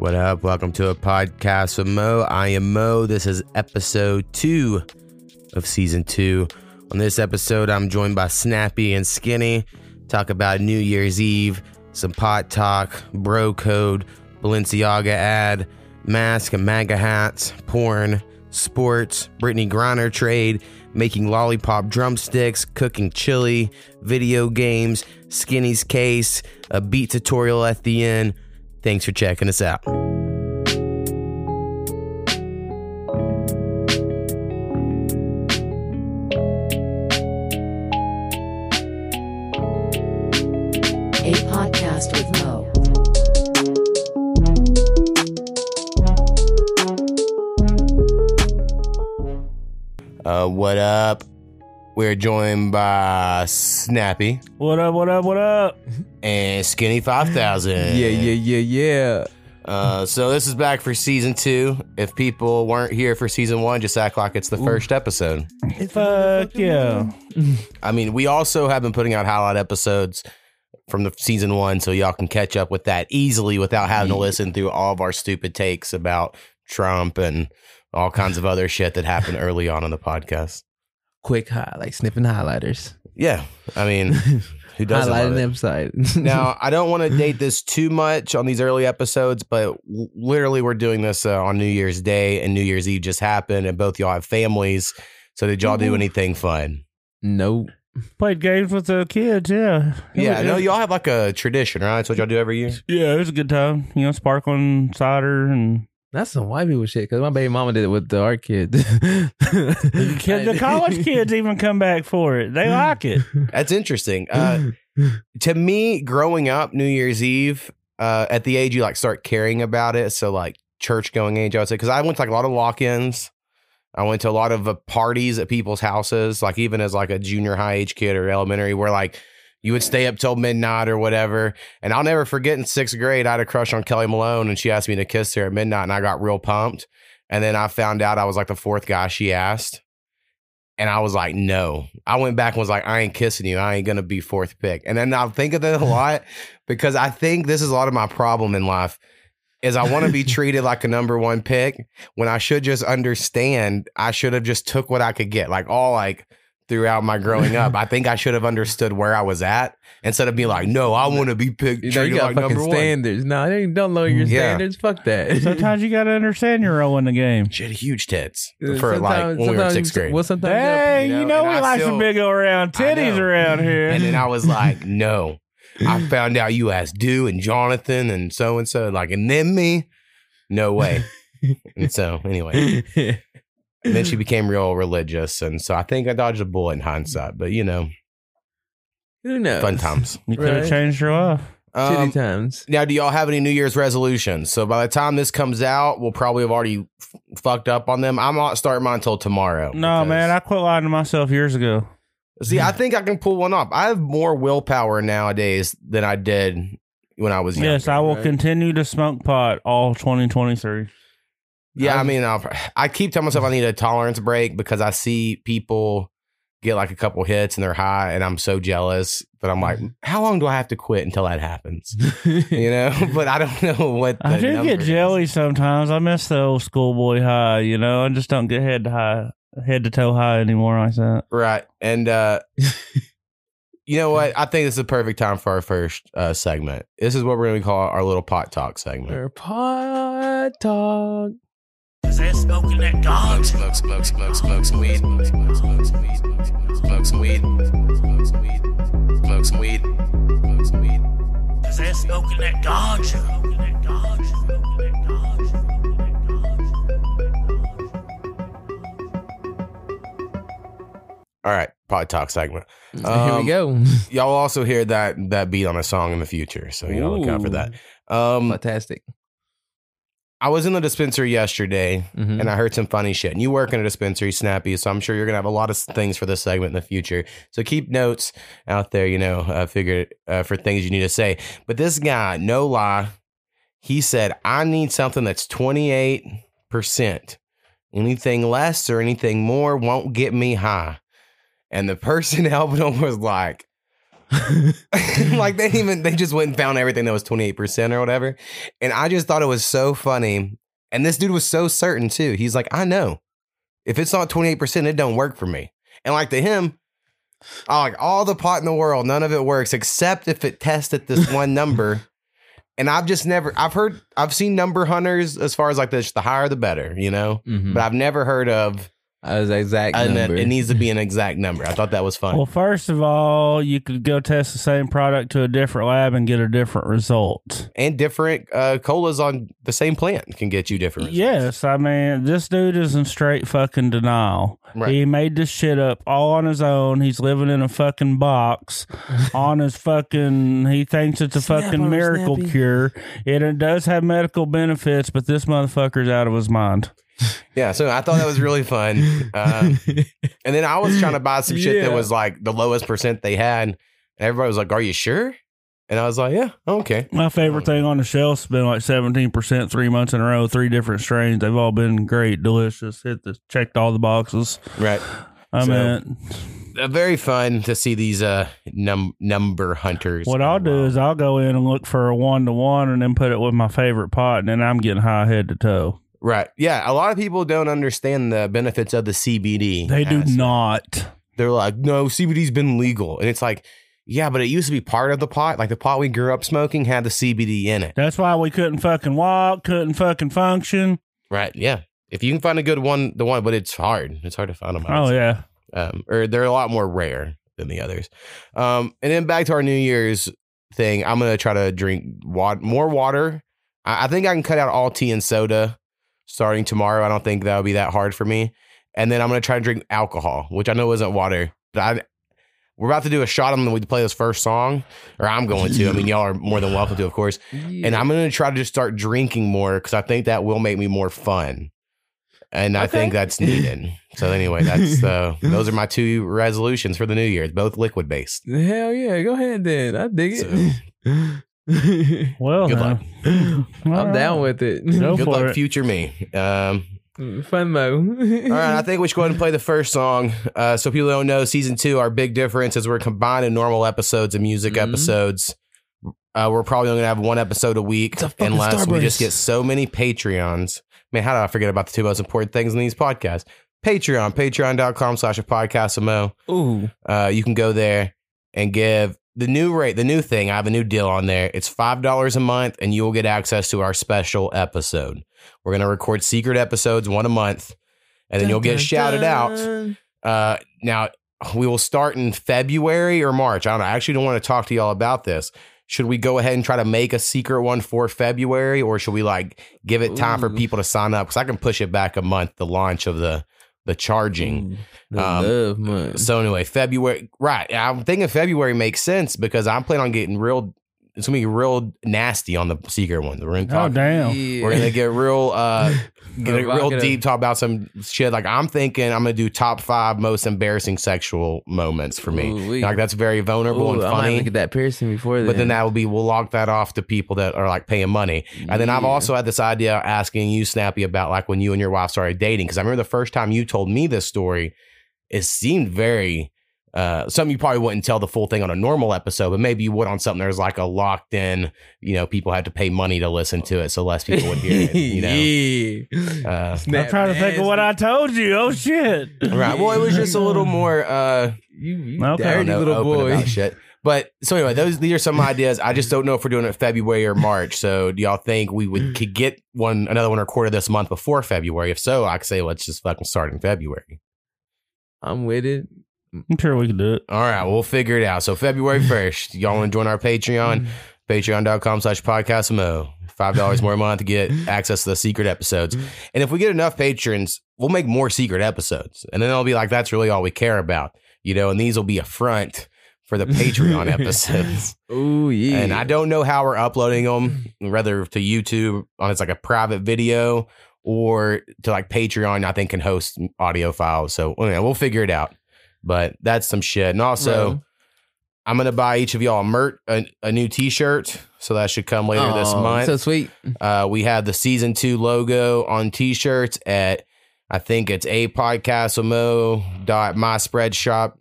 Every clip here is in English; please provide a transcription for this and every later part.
What up? Welcome to a podcast with Mo. I am Mo. This is episode two of season two. On this episode, I'm joined by Snappy and Skinny. Talk about New Year's Eve, some pot talk, bro code, Balenciaga ad, mask and MAGA hats, porn, sports, Brittney Griner trade, making lollipop drumsticks, cooking chili, video games, Skinny's case, a beat tutorial at the end. Thanks for checking us out. A podcast with Mo. Uh, what up? We're joined by Snappy What up, what up, what up? and Skinny 5000. Yeah, yeah, yeah, yeah. Uh, so this is back for season two. If people weren't here for season one, just act like it's the first episode. Fuck yeah. I mean, we also have been putting out highlight episodes from the season one, so y'all can catch up with that easily without having to listen through all of our stupid takes about Trump and all kinds of other shit that happened early on in the podcast. Quick high, like sniffing highlighters. Yeah, I mean, who doesn't? Highlighting them side. now i don't want to date this too much on these early episodes but literally we're doing this uh, on new year's day and new year's eve just happened and both y'all have families so did y'all do Mhm. anything fun nope. Played games with the kids, yeah. yeah i know y'all have like a tradition right that's what y'all do every year Yeah, it was a good time. You know, sparkling cider and That's some white people shit. Cause my baby mama did it with the art kids. the, kid, the college kids even come back for it. They like it. that's interesting uh, to me growing up new year's eve uh, at the age you like start caring about it so like church going age i would say because i went to like a lot of lock-ins i went to a lot of uh, parties at people's houses like even as like a junior high age kid or elementary where like you would stay up till midnight or whatever and i'll never forget in sixth grade i had a crush on kelly malone and she asked me to kiss her at midnight and i got real pumped and then i found out i was like the fourth guy she asked and I was like, no. I went back and was like, I ain't kissing you. I ain't gonna be fourth pick. And then I think of that a lot because I think this is a lot of my problem in life is I want to be treated like a number one pick when I should just understand I should have just took what I could get. Like all like throughout my growing up. I think I should have understood where I was at instead of being like, no, I want to be picked you know, you got like fucking standards. No, they don't lower your Yeah. standards. Fuck that. Sometimes you got to understand your role in the game. She had huge tits for like sometimes- when we were in sometimes- sixth grade. Well, sometimes Hey, you know, you know, we I like still- some big old round I titties around here. And then I was like, no. I found out you asked Dew and Jonathan and so and so, like, and then me. No way. and so, anyway, gotta- and then she became real religious, and so I think I dodged a bullet in hindsight. But you know, Who knows? fun times. you could have Right. changed your life. Shitty Um, times. now, do y'all have any New Year's resolutions? So by the time this comes out, we'll probably have already f- fucked up on them. I'm not starting mine until tomorrow. No, because- man, I quit lying to myself years ago. see. I think I can pull one off. I have more willpower nowadays than I did when I was young. Yes, I will right? continue to smoke pot all 2023. Yeah, I I'm- mean, I'll, I keep telling myself I need a tolerance break because I see people get like a couple hits and they're high, and I'm so jealous. But I'm like, how long do I have to quit until that happens? You know, but I don't know what. The I do get is. jelly sometimes. I miss the old schoolboy high, you know. I just don't get head to high, head to toe high anymore like that. right? And uh, you know what? I think this is the perfect time for our first uh, segment. This is what we're going to call our little pot talk segment. Our pot talk. They're smoking that ganja. Smoke, smoke, smoke, smoke. Smoke some weed. Smoke some weed. Smoke some weed. Smoke some weed. Smoke some weed. They're smoking that ganja. All right, pod talk segment. Here Um, we go. Y'all will also hear that that beat on a song in the future, so you know look out for that. Um, Fantastic. I was in the dispensary yesterday, Mhm. and I heard some funny shit. And you work in a dispensary, Snappy, so I'm sure you're gonna have a lot of things for this segment in the future. So keep notes out there, you know, uh, figure uh, for things you need to say. But this guy, no lie, he said, "I need something that's 28 percent. Anything less or anything more won't get me high." And the person helping him was like, like they even they just went and found everything that was 28% or whatever. And I just thought it was so funny. And this dude was so certain too. He's like, I know. If it's not 28%, it don't work for me. And like to him, like all the pot in the world, none of it works except if it tests at this one number. And I've just never I've heard I've seen number hunters as far as like this, the higher the better, you know? Mhm. But I've never heard of As exact and number. it needs to be an exact number. I thought that was fun. Well, first of all, you could go test the same product to a different lab and get a different result. and different uh, colas on the same plant can get you different. results. Yes, I mean this dude is in straight fucking denial. Right. He made this shit up all on his own. He's living in a fucking box on his fucking. He thinks it's a Snap fucking miracle Snappy. cure. It, it does have medical benefits, but this motherfucker's out of his mind. Yeah, so I thought that was really fun. Um, and then I was trying to buy some shit that was like the lowest percent they had. And everybody was like, Are you sure? And I was like, Yeah, okay. My favorite thing on the shelf's been like seventeen percent three months in a row, three different strains. They've all been great, delicious. Hit the checked all the boxes. Right. I So, mean, Uh, very fun to see these uh num- number hunters. what I'll do is I'll go in and look for a one to one, and then put it with my favorite pot, and then I'm getting high head to toe. Right. Yeah. A lot of people don't understand the benefits of the CBD. They do aspect. not. They're like, no, CBD's been legal. And it's like, yeah, but it used to be part of the pot. Like the pot we grew up smoking had the CBD in it. That's why we couldn't fucking walk, couldn't fucking function. Right. Yeah. If you can find a good one, the one, but it's hard. It's hard to find them. Oh yeah. Um, or they're a lot more rare than the others. Um, and then back to our New Year's thing. I'm gonna try to drink wa- more water. I-, I think I can cut out all tea and soda starting tomorrow. I don't think that would be that hard for me. And then I'm gonna try to drink alcohol, which I know isn't water, but I. We're about to do a shot on when we play this first song, or I'm going to. I mean, y'all are more than welcome to, of course. And I'm going to try to just start drinking more because I think that will make me more fun. And I think that's needed. So anyway, that's uh, those are my two resolutions for the new year. Both liquid based. Hell yeah, go ahead then. I dig it. Well, Good then. luck. All I'm right. down with it. Go Good for luck, it. future me. Um, Fun mo. all right, I think we should go ahead and play the first song. Uh, so people don't know, season two, our big difference is we're combining normal episodes and music Mhm. episodes. Uh, we're probably only gonna have one episode a week It's a fucking unless we just get so many Patreons. Man, how did I forget about the two most important things in these podcasts? Patreon, patreon.com slash a podcast Mo. Ooh. Uh, you can go there and give the new rate, the new thing. I have a new deal on there. It's five dollars a month, and you will get access to our special episode. We're gonna record secret episodes one a month, and then you'll get shouted out. Uh, now we will start in February or March. I don't know. I actually don't want to talk to y'all about this. Should we go ahead and try to make a secret one for February, or should we like give it time for people to sign up? Because I can push it back a month. The launch of the the charging. The Um, love. So anyway, February, right? I'm thinking February makes sense because I'm planning on getting real. It's gonna be real nasty on the secret one. We're gonna Oh talk. damn. We're gonna get real, uh, get a real Provocative. deep talk about some shit. Like I'm thinking, I'm gonna do top five most embarrassing sexual moments for me. Ooh-wee. Like that's very vulnerable Ooh, and I might funny. look at that piercing before then. But then that will be we'll log that off to people that are like paying money. And then I've Yeah. also had this idea of asking you, Snappy, about like when you and your wife started dating. Because I remember the first time you told me this story, it seemed very uh something you probably wouldn't tell the full thing on a normal episode, but maybe you would on something there's like a locked in, you know, people had to pay money to listen to it, so less people would hear it. You know. yeah. Uh, I'm trying to think of what I told you. Oh shit. right. Well, it was just a little more uh You, you Okay. I don't dirty know, little open boy. about shit. But so anyway, those these are some ideas. I just don't know if we're doing it February or March. So do y'all think we would could get one another one recorded this month before February? If so, I could say let's just fucking start in February. I'm with it. I'm sure we can do it. All right, we'll figure it out. So February first, y'all want to join our Patreon? Mm-hmm. Patreon.com slash podcast mo. Five dollars more a month to get access to the secret episodes. Mm-hmm. And if we get enough patrons, we'll make more secret episodes. And then they'll be like, that's really all we care about. You know, and these will be a front for the Patreon episodes. Oh yeah. And I don't know how we're uploading them, whether to YouTube on it's like a private video or to like Patreon. I think can host audio files. So yeah, we'll figure it out. But that's some shit. And also, Bro. I'm gonna buy each of y'all a mert a, a new T-shirt. So that should come later this Aw, month. So sweet. Uh, we have the season two logo on T-shirts at I think it's a podcastamo dot my spread shop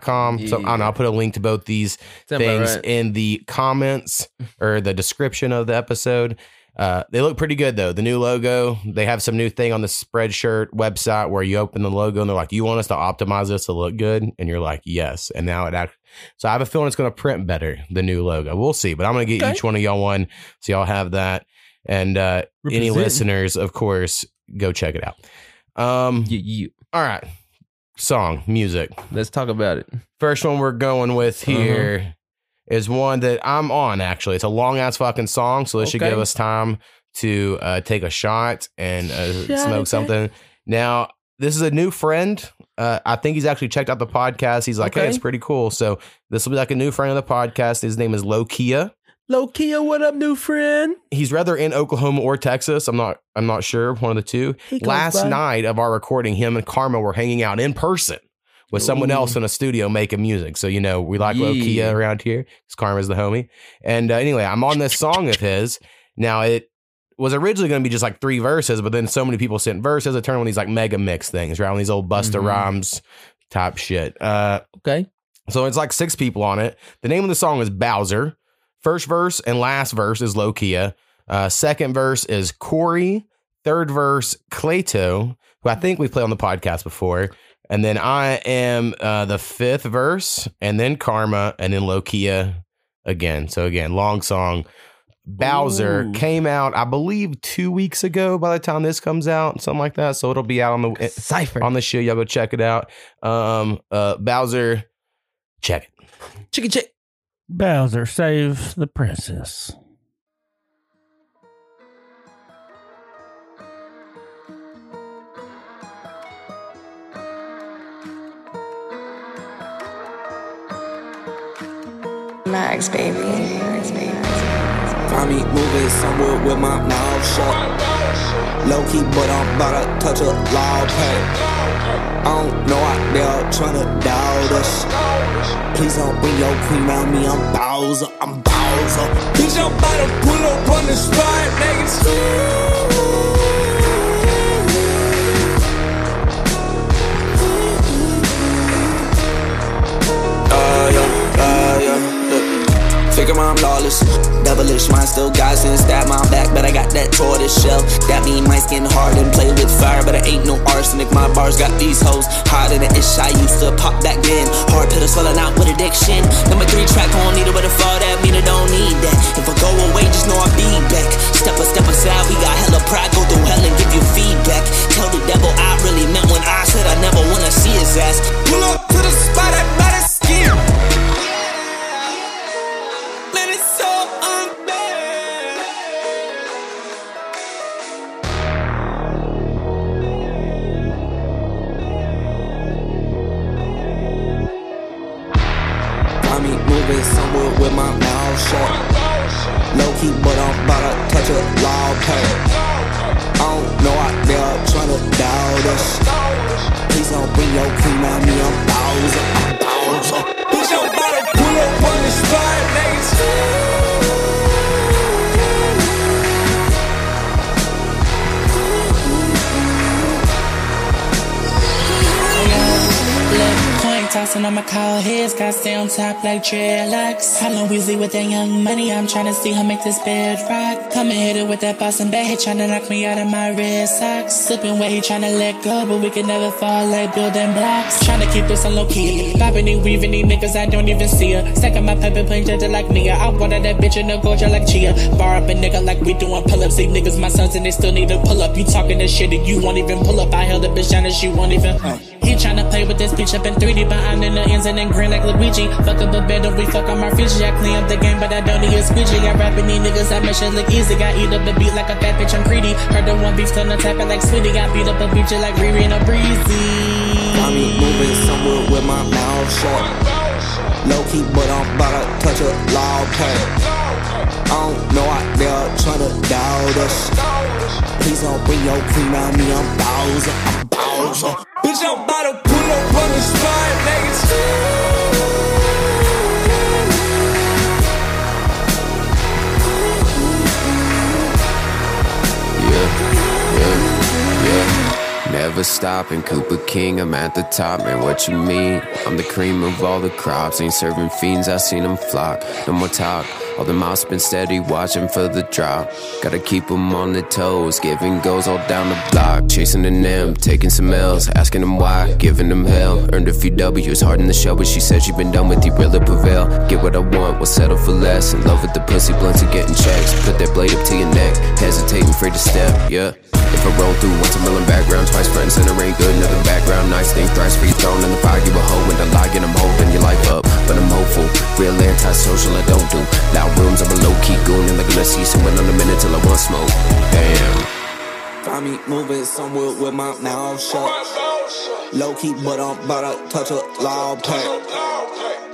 com. So I don't know. I'll put a link to both these Sound about things right. in the comments or the description of the episode. Uh, they look pretty good though. The new logo, they have some new thing on the Spreadshirt website where you open the logo and they're like, "You want us to optimize this to look good?" And you're like, "Yes." And now it act. So I have a feeling it's going to print better. The new logo, we'll see. But I'm going to get Okay. each one of y'all one, so y'all have that. And uh, any listeners, of course, go check it out. Um, You, you. all right, song music. Let's talk about it. First one we're going with Uh-huh. Is one that I'm on. Actually, it's a long ass fucking song, so this should give us time to uh, take a shot and uh, Shot smoke something. Now, this is a new friend. Uh, I think he's actually checked out the podcast. He's like, "Hey, Okay. it's pretty cool." So this will be like a new friend of the podcast. His name is Lowkea. Lowkea, what up, new friend? He's rather in Oklahoma or Texas. I'm not. I'm not sure. One of the two. Last by. night of our recording, him and Karmaa were hanging out in person with someone else in a studio making music. So you know we like Yeah. Lowkea around here. Because Karmaa's the homie. And uh, anyway, I'm on this song of his. Now it was originally going to be just like three verses, but then so many people sent verses. It turned on these like mega mix things, right? On these old Busta Mhm. Rhymes type shit. Uh, Okay. so it's like six people on it. The name of the song is Bowser. First verse and last verse is Lowkea. Uh, second verse is Corri. Third verse, Clayto, who I think we played on the podcast before. And then I am uh, the fifth verse, and then Karmaa, and then Lowkea again. So again, long song. Bowser Ooh. came out, I believe, two weeks ago by the time this comes out, something like that. So it'll be out on the Cypher. on the show. Y'all go check it out. Um, uh, Bowser, check it. Chicken chick. Bowser, save the princess. Max, baby. Max, baby. Find me moving somewhere with my mouth shut. Low key, but I'm about to touch a loud pad. I don't know out there tryna doubt us. Please don't bring your queen around me. I'm Bowser. I'm Bowser. Bitch, I'm about to pull up on the spot, niggas. Figure I'm lawless, devilish mind still got and stab my back, but I got that tortoise shell. That mean my skin hard and play with fire, but I ain't no arsenic. My bars got these hoes hotter than ish. I used to pop back then. Hard pill swelling out with addiction. Number three track, don't need it, but if fall that mean I don't need that. If I go away, just know I'll be back. Step a step aside, we got hella pride. Go through hell and give you feedback. Tell the devil I really meant when I said I never wanna see his ass. Pull up to the spot, I might call heads, got stay on top like dreadlocks. Hollow Weasley with that young money, I'm tryna see her make this bed rock. Come and hit it with that Boston bag, tryna knock me out of my red socks. Slipping way, tryna let go, but we can never fall like building blocks. Tryna keep this on low key. Bobbing and weaving these niggas, I don't even see her. Stacking my pipe and playing judge like Mia. I wanted that bitch in the jar like Chia. Bar up a nigga like we doing pull ups. These niggas my sons and they still need to pull up. You talking this shit and you won't even pull up. I held a bitch down and she won't even. He tryna play with this bitch up in 3D, but I'm in the ends and then grin like Luigi. Fuck up a bed, and we fuck on my Fiji. I clean up the game, but I don't need a squeegee. I rapping these niggas, I make shit look easy. I eat up the beat like a fat bitch, I'm greedy. Heard the one beef, still no tapping like sweetie. Got beat up a just like Riri and a breezy. Got me moving somewhere with my mouth shut. Low key, but I'm about to touch a loud pad. Don't know out there tryna doubt us. Please don't bring your queen on me. I'm Bowser. I'm Bowser. Bitch, I'm about to pull up on the spot, niggas. Never stopping. Cooper King, I'm at the top, man. What you mean? I'm the cream of all the crops. Ain't serving fiends, I seen them flock. No more talk. All the mouths been steady watching for the drop. Gotta keep them on their toes, giving goals all down the block. Chasing the them, taking some L's, asking them why, giving them hell. Earned a few W's, hard in the show, but she said she been done with you, really prevail. Get what I want, will settle for less. In love with the pussy, blunts and getting checks. Put that blade up to your neck, hesitating, afraid to step, yeah. If I roll through once a million background, twice front and center ain't good. Another background, nice thing, thrice you thrown in the fire. You a hoe when the lie, and I'm holding your life up. But I'm hopeful, real antisocial, I don't do. Loud rooms, I'm a low key goon, and like gonna see someone on a minute till I want smoke. Damn. Find me moving somewhere with my mouth shut. Low key, but I'm about to touch a loud pack.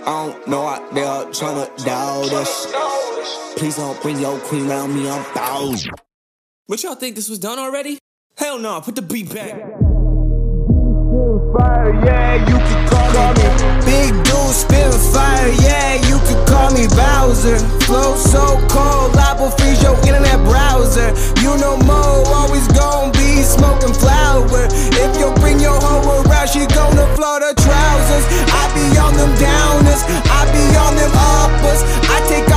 I don't know out there tryna doubt us. Please don't bring your queen around me, I'm bound. What y'all think this was done already? Hell no, put the beat back. fire, yeah, you can call me Big dude spit fire, yeah, you can call me Bowser. Flow so cold, I will freeze your internet browser. You know Mo always gon' be smoking flower. If you bring your hoe around, she gonna floor the trousers. I be on them downers, I be on them uppers. I take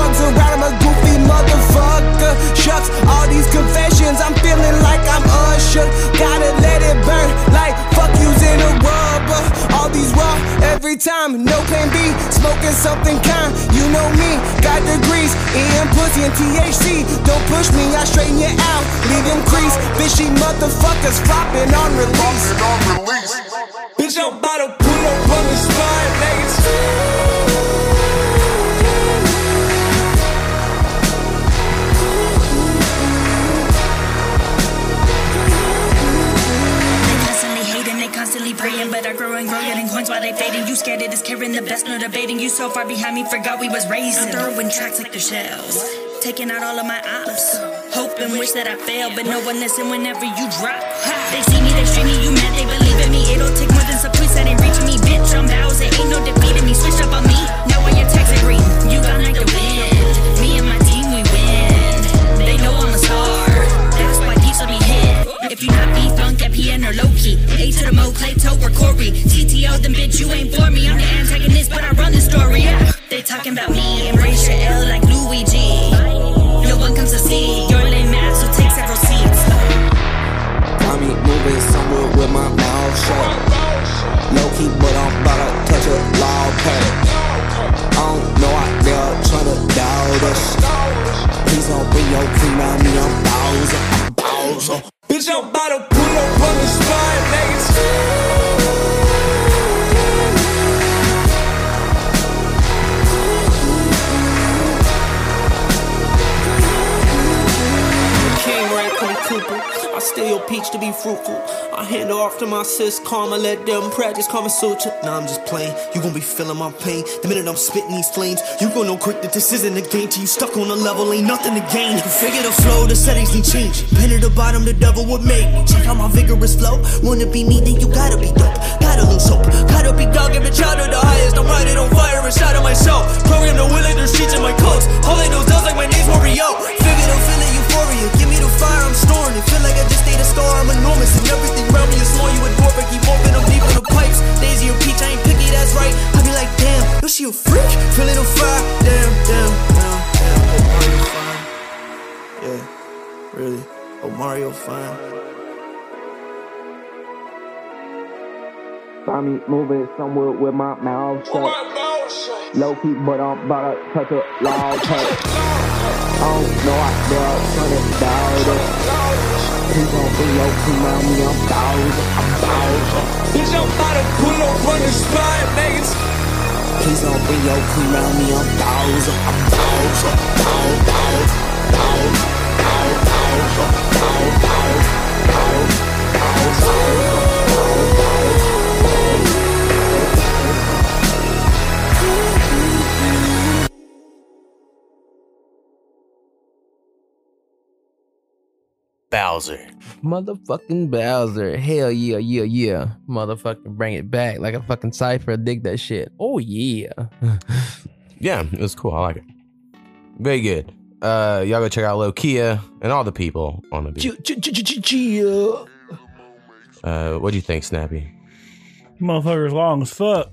drugs around, I'm a goofy motherfucker. Shucks, all these confessions, I'm feeling like I'm Usher. Gotta let it burn, like fuck you's in a rubber. All these raw every time, no plan B. Smoking something kind, you know me. Got degrees, EM pussy and THC. Don't push me, I straighten you out. Leave them crease, fishy motherfuckers flopping on release. Bitch, I'm about to pull up on the spot, niggas. But I grow getting coins while they fading. You scared it is carrying the best, no debating. You so far behind me, forgot we was racing. I'm throwing tracks like they're shells, taking out all of my ops. Hope and wish that I fail, but no one listen whenever you drop. They see me, they stream me, you mad, they believe in me. It'll take more than some priests that ain't reaching me, bitch. I'm Bowser, ain't no defeating If you not beef, funk, FPN, or low key. A to the Mo, Clayto, or Corri. TTO, then bitch, you ain't for me. I'm the antagonist, but I run the story. Yeah. They talking about me. Embrace your L like Luigi. No one comes to see. Your lame ass will take several seats. Me moving somewhere with my mouth shut. Low key, but I'm about to touch a loud pack. I don't know out there tryna doubt us. Please don't bring your around me, I'm Bowser, I'm Bowser. Bitch, I'm about to pull up on the spot, niggas. I steal peach to be fruitful. I hand off to my sis, karma, let them practice Kama Sutra. Nah, I'm just playing. You gon' be feeling my pain. The minute I'm spitting these flames, you gon' know quick that this isn't a game. Till you stuck on a level, ain't nothing to gain. Figure the flow, the settings need change. Pin at the bottom, the devil would make. Check out my vigorous flow. Wanna be me, then you gotta be dope. Gotta lose hope. Gotta be dog, give a child to the highest. I'm riding on fire inside of myself. Program the will the streets in my. All I know does like my name's Mario. Figure the feeling euphoria. Give me the fire, I'm storing it. Feel like I just stayed a star, I'm enormous. And everything around me is small, you a dwarf. I keep morphing, I'm deep in the pipes. Daisy or peach, I ain't picky, that's right. I be like, damn, yo, she a freak. Feeling the fire, damn, damn, damn, damn. Oh, Mario fine. Yeah, really. Oh, Mario fine. Find me moving somewhere with my mouth shut. Low key, but I'm about to touch a loud pack. I don't know out there tryna doubt us. Please don't bring your queen me, I'm Bowser, I'm Bowser. Bitch, I'm about to pull up on the spot, niggas. Please don't bring your queen around me, I'm I'm Bowser, Bow, bow, bow, bow, Bowser, bow, bow, bow, Bowser, Bowser. Motherfucking Bowser. Hell yeah, yeah, yeah. Motherfucking bring it back like a fucking cipher. Dig that shit. Oh yeah. Yeah, it was cool. I like it. Very good. Uh, y'all go check out Lowkea and all the people on the beat. Chia. Uh, what do you think, Snappy? Motherfucker's long as fuck.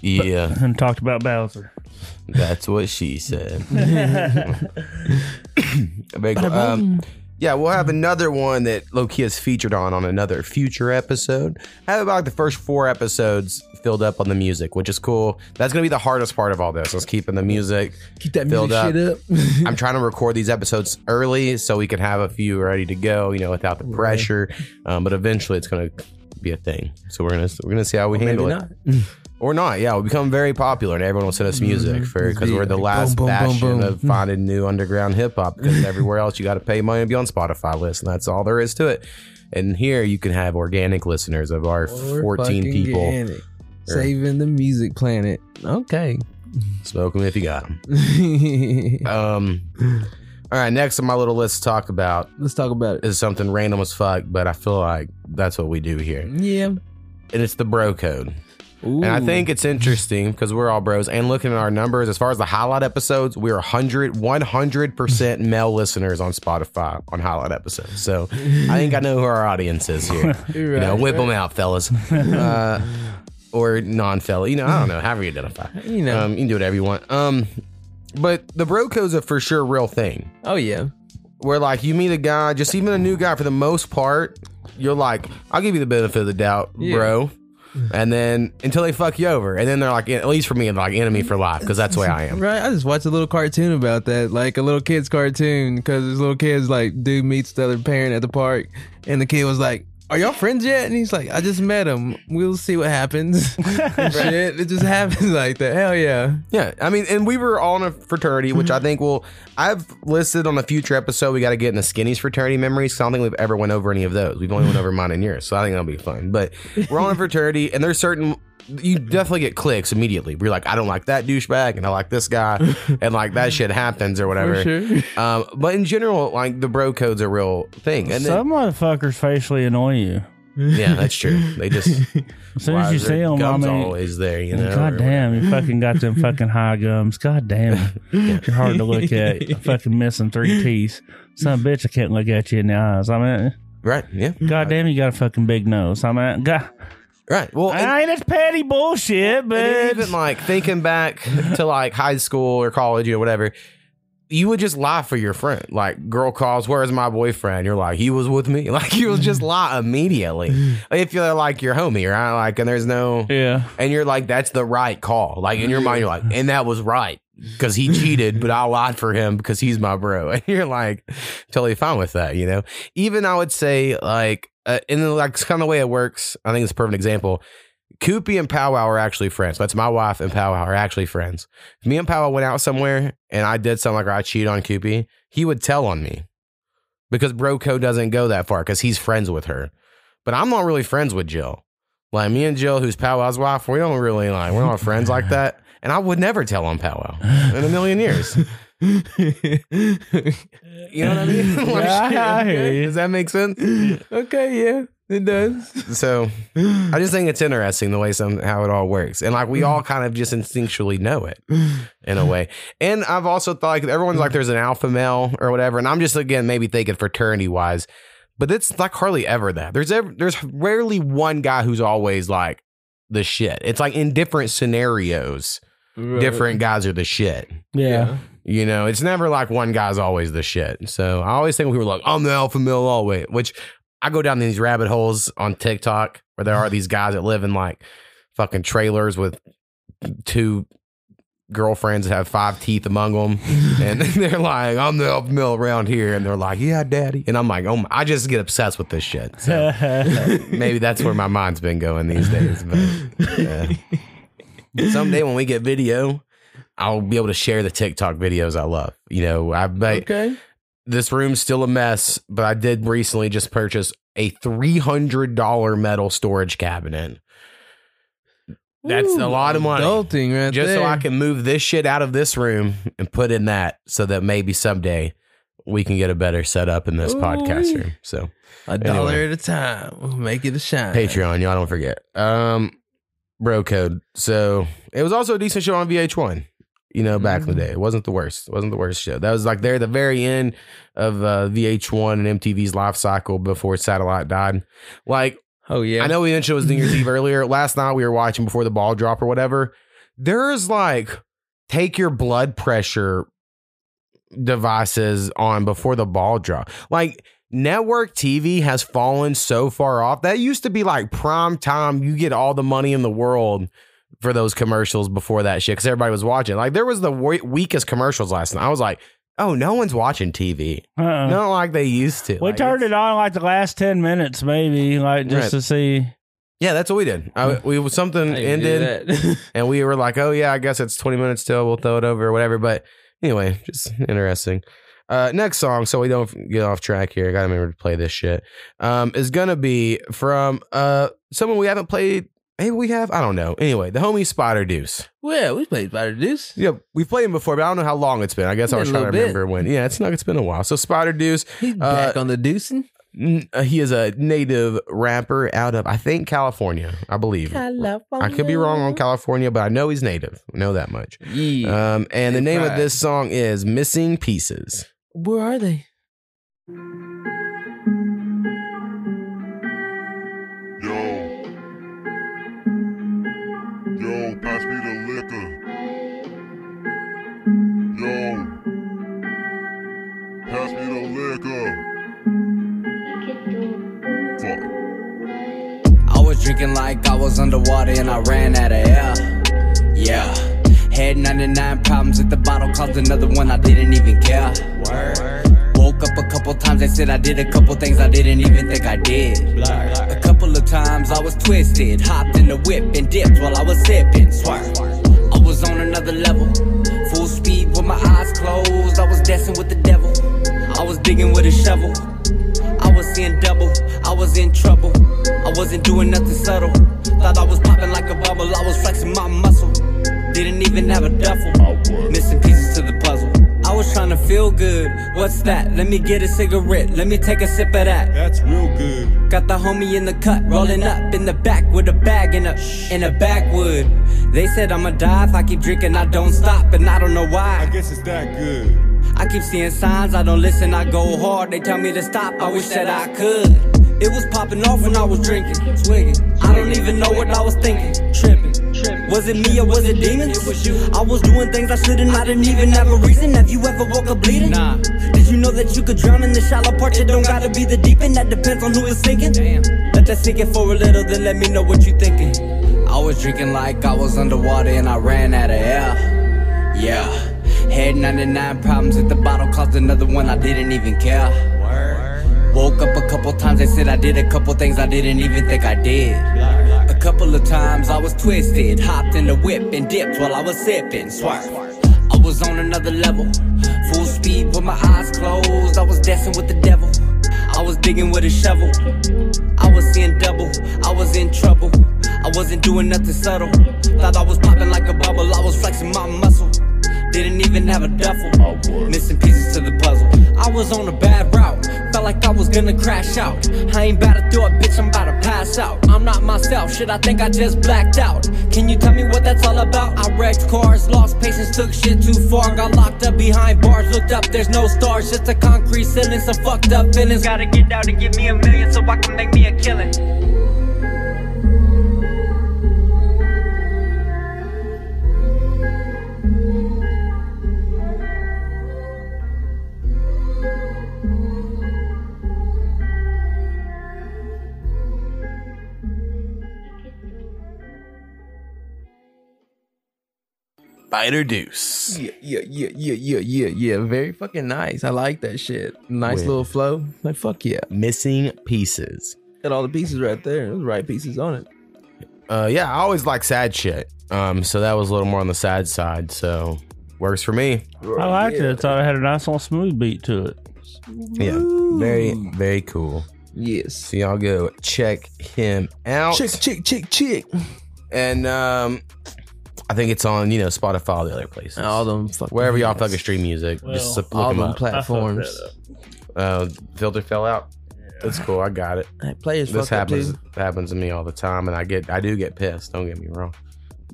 Yeah, And talked about Bowser. that's what she said. Big- um, yeah, we'll have another one that Loki is featured on on another future episode. I have about the first four episodes filled up on the music, which is cool. That's gonna be the hardest part of all this. Is keeping the music Keep that filled music shit up. I'm trying to record these episodes early so we can have a few ready to go, you know, without the pressure. Um, but eventually, it's gonna be a thing. So we're gonna we're gonna see how we Or handle it. Or not, yeah. We become very popular, and everyone will send us music for because we're the last boom, boom, bastion boom. of finding new underground hip hop. Because everywhere else, you got to pay money to be on Spotify list, and that's all there is to it. And here, you can have organic listeners of our Or 14 fucking people. organic. Or- Saving the music planet. Okay. Smoke them if you got them. um, all right, next on my little list to talk about Let's talk about it. is something random as fuck, but I feel like that's what we do here. Yeah. And it's the bro code. Ooh. And I think it's interesting because we're all bros. And looking at our numbers, as far as the highlight episodes, we're 100, 100% male listeners on Spotify on highlight episodes. So I think I know who our audience is here. You're you know, whip right. them out, fellas. Uh, or non fella. You know, I don't know, however you identify. You know. Um, you can do whatever you want. Um, but the bro code's a for sure real thing Oh yeah. where like you meet a guy, just even a new guy for the most part, you're like, I'll give you the benefit of the doubt, Yeah. bro. And then until they fuck you over, and then they're like, at least for me, like enemy for life because that's the way I am. Right. I just watched a little cartoon about that, like a little kid's cartoon, because this little kid's like, dude meets the other parent at the park, and the kid was like, "Are y'all friends yet?" And he's like, "I just met him. We'll see what happens." And Shit, it just happens like that. Hell yeah. Yeah, I mean, and we were all in a fraternity, which I mm-hmm. think will. I've listed on a future episode. We got to get in the skinnies fraternity memories. 'cause I don't think we've ever went over any of those. We've only went over mine and yours, so I think that'll be fun. But we're all in a fraternity, and there's certain. You definitely get clicks immediately. We're like, I don't like that douchebag, and I like this guy, and like that shit happens or whatever. sure. Um, but in general, like the bro code's a real thing, and Some motherfuckers facially annoy you. yeah, that's true. They just As soon as you see them, I mean, always there, you know. God damn, you fucking got them fucking high gums. God damn. You're hard to look at. You're fucking missing three teeth. Some bitch, I can't look at you in the eyes. I mean, Right? Yeah. God damn, you got a fucking big nose. I mean, God. Right. Well, and- I ain't it's petty bullshit, but And even like thinking back to like high school or college or whatever, you would just lie for your friend. Like, girl calls, where's my boyfriend? You're like, he was with me. Like, you would just mm. lie immediately. if you're like your homie, right? Like, and there's no, yeah. and you're like, that's the right call. Like, in your mind, you're like, and that was right because he cheated, but I lied for him because he's my bro. And you're like, totally fine with that, you know? Even I would say, like, uh, and like, kind of the way it works. I think it's a perfect example. Koopy and Powwow are actually friends. That's my wife and Powwow are actually friends. If me and Powwow went out somewhere and I did something like I cheated on Koopy, he would tell on me because Broco doesn't go that far because he's friends with her. But I'm not really friends with Jill. Like me and Jill, who's Powwow's wife, we don't really like we're not friends like that. And I would never tell on Powwow in a million years. You know what I mean? Like, Yeah, I hear you. Does that make sense? okay, yeah, it does. So I just think it's interesting the way some how it all works, and like we all kind of just instinctually know it in a way. And I've also thought like everyone's like there's an alpha male or whatever, and I'm just again maybe thinking fraternity wise, but it's like hardly ever that. There's ever there's rarely one guy who's always like the shit. It's like in different scenarios, different guys are the shit. Yeah. You know, it's never like one guy's always the shit. So I always think people are like, I'm the alpha male always, which I go down these rabbit holes on TikTok where there are these guys that live in like fucking trailers with two girlfriends that have five teeth among them. and they're like, I'm the alpha male around here. And they're like, yeah, daddy. And I'm like, oh, my, I just get obsessed with this shit. So maybe that's where my mind's been going these days. But someday when we get video, I'll be able to share the TikTok videos I love. You know, I bet Okay. this room's still a mess, but I did recently just purchase a three hundred dollar metal storage cabinet. That's a lot of money. Adulting right just there. so I can move this shit out of this room and put in that, so that maybe someday we can get a better setup in this podcast Ooh-wee. room. So a dollar at a time. We'll make it a shine. Patreon, y'all don't forget. Um, bro code. So it was also a decent show on VH1. You know, back in the day, it wasn't the worst. It wasn't the worst show. That was like there at the very end of uh, VH1 and MTV's life cycle before satellite died. Like Oh yeah. I know we mentioned it was New Year's Eve earlier. Last night we were watching before the ball drop or whatever. There's like take your blood pressure devices on before the ball drop. Like network TV has fallen so far off. That used to be like prime time. You get all the money in the world for those commercials before that shit because everybody was watching. Like there was the we- weakest commercials last night. I was like, oh, no one's watching TV. Uh-uh. Not like they used to. We Like, turned it on like the last ten minutes, maybe, like just Right. to see. Yeah, that's what we did. I, we something I ended, and we were like, "Oh yeah, I guess it's twenty minutes till We'll throw it over or whatever." But anyway, just interesting. Uh, next song, so we don't get off track here. I gotta remember to play this shit. Um, is gonna be from uh someone we haven't played. Maybe we have. I don't know. Anyway, the homie Spyder Duece. well, we played Spyder Duece. Yeah, we've played him before, but I don't know how long it's been. I guess I was trying to little bit. remember when. Yeah, it's not. It's been a while. So Spyder Duece. He's Uh, back on the deucing. N- uh, he is a native rapper out of I think California, I believe. California. I could be wrong on California, but I know he's native. I know that much. Yeah. Um, and the name of this song is "Missing Pieces." Where are they? Drinking like I was underwater and I ran out of air. Yeah. Had 99 problems at the bottle, caused another one, I didn't even care. Word. Woke up a couple times, they said I did a couple things I didn't even think I did. A couple of times I was twisted, hopped in the whip and dipped while I was sipping. Swerve. I was on another level, full speed with my eyes closed. I was dancing with the devil, I was digging with a shovel. I was seeing double, I was in trouble. I wasn't doing nothing subtle. Thought I was popping like a bubble, I was flexing my muscle. Didn't even have a duffel. Missing pieces to the puzzle. I was trying to feel good. What's that? Let me get a cigarette. Let me take a sip of that. That's real good. Got the homie in the cut, rolling up in the back with a bag in a in a backwood. They said I'ma die if I keep drinking, I don't stop, and I don't know why. I guess it's that good. I keep seeing signs, I don't listen, I go hard. They tell me to stop, I wish that I could. It was popping off when I was drinking, swigging. I don't even know what I was thinking, tripping. Was it me or was it demons? It was you. I was doing things I shouldn't, I didn't even have a reason. Have you ever woke up bleeding? Nah. Did you know that you could drown in the shallow part? You don't gotta be the deep end, that depends on who is sinking. Damn. Let that sink in for a little, then let me know what you thinking. I was drinking like I was underwater and I ran out of air. Yeah. Had 99 problems at the bottle, caused another one, I didn't even care. Woke up a couple times, they said I did a couple things I didn't even think I did. A couple of times I was twisted, hopped in the whip and dipped while I was sipping. Swerve. I was on another level, full speed with my eyes closed. I was dancing with the devil. I was digging with a shovel. I was seeing double. I was in trouble. I wasn't doing nothing subtle. Thought I was popping like a bubble. I was flexing my muscle. Didn't even have a duffel. Missing pieces to the puzzle. I was on a bad route. Felt like I was gonna crash out. I ain't about to do it, bitch. I'm about to pass out. I'm not myself. Shit, I think I just blacked out. Can you tell me what that's all about? I wrecked cars, lost patience, took shit too far. Got locked up behind bars. Looked up, there's no stars. Just a concrete ceiling. Some fucked up feelings. Gotta get out and give me a million so I can make me a killing. Spyder Duece. Yeah, yeah, yeah, yeah, yeah, yeah, yeah. Very fucking nice. I like that shit. Nice With- little flow. Like fuck yeah. Missing Pieces. Got all the pieces right there. Those right pieces on it. Uh, yeah, I always like sad shit. Um, so that was a little more on the sad side. So works for me. I liked it. I thought it had a nice little smooth beat to it. Yeah, very very cool. Yes. So y'all go check him out. Chick, chick, chick, chick. And um, I think it's on you know Spotify, all the other places, All them fucking wherever y'all yes. fucking stream music. just look all him them up. platforms. uh, filter fell out. That's cool. I got it. Hey, players this happens too. happens to me all the time, and I get I do get pissed. Don't get me wrong,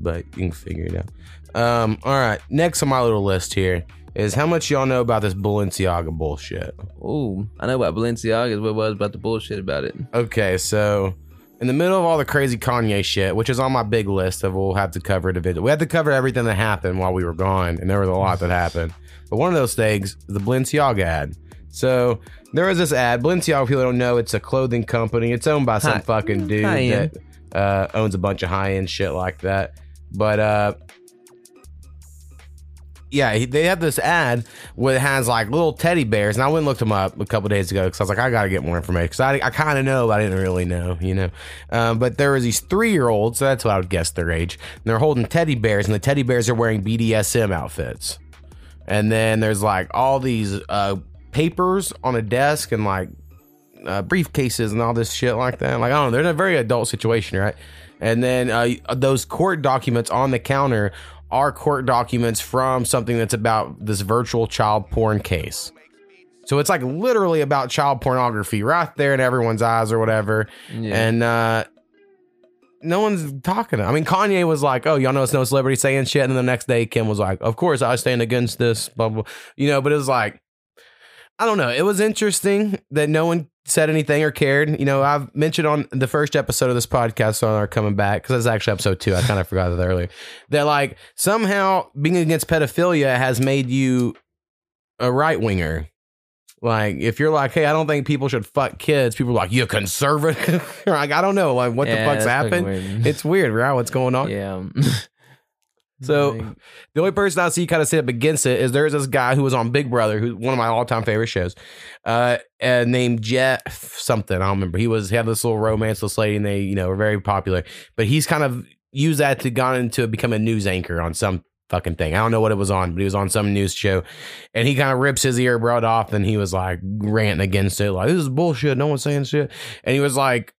but you can figure it out. Um, all right. Next on my little list here is how much y'all know about this Balenciaga bullshit. Ooh, I know about Balenciaga is what was about the bullshit about it. Okay, so in the middle of all the crazy Kanye shit, which is on my big list of we'll have to cover it eventually. We had to cover everything that happened while we were gone, and there was a lot that happened. But one of those things, is the Balenciaga ad. So there was this ad. Balenciaga, if people don't know, it's a clothing company. It's owned by some Hi- fucking dude that uh, owns a bunch of high end shit like that. But uh, yeah, he, they have this ad where it has like little teddy bears, and I went and looked them up a couple days ago because I was like, I gotta get more information because I, I kind of know, but I didn't really know, you know. Um, but there was these three year olds, so that's what I would guess their age. And they're holding teddy bears, and the teddy bears are wearing BDSM outfits. And then there's like all these uh, papers on a desk and like uh, briefcases and all this shit like that. Like I don't know, they're in a very adult situation, right? And then uh, those court documents on the counter are court documents from something that's about this virtual child porn case. So it's like literally about child pornography right there in everyone's eyes or whatever. And uh no one's talking. I mean, Kanye was like, "Oh, y'all know it's no celebrity saying shit," and then the next day, Kim was like, "Of course, I stand against this." Blah blah. You know, but it was like, I don't know. It was interesting that no one said anything or cared. You know, I've mentioned on the first episode of this podcast on our coming back because that's actually episode two. I kind of forgot that earlier. That like somehow being against pedophilia has made you a right winger. Like if you're like, hey, I don't think people should fuck kids. People are like, you're conservative. like I don't know, like what Yeah, the fuck's happened. weird. It's weird, right? What's going on? Yeah. So the only person I see kind of sit up against it is there's this guy who was on Big Brother, who's one of my all time favorite shows, uh, uh, named Jeff something. I don't remember. He was he had this little romance with this lady, and they you know were very popular. But he's kind of used that to gone into become a news anchor on some fucking thing. I don't know what it was on, but he was on some news show, and he kind of rips his ear earbud off, and he was like ranting against it, like this is bullshit. No one's saying shit, and he was like,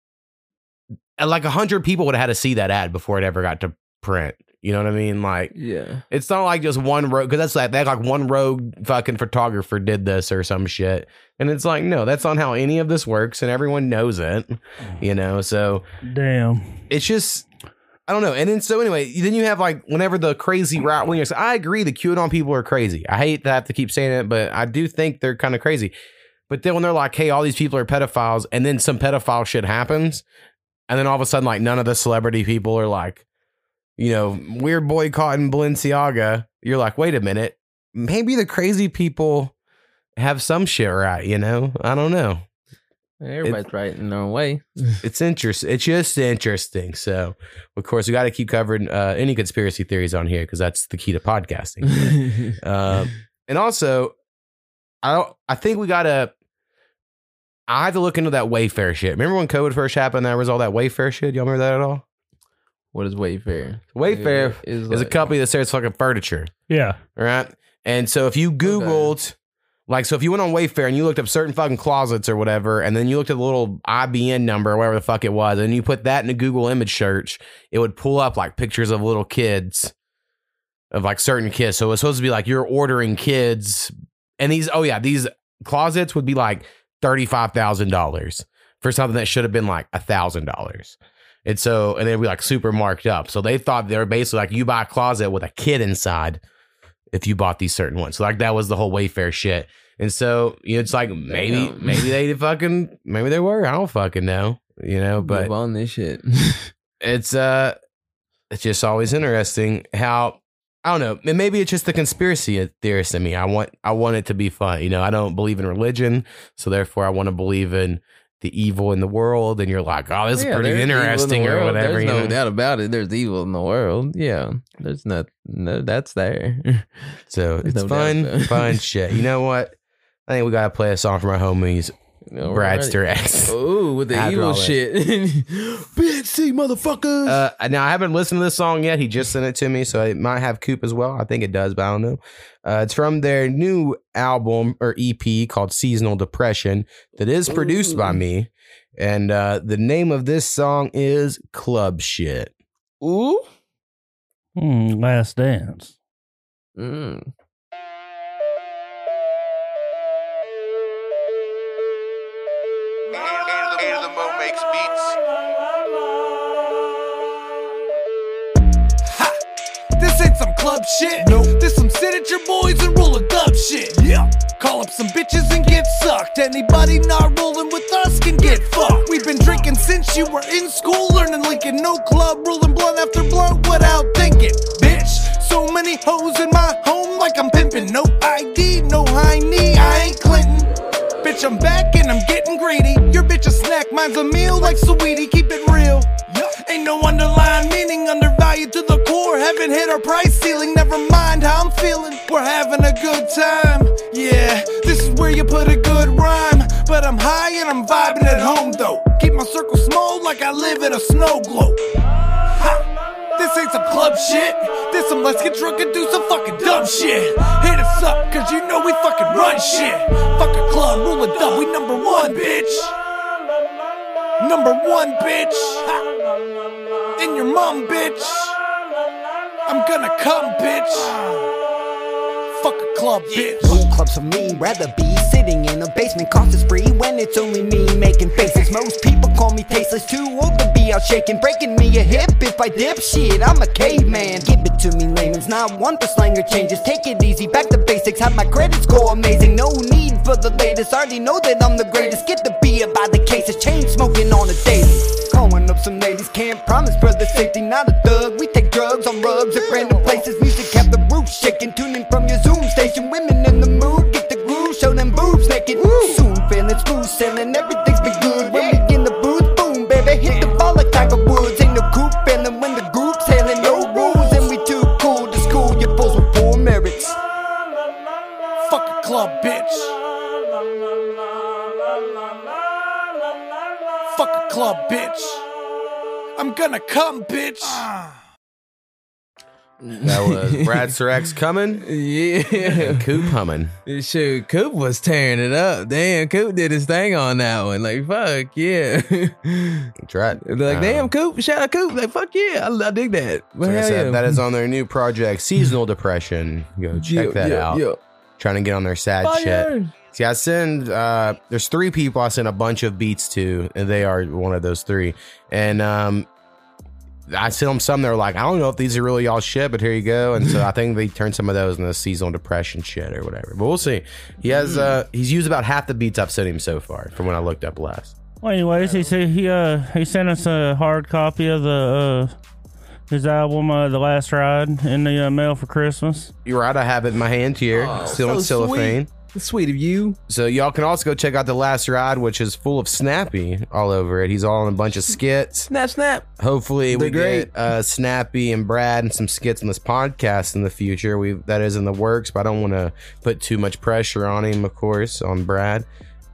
like a hundred people would have had to see that ad before it ever got to print. You know what I mean? Like, yeah, it's not like just one rogue because that's like that like one rogue fucking photographer did this or some shit, and it's like no, that's not how any of this works, and everyone knows it. You know, so Damn. it's just I don't know. And then so anyway, then you have like whenever the crazy right wingers. I agree, the QAnon people are crazy. I hate to have to keep saying it, but I do think they're kind of crazy. But then when they're like, "Hey, all these people are pedophiles," and then some pedophile shit happens, and then all of a sudden, like none of the celebrity people are like, you know, weird boycotting Balenciaga. You're like, wait a minute, maybe the crazy people have some shit right. You know, I don't know. Everybody's right in their own way. It's interesting. It's just interesting. So, of course, we got to keep covering uh, any conspiracy theories on here because that's the key to podcasting. um, and also, I don't, I think we got to. I have to look into that Wayfair shit. Remember when COVID first happened? There was all that Wayfair shit. Y'all remember that at all? What is Wayfair? Wayfair Is is, a like- company that sells fucking furniture. Yeah. All right. And so if you Googled, like, so if you went on Wayfair and you looked up certain fucking closets or whatever, and then you looked at the little IBN number or whatever the fuck it was, and you put that in a Google image search, it would pull up like pictures of little kids, of like certain kids. So it's supposed to be like you're ordering kids, and these, oh yeah, these closets would be like $35,000 for something that should have been like $1,000. And so, and they'd be like super marked up. So they thought they were basically like you buy a closet with a kid inside if you bought these certain ones. So like that was the whole Wayfair shit. And so you know, it's like maybe maybe they fucking maybe they were. I don't fucking know. You know, but Move on this shit. it's uh it's just always interesting how I don't know. Maybe it's just the conspiracy theorist in me. I want I want it to be fun. You know, I don't believe in religion, so therefore I want to believe in the evil in the world. And you're like, oh, this is Yeah, pretty there's evil in interesting or whatever. There's no know? doubt about it. There's evil in the world. Yeah, there's not. No, that's there. So There's it's no fun, fun shit. You know what? I think we gotta play a song from our homies, Bradster X. Ooh, with the After evil all that. shit. BNC motherfuckers. Uh, now I haven't listened to this song yet. He just sent it to me, so it might have Coop as well. I think it does, but I don't know. Uh, it's from their new album or EP called Seasonal Depression that is produced by me, and uh, the name of this song is Club Shit. Ooh. Hmm, last dance. Mm. This ain't some club shit. Nope. This some sit at your boys and roll a dub shit. Yeah. Call up some bitches and get sucked. Anybody not rolling with us can get fucked. We've been been drinking since you were in school, learning Lincoln. No club, rolling blunt after blunt without thinking. Bitch, so many hoes in my home like I'm pimping. No ID, no high knee, I ain't Clinton. Bitch, I'm back and I'm getting greedy. Your bitch a snack, mine's a meal like sweetie. Keep it real. Ain't no underlying meaning, undervalued to the core. Haven't hit our price ceiling, never mind how I'm feeling. We're having a good time. Yeah, this is where you put a good rhyme. But I'm high and I'm vibing at home though. Keep my circle small like I live in a snow globe. Ha! This ain't some club shit. This some let's get drunk and do some fucking dumb shit. Hit us up, cause you know we fucking run shit. Fuck a club, rule a dub, we number one, bitch. Number one, bitch. Ha! In your mom, bitch. I'm gonna come, bitch. Fuck a club, bitch. No clubs for me, rather be sitting in a basement, constant spree when it's only me making faces. Most people call me tasteless, too old to be out shaking, breaking me a hip if I dip shit. I'm a caveman. Give it to me, layman's not one for slang or changes. Take it easy, back to basics. Have my credit score amazing. No need for the latest. Already know that I'm the greatest. Get the beer by the cases, chain smoking on a daily. Calling up some ladies, can't promise brother safety. Not a thug. We take drugs on rugs at random places. Music have the roof shaking. Tune in from your Zoom station. Women in the mood, boobs naked. Soon feeling smooth sailing, everything's been good. When we in the booth, boom, baby, hit the ball like Tiger Woods. Ain't no cool feeling when the group's hailing. No rules, and we too cool to school your fools with poor merits. Fuck a club, bitch. Fuck a club, bitch. I'm gonna come, bitch. Ah. That was Bradster X coming. Yeah. Coop humming. Shoot, Coop was tearing it up. Damn, Coop did his thing on that one. Like, fuck, yeah. That's right. Like, Um, damn, Coop, shout out Coop. Like, fuck yeah, I, I dig that. Like I said, yeah. that is on their new project, Seasonal Depression. Go check Yeah, that yeah, out. yeah. Trying to get on their sad Fire. shit. See, I send uh there's three people I send a bunch of beats to, and they are one of those three. And um I sent them some. They're like, I don't know if these are really y'all shit, but here you go. And so I think they turned some of those into seasonal depression shit or whatever. But we'll see. He has uh he's used about half the beats I've sent him so far from when I looked up last. Well, anyways, he said he uh he sent us a hard copy of the uh his album uh, "The Last Ride" in the uh, mail for Christmas. You're right. I have it in my hand here, Oh, still in so cellophane. Sweet. Sweet of you. So y'all can also go check out the last ride, which is full of Snappy all over it. He's all in a bunch of skits. Snap, snap. Hopefully, we They're great. get uh, Snappy and Brad and some skits on this podcast in the future. We that is in the works, but I don't want to put too much pressure on him, of course, on Brad.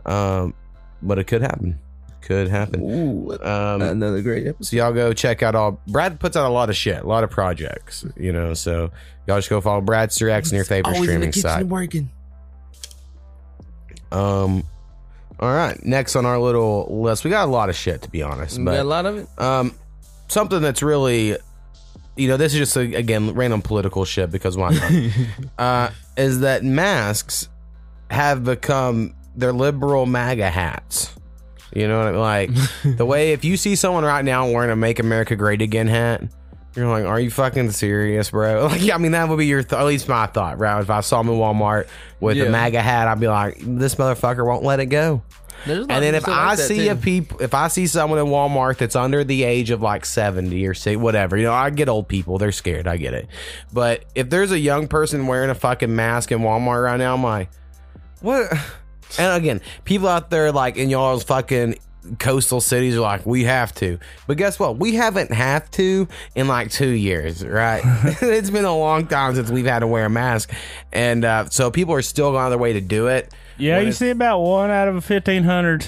Um, but it could happen. Could happen. Ooh, Um, another great episode. so y'all go check out all. Brad puts out a lot of shit, a lot of projects. You know, so y'all just go follow Bradster X on your favorite Always in the streaming kitchen site. working. Um, all right. Next on our little list, we got a lot of shit to be honest. But a lot of it. Um, something that's really, you know, this is just a, again random political shit because why not? uh, is that masks have become their liberal MAGA hats. You know what I mean? Like the way if you see someone right now wearing a "Make America Great Again" hat. You're like, are you fucking serious, bro? Like, I mean, that would be your, th- at least my thought, right? If I saw him in Walmart with Yeah. a MAGA hat, I'd be like, this motherfucker won't let it go. There's a lot And then if people like I see a peop, if I see someone in Walmart that's under the age of like seventy or say whatever, you know, I get old people; they're scared. I get it. But if there's a young person wearing a fucking mask in Walmart right now, I'm like, what? And again, people out there like in y'all's fucking coastal cities are like, we have to. But guess what? We haven't have to in like two years, right? it's been a long time since we've had to wear a mask, and uh, so people are still going out of their way to do it. Yeah, you see about one out of fifteen hundred.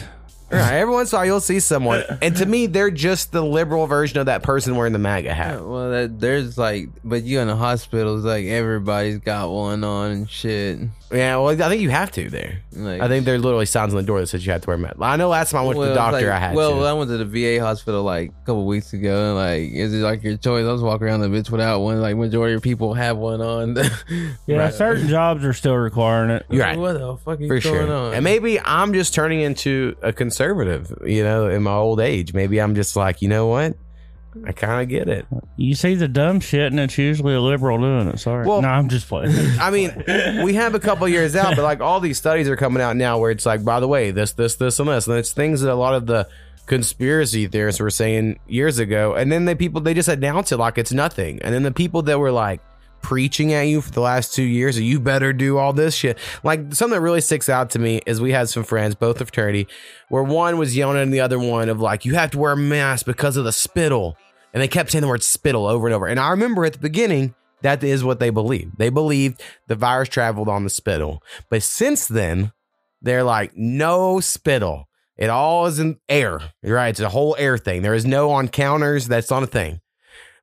Right, every once in a while you'll see someone, and to me, they're just the liberal version of that person wearing the MAGA hat. Well, that, there's like, but you in the hospitals, like everybody's got one on and shit. Yeah, well, I think you have to there. Like- I think there's literally signs on the door that says you have to wear a mask. I know last time I went to the Well, it's doctor, like- I had well, to. I went to the VA hospital like a couple weeks ago, and like, is it like your choice? I was walking around the bitch without one. Like, majority of people have one on. Yeah, Right. certain jobs are still requiring it. You're right. What the fuck is for going sure. on? And maybe I'm just turning into a conservative, you know, in my old age. Maybe I'm just like, you know what? I kind of get it. You see the dumb shit, and it's usually a liberal doing it. Sorry, Well- no, I'm just playing. I mean, we have a couple years out, but like all these studies are coming out now where it's like, by the way, this, this, this, and this. And it's things that a lot of the conspiracy theorists were saying years ago, and then the people they just announce it like it's nothing, and then the people that were like preaching at you for the last two years, you better do all this shit. Like something that really sticks out to me is we had some friends, both of fraternity, where one was yelling at the other one of like, you have to wear a mask because of the spittle. And they kept saying the word spittle over and over. And I remember at the beginning, that is what they believed. They believed the virus traveled on the spittle. But since then, they're like, no spittle. It all is in air. Right. It's a whole air thing. There is no on counters. That's not a thing.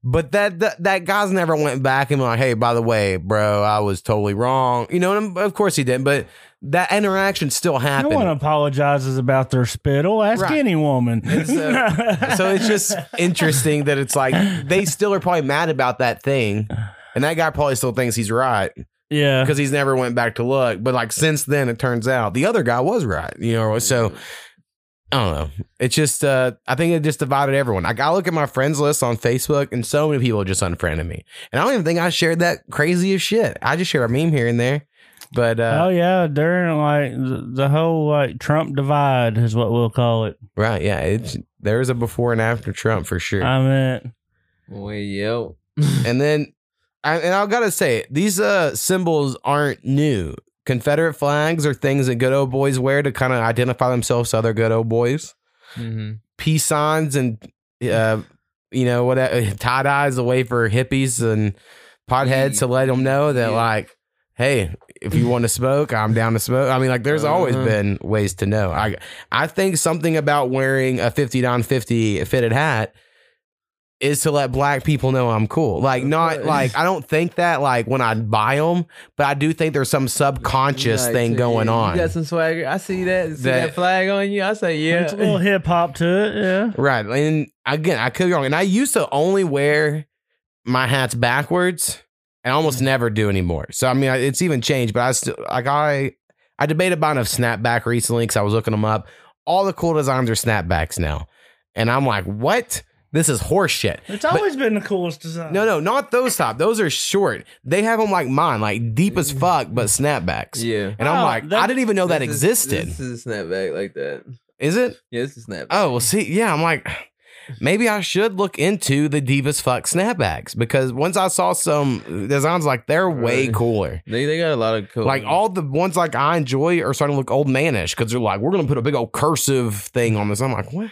But that, that that guy's never went back and like, hey, by the way, bro, I was totally wrong. You know, and of course he didn't. But that interaction still happened. No one apologizes about their spittle. Ask Right. any woman. So, so it's just interesting that it's like they still are probably mad about that thing, and that guy probably still thinks he's right yeah. because he's never went back to look. But like since then, it turns out the other guy was right. You know, so I don't know. It's just uh I think it just divided everyone. Like I look at my friends list on Facebook, and so many people just unfriended me, and I don't even think I shared that crazy as shit. I just share a meme here and there, but uh, oh yeah, during like the, the whole like Trump divide is what we'll call it. right, yeah, it's there's a before and after Trump for sure. I mean, Well, yo. and then I, and I gotta say these uh symbols aren't new. Confederate flags are things that good old boys wear to kind of identify themselves to other good old boys. Mm-hmm. Peace signs and uh, you know what tie dyes away for hippies and potheads to let them know that Yeah. like, hey, if you want to smoke, I'm down to smoke. I mean, like, there's always Uh-huh. been ways to know. I I think something about wearing a 50 down 50 fitted hat is to let black people know I'm cool. Like, not like I don't think that like when I buy them, but I do think there's some subconscious Like, thing going yeah, on. You got some swagger. I see that. See That- that, flag on you. I say, yeah. it's a little hip hop to it. Yeah. Right. And again, I could be wrong. And I used to only wear my hats backwards and almost mm. never do anymore. So I mean, I- it's even changed, but I still like I I debated buying a snapback recently because I was looking them up. All the cool designs are snapbacks now, and I'm like, what? This is horse shit. It's always been the coolest design. No, no, not those top. Those are short. They have them like mine, like deep as fuck, but snapbacks. Yeah. And I'm like, that- I didn't even know that This is- existed. This is a snapback like that. Is it? Yeah, it's a snapback. Oh, well, see, yeah, I'm like, maybe I should look into the Divas Fuck snapbacks because once I saw some designs, like they're way Right. cooler. They they got a lot of cool. Like all the ones like I enjoy are starting to look old manish because they're like, we're gonna put a big old cursive thing on this. I'm like, what?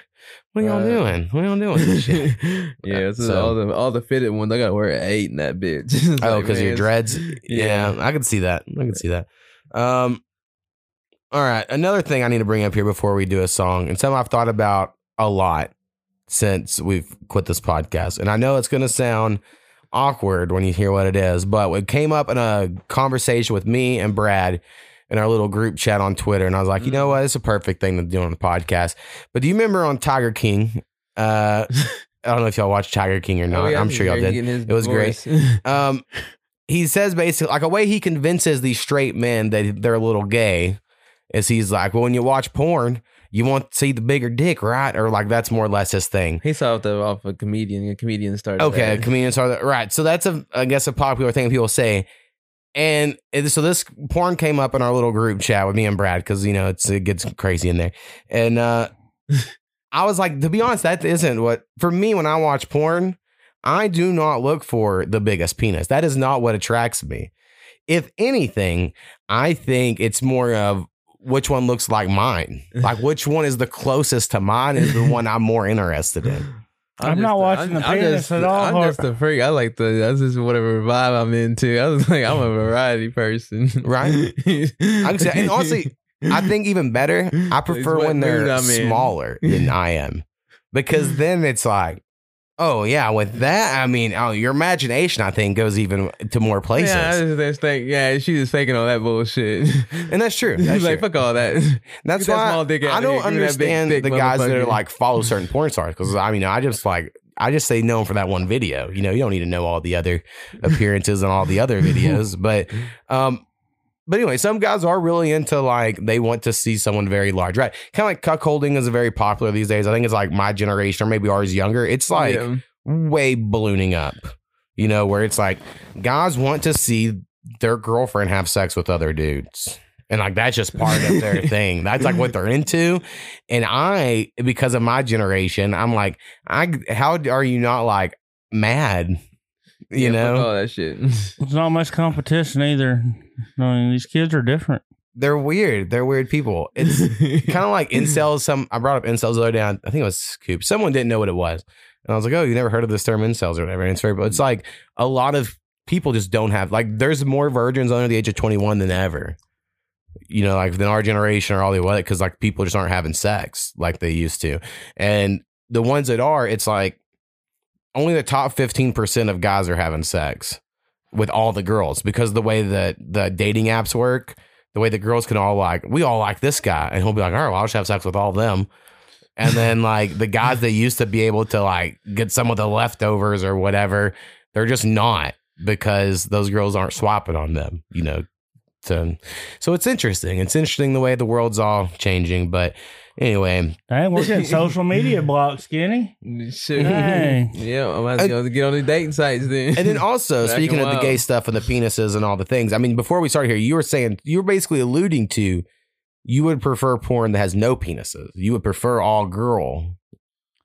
What are y'all Right. doing? What are y'all doing? with this shit? yeah, it's So- all the all the fitted ones. I gotta wear an eight in that bitch. Oh, because man, your dreads. Yeah, I can see that. I can see that. Um, all right. Another thing I need to bring up here before we do a song, and something I've thought about a lot since we've quit this podcast, and I know it's going to sound awkward when you hear what it is, but it came up in a conversation with me and Brad in our little group chat on Twitter, and I was like, you know what, it's a perfect thing to do on the podcast. But do you remember on Tiger King? Uh, I don't know if y'all watched Tiger King or not. Oh, yeah, I'm sure y'all did. It was great um he says basically like a way he convinces these straight men that they're a little gay is he's like well when you watch porn you want to see the bigger dick right or like that's more or less his thing He saw it though off a comedian. A comedian started. okay that. comedians are the, right so that's a i guess a popular thing people say and so this porn came up in our little group chat with me and brad because you know it's it gets crazy in there and uh i was like to be honest that isn't what for me when i watch porn I do not look for the biggest penis. That is not what attracts me. If anything, I think it's more of which one looks like mine. Like which one is the closest to mine is the one I'm more interested in. I'm not just- watching the penis just, at all, I'm Har- just a freak. I like the. That's just whatever vibe I'm into. I was like, I'm a variety person, Right? I can say, and honestly, I think even better, I prefer when they're mood I'm in. smaller than I am. Because then it's like, oh yeah, with that, I mean, oh, your imagination, I think, goes even to more places. Yeah, I just, just think, yeah, she just faking all that bullshit. and that's true. She's That's like, true. fuck all that. That's Get that why dick I don't me big, understand the guys that are like follow certain porn stars because I mean I just like I just say no for that one video. You know, you don't need to know all the other appearances and all the other videos. But um but anyway, some guys are really into like they want to see someone very large, right? Kind of like cuckolding is very popular these days. I think it's like my generation or maybe ours younger. It's like Yeah. way ballooning up, you know, where it's like guys want to see their girlfriend have sex with other dudes. And like that's just part of their thing. That's like what they're into. And I, because of my generation, I'm like, I how are you not like mad? You Yeah, know? all that shit. It's not much competition either. I mean, these kids are different. They're weird. They're weird people. It's kind of like incels. Some I brought up incels the other day. I think it was Coop. Someone didn't know what it was, and I was like, "Oh, you never heard of this term incels or whatever?" And it's very, but it's hmm. like a lot of people just don't have like. There's more virgins under the age of 21 than ever. You know, like than our generation or all the way because like people just aren't having sex like they used to, and the ones that are, it's like only the top 15 percent of guys are having sex with all the girls because the way that the dating apps work the way the girls can all like, we all like this guy, and he'll be like, all right, well, I'll just have sex with all of them. And then like the guys that used to be able to like get some of the leftovers or whatever, they're just not because those girls aren't swapping on them, you know. To, so it's interesting. It's interesting the way the world's all changing. But anyway, Hey, we're getting social media blocked, Skinny. Shit. Dang. yeah, I'm about to go get on the dating sites then. And then also Back speaking and of the gay stuff and the penises and all the things. I mean, before we started here, you were saying you were basically alluding to you would prefer porn that has no penises. You would prefer all girl.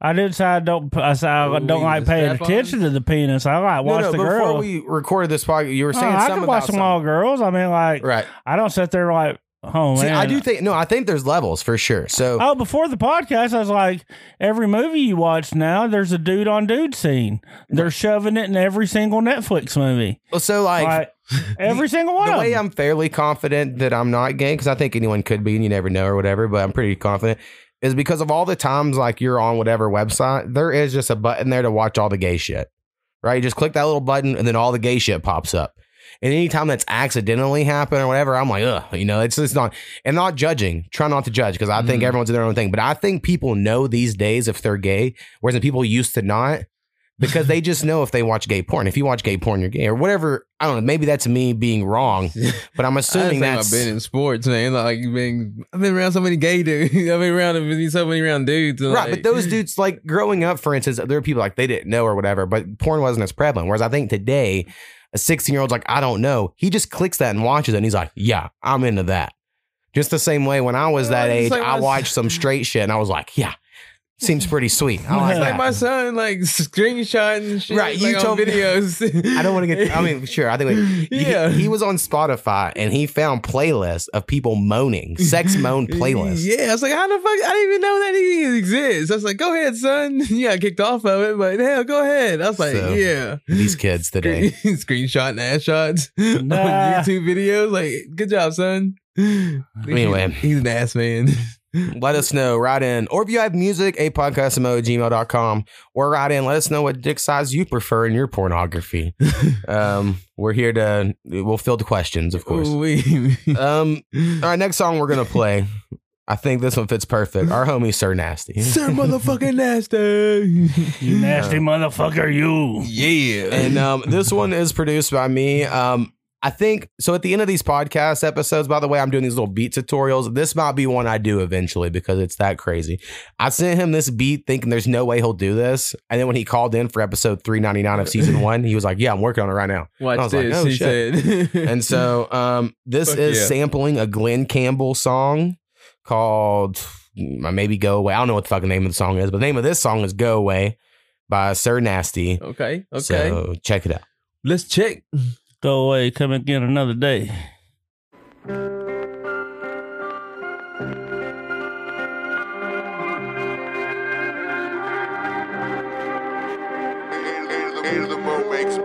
I did say I don't. I said I don't like paying attention to the penis. I like watch no, no, the before girl. we recorded this podcast, you were Oh, saying I can watch them some- all girls. I mean, like, right. I don't sit there like, oh See, man. I do think no, I think there's levels for sure. So Oh, before the podcast, I was like, every movie you watch now, there's a dude on dude scene. They're shoving it in every single Netflix movie. Well, so like, every single one the of way them. I'm fairly confident that I'm not gay because I think anyone could be and you never know or whatever, but I'm pretty confident is because of all the times like you're on whatever website, there is just a button there to watch all the gay shit. Right? You just click that little button and then all the gay shit pops up. And anytime that's accidentally happened or whatever, I'm like, ugh, you know, it's just not, and not judging, try not to judge because I think mm-hmm. everyone's in their own thing. But I think people know these days if they're gay, whereas people used to not because they just know if they watch gay porn. If you watch gay porn, you're gay or whatever. I don't know. Maybe that's me being wrong, but I'm assuming I that's. I've been in sports, man. Like been, I've been around so many gay dudes. I've been around I've been so many around dudes. Right, like- but those dudes, like growing up, for instance, there are people like they didn't know or whatever, but porn wasn't as prevalent. Whereas I think today, a 16 year old's like, I don't know. He just clicks that and watches it, and he's like, Yeah, I'm into that. Just the same way when I was uh, that it's age, I watched some straight shit, and I was like, Yeah, seems pretty sweet. I like it's like that. my son, like screenshotting and shit. Right, you like, on told me- videos. I don't want to get. I mean, sure. I think like, Yeah. he, he was on Spotify and he found playlists of people moaning, sex moan playlists. Yeah, I was like, how the fuck? I didn't even know that he even exists. I was like, go ahead, son. You got kicked off of it, but hell, go ahead. I was like, So, yeah. These kids today. Screenshot ass shots Nah. on YouTube videos. Like, good job, son. Anyway. he's an ass man. Let us know. Write in. Or if you have music, a podcastmo at gmail.com. Or write in. Let us know what dick size you prefer in your pornography. um, we're here to, we'll field the questions, of course. Um, all right, next song we're going to play. I think this one fits perfect. Our homie, Sir Nasty. Sir motherfucking nasty. You nasty motherfucker, you. Yeah. And um, this one is produced by me. Um, I think so. At the end of these podcast episodes, by the way, I'm doing these little beat tutorials. This might be one I do eventually because it's that crazy. I sent him this beat thinking there's no way he'll do this, and then when he called in for episode 399 of season one, he was like, "Yeah, I'm working on it right now." Watch And I was this, like, "Oh he shit!" said. and so um, this Fuck is yeah. sampling a Glen Campbell song called mm, maybe "Go Away." I don't know what the fucking name of the song is, but the name of this song is "Go Away" by Sir Nasty. okay, okay. So check it out. Let's check. Go away, come again another day.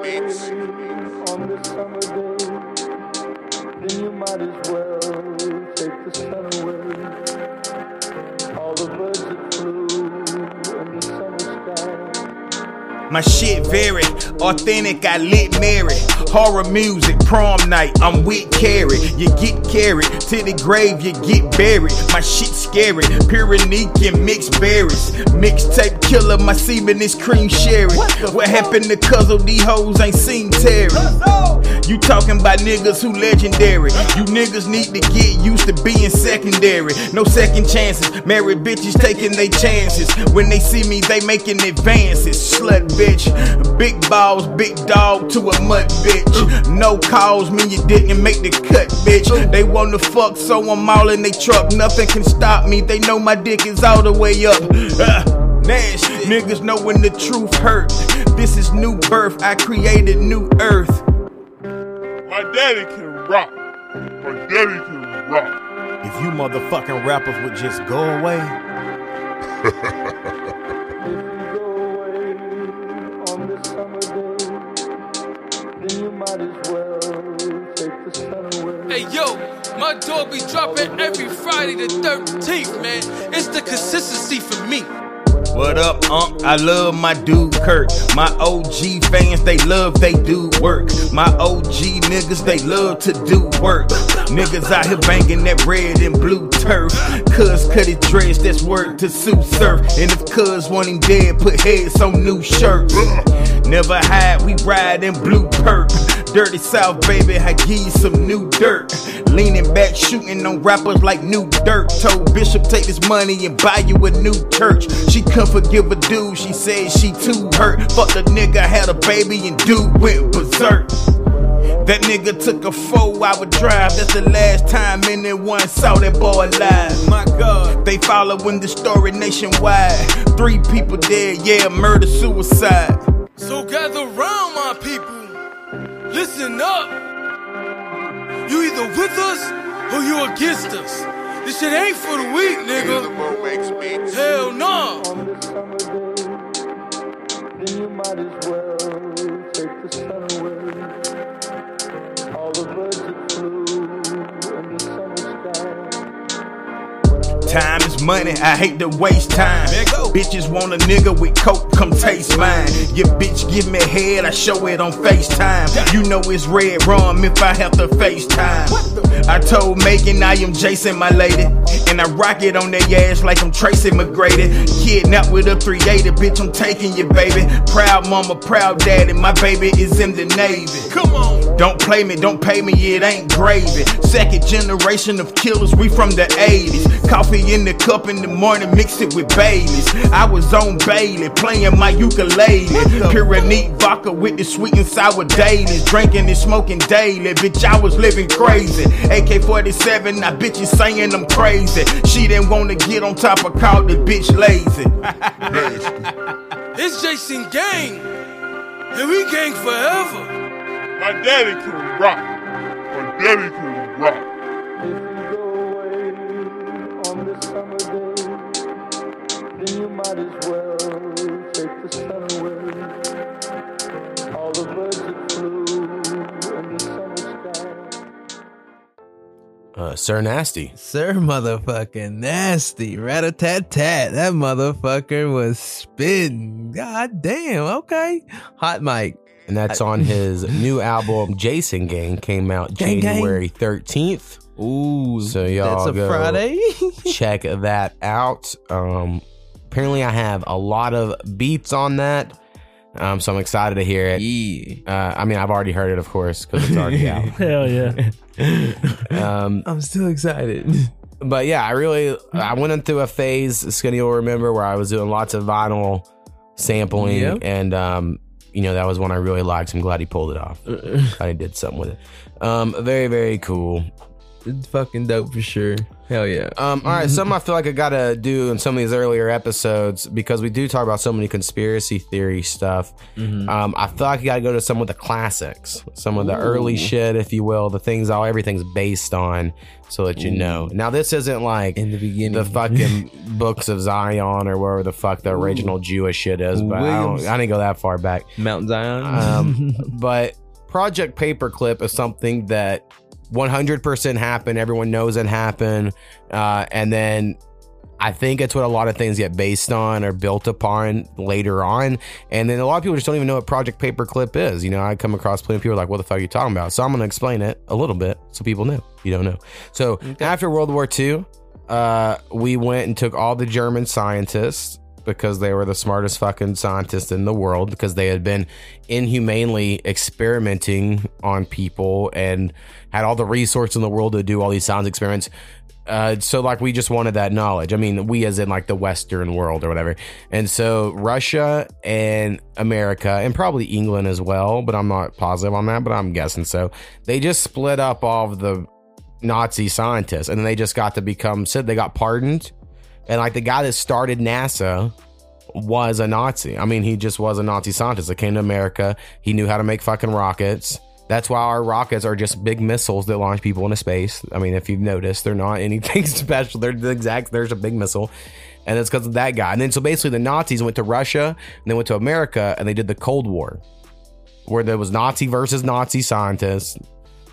Beats. on this summer day, then you might as well My shit very authentic, I lit Mary. Horror music, prom night, I'm with Carrie. You get carried to the grave, you get buried. My shit scary, Pyrenees and mixed berries. Mixtape killer, my semen is cream sherry. What happened to Cuzzle? These hoes ain't seen Terry. You talking about niggas who legendary. You niggas need to get used to being secondary. No second chances. Married bitches taking their chances. When they see me, they making advances. Slut bitch. Big balls, big dog to a mutt bitch. No calls mean you didn't make the cut, bitch. They wanna fuck, so I'm all in they truck. Nothing can stop me. They know my dick is all the way up. Uh, nasty. Niggas know when the truth hurt. This is new birth. I created new earth. My daddy can rock. My daddy can rock. If you motherfucking rappers would just go away. on this summer day, then you might as well take the sun away. Hey yo, my dog be dropping every Friday the 13th, man. It's the consistency for me. What up, Unc? I love my dude Kirk. My OG fans, they love they do work. My OG niggas, they love to do work. Niggas out here banging that red and blue turf. Cuz cut his dreads, that's word to Sue Surf. And if cuz want him dead, put heads on new shirts. Never hide, we ride in blue perk. Dirty South, baby, I give you some new dirt. Leaning back, shooting on rappers like new dirt. Told Bishop, take this money and buy you a new church. She couldn't forgive a dude, she said she too hurt. Fuck the nigga, had a baby and dude went berserk. That nigga took a four hour drive. That's the last time anyone saw that boy alive. My God, they following the story nationwide. Three people dead, yeah, murder suicide. So gather round, my people. Listen up. You either with us or you against us. This shit ain't for the weak, nigga. Hell no. Then you might as well take the sun away. All the birds that flew in the summer sky. Time is money, I hate to waste time. Bitches want a nigga with coke, come taste mine. Your bitch give me head, I show it on FaceTime. You know it's red rum if I have to FaceTime. I told Megan I am Jason, my lady. And I rock it on their ass like I'm Tracy McGrady. Kidnapped with a 380, bitch, I'm taking you, baby. Proud mama, proud daddy, my baby is in the Navy. Come on. Don't play me, don't pay me, it ain't gravy. Second generation of killers, we from the 80s. Coffee in the cup in the morning, mix it with Baileys. I was on Bailey, playing my ukulele. Pure neat vodka with the sweet and sour dailies. Drinking and smoking daily, bitch, I was living crazy. AK 47, now bitches saying I'm crazy. She didn't wanna get on top, I called the bitch lazy. It's Jason Gang. And we gang forever. My daddy can rock. My daddy can rock. Might as well take the sun away. All the birds that flew in the summer sky. Uh, Sir Nasty. Sir motherfucking nasty. Rat a tat tat. That motherfucker was spitting. God damn. Okay. Hot mic. And that's on his new album, Jason Gang, came out Gang, gang. January 13th. Ooh. So y'all that's a go Friday. check that out. Um, apparently, I have a lot of beats on that. Um, so I'm excited to hear it. Uh, I mean, I've already heard it, of course, because it's already out. Hell yeah. Um, I'm still excited. but yeah, I really I went through a phase, Skinny will remember, where I was doing lots of vinyl sampling, Yep. and um, you know that was one I really liked. I'm glad he pulled it off. I did something with it. Um, very very cool. It's fucking dope for sure. Hell yeah. Um, all right, something I feel like I gotta do in some of these earlier episodes because we do talk about so many conspiracy theory stuff. Mm-hmm. Um, I feel like you gotta go to some of the classics, some of the early shit, if you will, the things all everything's based on, so that you Ooh. know. Now this isn't like in the beginning the fucking books of Zion or wherever the fuck the original Jewish shit is, but I don't, I didn't go that far back. Mount Zion. Um, but Project Paperclip is something that 100% happened. Everyone knows it happened. Uh, and then I think it's what a lot of things get based on or built upon later on. And then a lot of people just don't even know what Project Paperclip is. You know, I come across plenty of people like, what the fuck are you talking about? So I'm going to explain it a little bit so people know. You don't know. So after World War II, uh, we went and took all the German scientists because they were the smartest fucking scientists in the world because they had been inhumanely experimenting on people and had all the resources in the world to do all these science experiments. Uh, so like we just wanted that knowledge. I mean, we as in like the Western world or whatever. And so Russia and America and probably England as well, but I'm not positive on that, but I'm guessing so. They just split up all of the Nazi scientists and then they just got to become said they got pardoned. And like the guy that started NASA was a Nazi. I mean, he just was a Nazi scientist that came to America. He knew how to make fucking rockets. That's why our rockets are just big missiles that launch people into space. I mean, if you've noticed, they're not anything special. They're the exact, there's a big missile. And it's because of that guy. And then so basically the Nazis went to Russia and they went to America and they did the Cold War, where there was Nazi versus Nazi scientists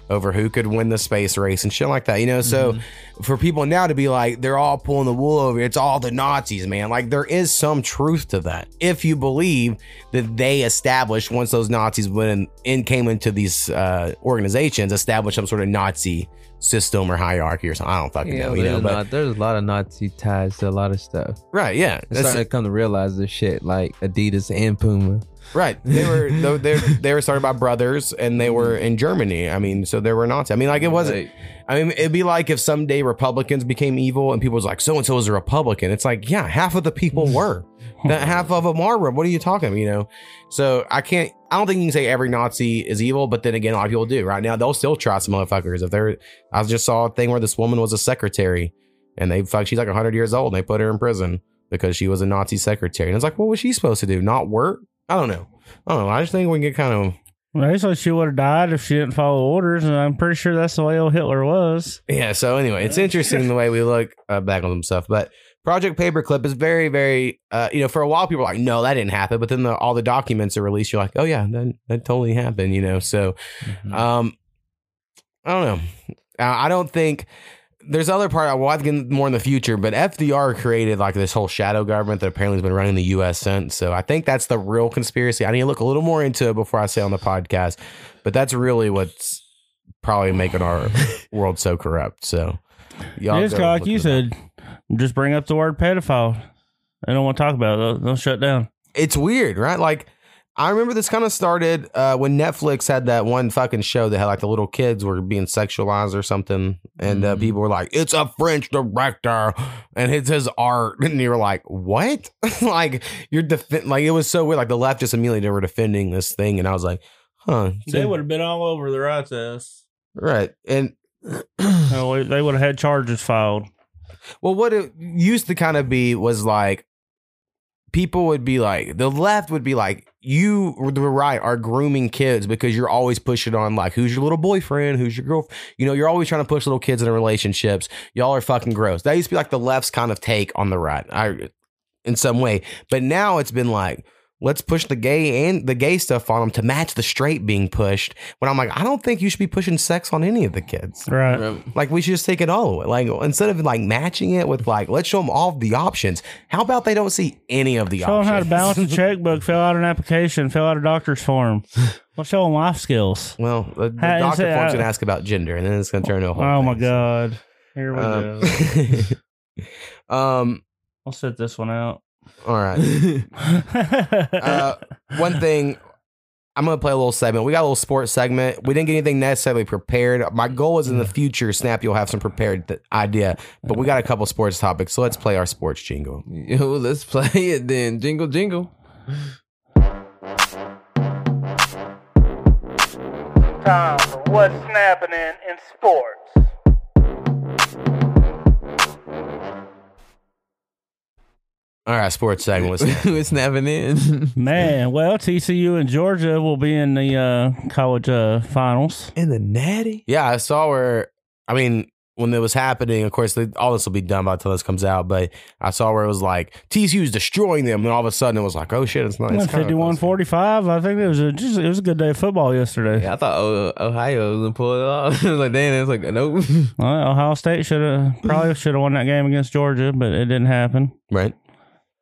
over who could win the space race and shit like that. You know, so for people now to be like, they're all pulling the wool over, it's all the Nazis, man. Like there is some truth to that. If you believe that they established once those Nazis went in, in came into these uh, organizations, established some sort of Nazi system or hierarchy or something. I don't fucking Yeah, know, you know, but not- there's a lot of Nazi ties to a lot of stuff. right, yeah. That's- starting to come to realize this shit, like Adidas and Puma. Right. They were they they they were started by brothers and they were mm-hmm. in Germany. I mean, so there were Nazis. I mean, like it wasn't. I mean, it'd be like if someday Republicans became evil and people was like, so and so is a Republican. It's like, yeah, half of the people were. that half of them are. What are you talking? about, You know. So I can't. I don't think you can say every Nazi is evil, but then again, a lot of people do. Right now, they'll still try some motherfuckers. If they're, I just saw a thing where this woman was a secretary, and they fuck. She's like hundred years old, and they put her in prison because she was a Nazi secretary. And it's like, what was she supposed to do? Not work? I don't know. I don't know. I just think we can get kind of said she would have died if she didn't follow orders, and I'm pretty sure that's the way old Hitler was. Yeah. So anyway, it's interesting the way we look uh, back on some stuff, but Project Paperclip is very, very, uh, you know, for a while people were like, no, that didn't happen. But then the, all the documents are released. You're like, oh yeah, that, that totally happened, you know? So, um, I don't know. I don't think there's other part. I think more in the future, but FDR created like this whole shadow government that apparently has been running the U.S. since. So I think that's the real conspiracy. I need to look a little more into it before I say on the podcast, but that's really what's probably making our world so corrupt. So, y'all It's like you said, just bring up the word pedophile. They don't want to talk about it. They'll, they'll shut down. it's weird, right? Like I remember this kind of started uh, when Netflix had that one fucking show that had like the little kids were being sexualized or something, and uh, people were like, "It's a French director and it's his art," and you were like, "What?" like you're defen like it was so weird. Like the left just immediately were defending this thing, and I was like, "Huh." They would have been all over the rights ass. right, and Oh, they would have had charges filed. Well, what it used to kind of be was like people would be like the left would be like you the right are grooming kids because you're always pushing on like who's your little boyfriend? Who's your girl you know you're always trying to push little kids into relationships. Y'all are fucking gross. That used to be like the left's kind of take on the right. I in some way. But now it's been like let's push the gay and the gay stuff on them to match the straight being pushed when i'm like i don't think you should be pushing sex on any of the kids Right. like we should just take it all away. Like instead of like matching it with like let's show them all the options. How about they don't see any of the Show them options? how to balance a checkbook, fill out an application, fill out a doctor's form. We'll show them life skills. Well, the, the How- doctor say, form's uh, gonna ask about gender, and then it's gonna turn into a whole. Oh my thing. god! Here we Um, go. um, I'll set this one out. All right. uh, one thing. I'm gonna play a little segment. We got a little sports segment. We didn't get anything necessarily prepared. My goal is in the future, Snap, you'll have some prepared th- idea. But we got a couple sports topics, so let's play our sports jingle. Yo, let's play it then. Jingle, jingle. Time for what's snapping in in sports. All right, sports segment. What's We're snapping in. Man, well, TCU and Georgia will be in the uh, college uh, finals. In the natty? Yeah, I saw where. I mean, when it was happening, of course, they, all this will be done by the time this comes out. But I saw where it was like TCU's destroying them, and all of a sudden it was like, oh shit, it's not. It's kinda 51 45. I think it was a just, it was a good day of football yesterday. Yeah, I thought oh, Ohio was gonna pull it off. Was like, damn, it's like nope. Well, Ohio State should have probably should have won that game against Georgia, but it didn't happen. Right.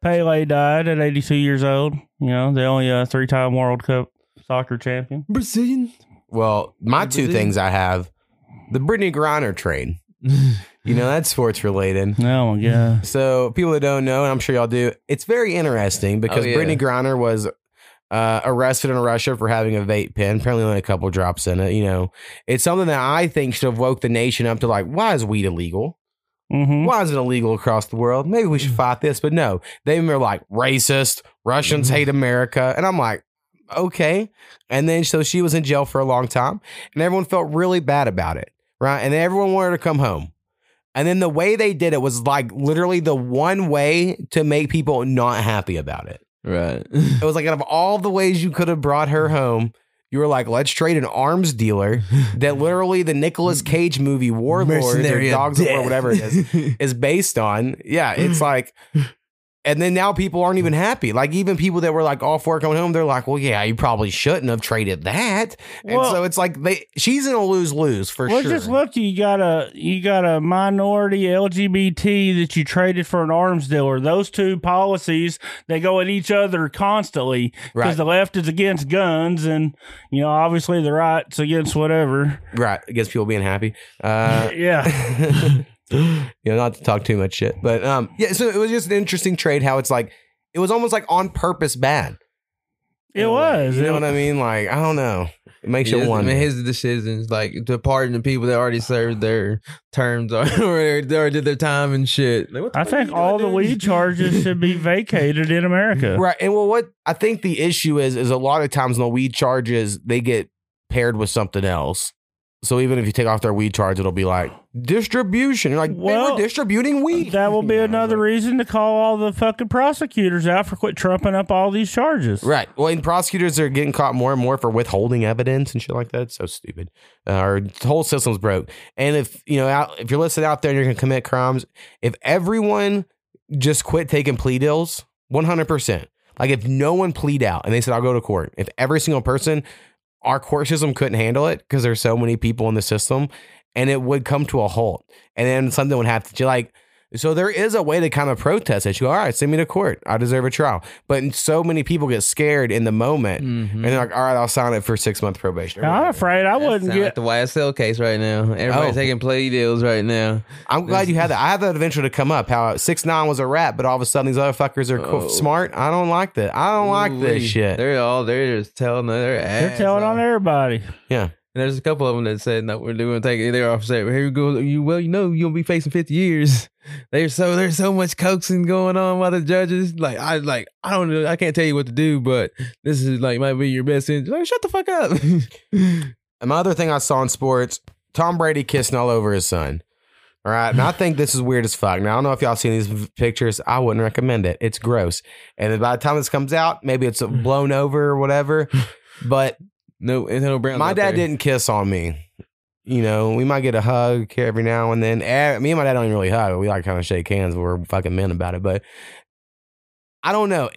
Pele died at 82 years old. You know, the only uh, three time World Cup soccer champion. Brazilian. Well, my two things I have the Brittney Griner trade. You know, that's sports related. Oh my god. So people that don't know, and I'm sure y'all do, it's very interesting because Oh, yeah. Brittney Griner was uh, arrested in Russia for having a vape pen. Apparently, only a couple drops in it. You know, it's something that I think should have woke the nation up to like, why is weed illegal? Mm-hmm. Why is it illegal across the world? Maybe we should mm. fight this, but no, they were like racist. Russians mm-hmm. hate America, and I'm like, okay. And then so she was in jail for a long time, and everyone felt really bad about it, right? And everyone wanted her to come home. And then the way they did it was like literally the one way to make people not happy about it. Right. It was like out of all the ways you could have brought her mm. home, you were like, let's trade an arms dealer that literally the Nicolas Cage movie Warlords or Dogs of War, whatever it is, is based on. Yeah, it's like, and then now people aren't even happy. Like even people that were like all for coming home, they're like, well, yeah, you probably shouldn't have traded that. And so it's like they, she's in a lose lose for well, sure. just lucky you got a you got a minority LGBT that you traded for an arms dealer. Those two policies they go at each other constantly because Right. the left is against guns and you know obviously the right's against whatever. right against people being happy. Uh, yeah. you know, not to talk too much shit, but um, yeah. So it was just an interesting trade. How it's like it was almost like on purpose bad. It was. You know It- what I mean? Like I don't know. It makes Yeah, you I wonder. mean, his decisions, like to pardon the people that already served their terms or, or they already did their time and shit. Like, what the I think all the weed charges should be vacated in America. Right. And well, what I think the issue is is a lot of times the weed charges they get paired with something else. So even if you take off their weed charge, it'll be like distribution. You're like, they Well, were distributing weed. That will be another reason to call all the fucking prosecutors out for quit trumping up all these charges. Right. Well, and prosecutors are getting caught more and more for withholding evidence and shit like that. It's so stupid. Uh, our whole system's broke. And if you know, out, if you're listening out there and you're gonna commit crimes, if everyone just quit taking plea deals, one hundred percent. Like if no one plead out and they said I'll go to court, if every single person, our court system couldn't handle it because there's so many people in the system, and it would come to a halt, and then something would have to you like. So there is a way to kind of protest it. You go, all right, send me to court. I deserve a trial. But so many people get scared in the moment, mm-hmm. and they're like, all right, I'll sign it for six month probation. I'm afraid I wouldn't Sound get. like the YSL case right now. Everybody's Oh. taking plea deals right now. I'm glad you had that. I had that adventure to come up. How six nine was a rap, but all of a sudden these other fuckers are Oh. smart. I don't like that. I don't like this shit. They're all they're just telling their ass. They're telling on everybody. Yeah. And there's a couple of them that said no, we're doing take it. They're off. Say, here you go. You well, you know you'll be facing fifty years. There's so there's so much coaxing going on by the judges. Like I like I don't know. I can't tell you what to do, but this is like might be your best interest. Like shut the fuck up. And my other thing I saw in sports, Tom Brady kissing all over his son. All right. And I think this is weird as fuck. Now, I don't know if y'all seen these pictures. I wouldn't recommend it. It's gross. And by the time this comes out, maybe it's blown over or whatever. But no, Antonio Brown. my dad didn't kiss on me. You know, we might get a hug every now and then. Eh, Me and my dad don't even really hug. We like kind of shake hands. We're fucking men about it. But I don't know.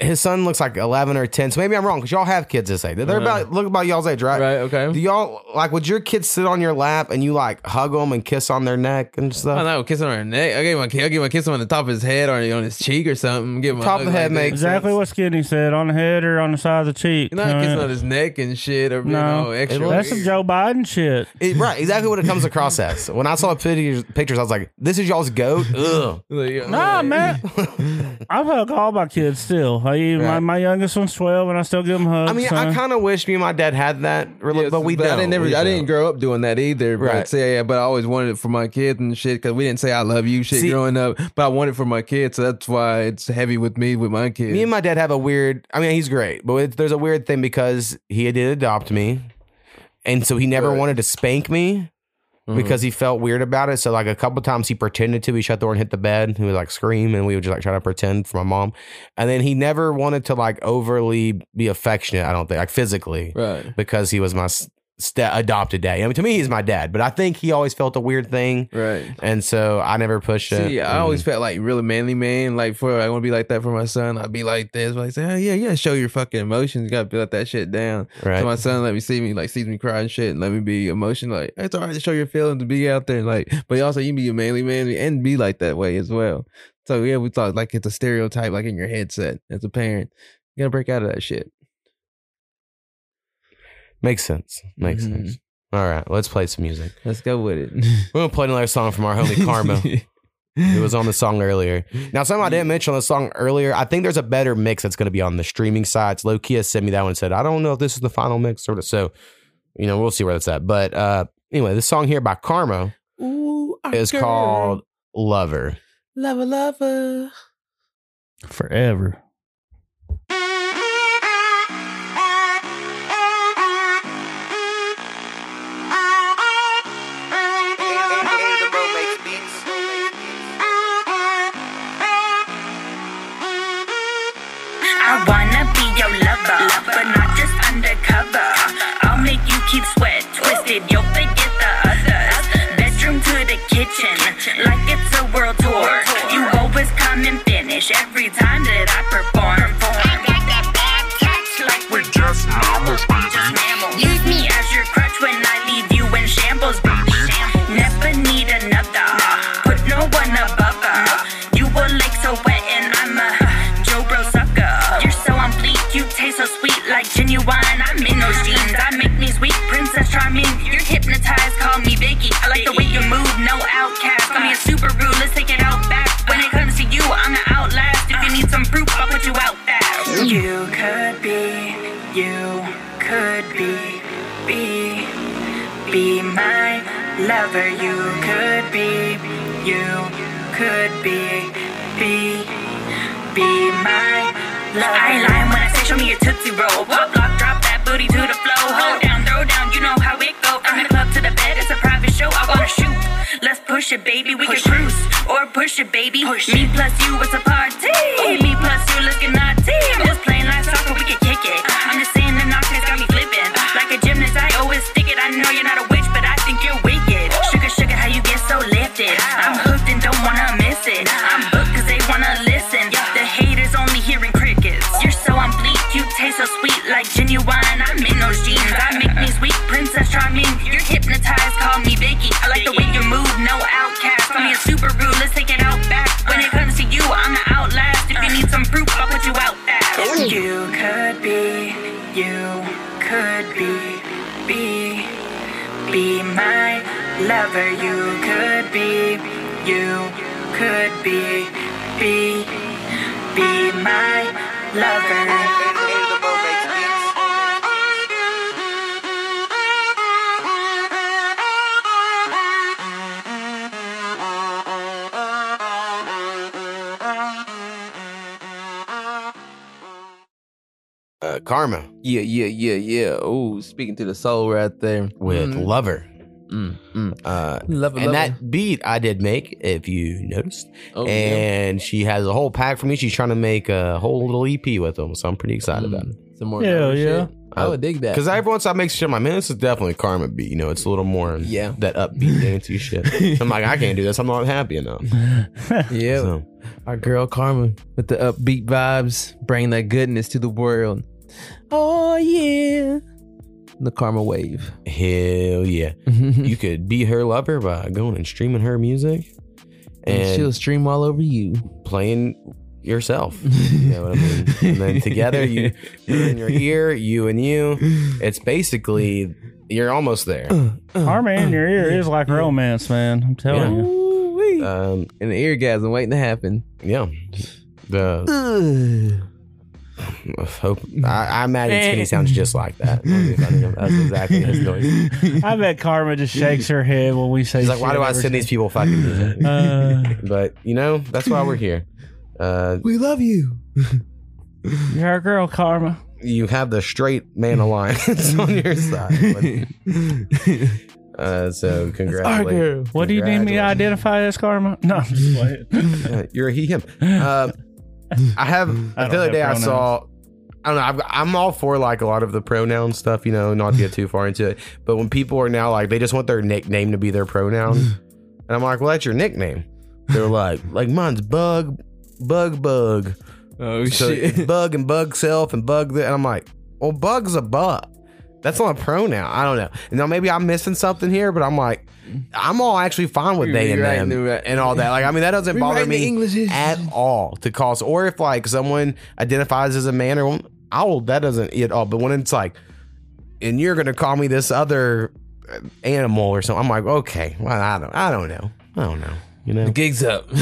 His son looks like 11 or 10. So maybe I'm wrong because y'all have kids this age. They're Uh-huh. about, look about y'all's age, right? Right. Okay. Do y'all, like, would your kids sit on your lap and you like hug them and kiss on their neck and stuff? don't know, kiss on their neck. I gave him a kiss. I gave him a kiss on the top of his head or on his cheek or something. Give him a Top of the head like makes Exactly what Skinny said on the head or on the side of the cheek. You're not Uh, kissing on his neck and shit or you no, know, extra. that's some Joe Biden shit. It- right, exactly what it comes across as. When I saw pictures, pictures, I was like, "This is y'all's goat." Ugh. Nah, man. I've hug all my kids still. I, my, Right. my youngest one's 12 and I still give them hugs. I mean, I kind of wish me and my dad had that, rela- but we but don't. I didn't never. We I didn't don't. grow up doing that either. But Right. say, yeah, but I always wanted it for my kids and shit because we didn't say I love you shit See- growing up. But I wanted it for my kids, so that's why it's heavy with me with my kids. Me and my dad have a weird. I mean, he's great, but it, there's a weird thing because he did adopt me, and so he never wanted to spank me Mm-hmm. because he felt weird about it. So like a couple times he pretended to. He shut the door and hit the bed. He would like scream, and we would just like try to pretend for my mom. And then he never wanted to like overly be affectionate. I don't think like physically, Right. Because he was my s- sta adopted dad. I mean, to me, he's my dad, but I think he always felt a weird thing, Right. And so I never pushed it. See, I And- always felt like really manly man. Like for I want to be like that for my son. I'd be like this. But I say, oh, yeah, yeah, show your fucking emotions. You gotta let that shit down. Right. So my son let me see me like sees me cry and shit, and let me be emotional. Like it's all right to show your feelings to be out there. Like, but also you can be a manly man and be like that way as well. So yeah, we thought like it's a stereotype like in your headset as a parent. You gotta break out of that shit. Makes sense. Makes Mhm. sense. All right, let's play some music. Let's go with it. We're gonna play another song from our homie Karmaa. It was on the song earlier. Now, something I didn't mention on the song earlier, I think there's a better mix that's going to be on the streaming sites. Lowkea sent me that one and said, I don't know if this is the final mix, sort of. So, you know, we'll see where that's at. But uh anyway, this song here by Karmaa Ooh, our is girl. called Lover. Lover, lover. Forever. Kitchen, like it's a world tour. You always come and finish every time that I perform. I got that bad touch, like we're just mammals. Mammals. Use me as your crutch when I leave you in shambles, baby. Never need another. Put no one above her. You a lake so wet and I'm a Joe Bro sucker. You're so on fleek, you taste so sweet like genuine. I'm in those jeans. I make me sweet, princess charming. You're hypnotized, call me Vicky. I like the way you move, no outcast. Call me a super rude, let's take it out back. When it comes to you, I'm the outlast. If you need some proof, I'll put you out fast. You could be, you could be, be, be my lover. You could be, you could be, be, be my lover. I lying when I say show me your tootsie roll. Pop lock, drop booty to the flow. Hold down, throw down, you know how it go. From the club to the bed, it's a private show. I wanna shoot. Let's push it, baby. We can cruise or push it, baby. Push Me plus you, it's a party. Me plus you, let's get naughty. I'm just playing like soccer, we can kick it. I'm just saying the knockers got me flipping. Like a gymnast, I always stick it. I know you're not a witch, but I think you're wicked. Sugar, sugar, how you get so lifted? I'm taste so sweet like genuine. I'm in those jeans. I make me sweet, princess charming. You're hypnotized, call me Vicky. I like the way you move, no outcast. Call me a Subaru, let's take it out back. When it comes to you, I'm the outlast. If you need some proof, I'll put you out fast. Oh. You could be, you could be, be, be my lover. You could be, you could be, be, be my lover. Karmaa Yeah, yeah, yeah, yeah. Oh, speaking to the soul right there. with Mm. Lover. Mm, mm. Uh, Lover, and lover. that beat I did make, if you noticed. Oh, yeah. and she has a whole pack for me. She's trying to make a whole little EP with them, so I'm pretty excited about it. Some more Hell yeah. shit. I would dig that. Because every once I make shit, I'm man, this is definitely a Karmaa beat. You know, it's a little more Yeah. that upbeat dancey shit. I'm like, I can't do this. I'm not happy enough. Yeah. So, Our girl Karmaa with the upbeat vibes, bring that goodness to the world. Oh yeah. The Karmaa wave. hell yeah. you could be her lover by going and streaming her music And, and she'll stream all over you. playing yourself. You know what I mean? And then together, you her in your ear, you and you. It's basically you're almost there. Uh, uh, Karmaa in your ear is like uh. romance, man. I'm telling you. Ooh-wee. Um, and the eargasm waiting to happen. yeah. The hope I, I imagine Skinny sounds just like that. That's exactly his noise. I bet Karmaa just shakes her head when we say. He's like, why do I over send these people fucking music? Uh, but you know, that's why we're here. Uh, We love you. You're our girl, Karmaa. you have the straight man alliance on your side. Uh, so congratulations. What do you need me to identify as Karmaa? No, I'm just playing. Uh, you're a he him. Um, I have I the other have day I saw. I don't know. I've, I'm all for like a lot of the pronoun stuff, you know, not to get too far into it. But when people are now like they just want their nickname to be their pronoun, mm. and I'm like, well, that's your nickname. They're like, like mine's bug, bug, bug. Oh So shit. bug and bug self and bug. Th- and I'm like, well, bug's a bug. That's not a pronoun. I don't know. Now maybe I'm missing something here, but I'm like, I'm all actually fine with they and them and all that. Like, I mean, that doesn't bother me at all to call. Or if like someone identifies as a man or woman, I will. That doesn't at all. But when it's like, and you're gonna call me this other uh, animal or something. I'm like, okay, well, I don't, I don't know, I don't know. You know, The gig's up.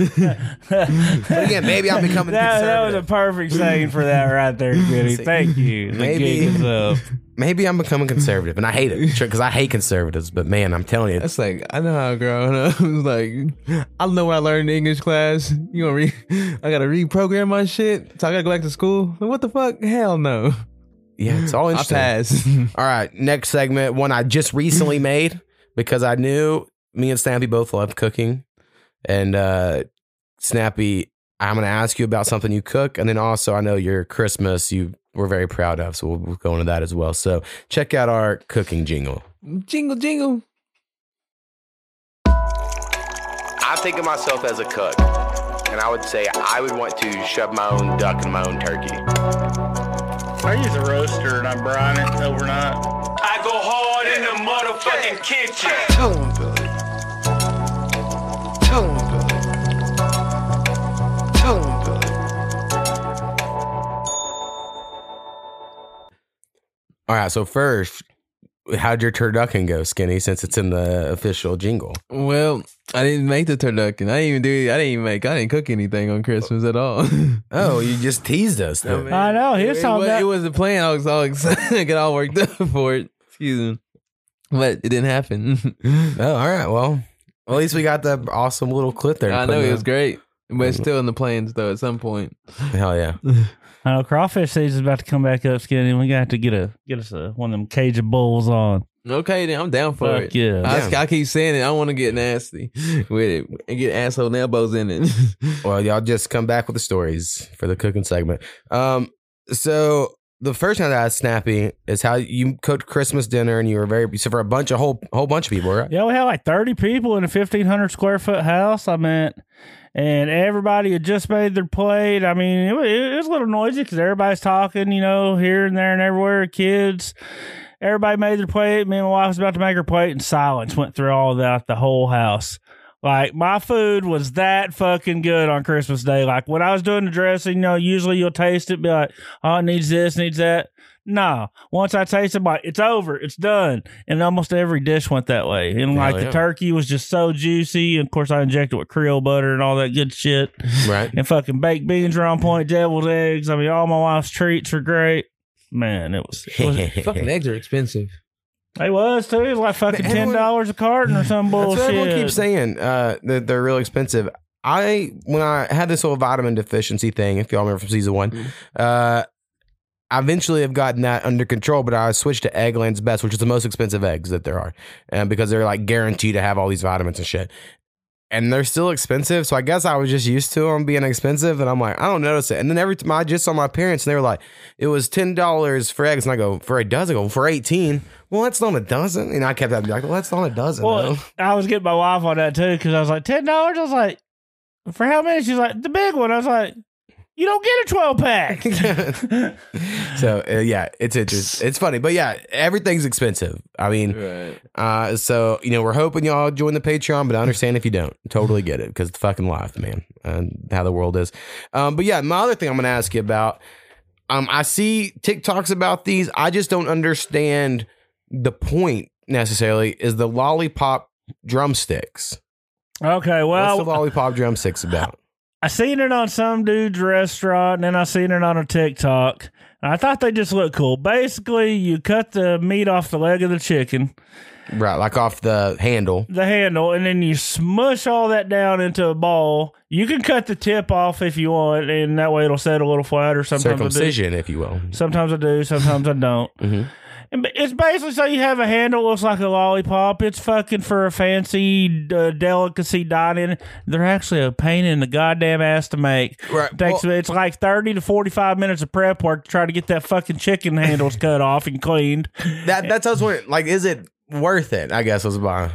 but again, maybe I'm becoming that, that was a perfect saying for that right there, Goody. Thank you. The Maybe- gig is up. Maybe I'm becoming conservative, and I hate it because I hate conservatives. But man, I'm telling you, That's like I know how growing up. Like I know what I learned in English class. You gonna re? I gotta reprogram my shit, so I gotta go back to school. What the fuck? Hell no. yeah, it's all I interesting. pass. All right, next segment, one I just recently made because I knew me and Snappy both love cooking. And uh Snappy, I'm going to ask you about something you cook. And then also, I know your Christmas you were very proud of. So we'll, we'll go into that as well. So check out our cooking jingle. jingle jingle. I think of myself as a cook. And I would say I would want to shove my own duck in my own turkey. I use a roaster and I brine it overnight. I go hard in the motherfucking kitchen. Tell him, Billy. All right. So first, how'd your turducken go, Skinny, since it's in the official jingle? Well, I didn't make the turducken. I didn't even do. I didn't even make. I didn't cook anything on Christmas at all. Oh, you just teased us. though. I know. He was it, talking it, about. it was a plan. I was all excited. I got all worked up for it. Excuse me, but it didn't happen. Oh, all right. Well, at least we got the awesome little clip there. I know it there. was great, but it's mm. still in the plans though. At some point, Hell yeah. I know crawfish season's about to come back up, Skinny. We got to get a get us a, one of them cage of bowls on. okay, then I'm down for Fuck it. yeah. I, I keep saying it. I want to get nasty with it and get asshole elbows in it. Well, y'all just come back with the stories for the cooking segment. Um, so the first time that I asked Snappy is how you cooked Christmas dinner and you were very so for a bunch of whole whole bunch of people, right? Yeah, we had like 30 people in a 1,500 square foot house. I meant, and everybody had just made their plate. I mean, it was, it was a little noisy because everybody's talking, you know, here and there and everywhere. Kids, everybody made their plate. Me and my wife was about to make her plate, and silence went through all that, the whole house. Like my food was that fucking good on Christmas Day. Like when I was doing the dressing, you know, usually you'll taste it, be like, oh, it needs this, needs that. No, once I tasted, it, like it's over, it's done, and almost every dish went that way. And like Hell the turkey was just so juicy, and of course I injected with Creole butter and all that good shit. Right. And fucking baked beans are on point, deviled eggs. I mean, all my wife's treats are great. Man, it was. It was Fucking eggs are expensive. It was too. It was like fucking ten dollars a carton or some That's what bullshit. everyone keeps saying. Uh, that they're real expensive. I when I had this whole vitamin deficiency thing, if y'all remember from season one, Mm-hmm. uh, I eventually have gotten that under control. But I switched to Eggland's Best, which is the most expensive eggs that there are, and because they're like guaranteed to have all these vitamins and shit. And they're still expensive, so I guess I was just used to them being expensive, and I'm like, I don't notice it. And then every time I just saw my parents, and they were like, it was ten dollars for eggs, and I go for a dozen. I go for eighteen. Well, that's not a dozen. And I kept having like, well, that's not a dozen. Well, though. I was getting my wife on that too because I was like ten dollars. I was like, for how many? She's like the big one. I was like, you don't get a twelve pack. so uh, yeah, it's interesting. It's funny, but yeah, everything's expensive. I mean, Right. uh, so you know, we're hoping y'all join the Patreon, but I understand if you don't. Totally get it because it's fucking life, man, and how the world is. Um, but yeah, my other thing I'm going to ask you about. Um, I see TikToks about these. I just don't understand the point necessarily. Is the lollipop drumsticks? okay, well, What's the lollipop drumsticks about? I seen it on some dude's restaurant, and then I seen it on a TikTok. I thought they just looked cool. Basically, you cut the meat off the leg of the chicken, Right, like off the handle. the handle, and then you smush all that down into a ball. You can cut the tip off if you want, and that way it'll set a little flatter. Sometimes I do. Circumcision, if you will. Sometimes I do, sometimes I don't. Mhm. It's basically so you have a handle that looks like a lollipop. It's fucking for a fancy uh, delicacy dining. They're actually a pain in the goddamn ass to make. Right. Takes it's like thirty to forty five minutes of prep work to try to get that fucking chicken handles cut off and cleaned. That that's what was wondering. Like, is it worth it? I guess was my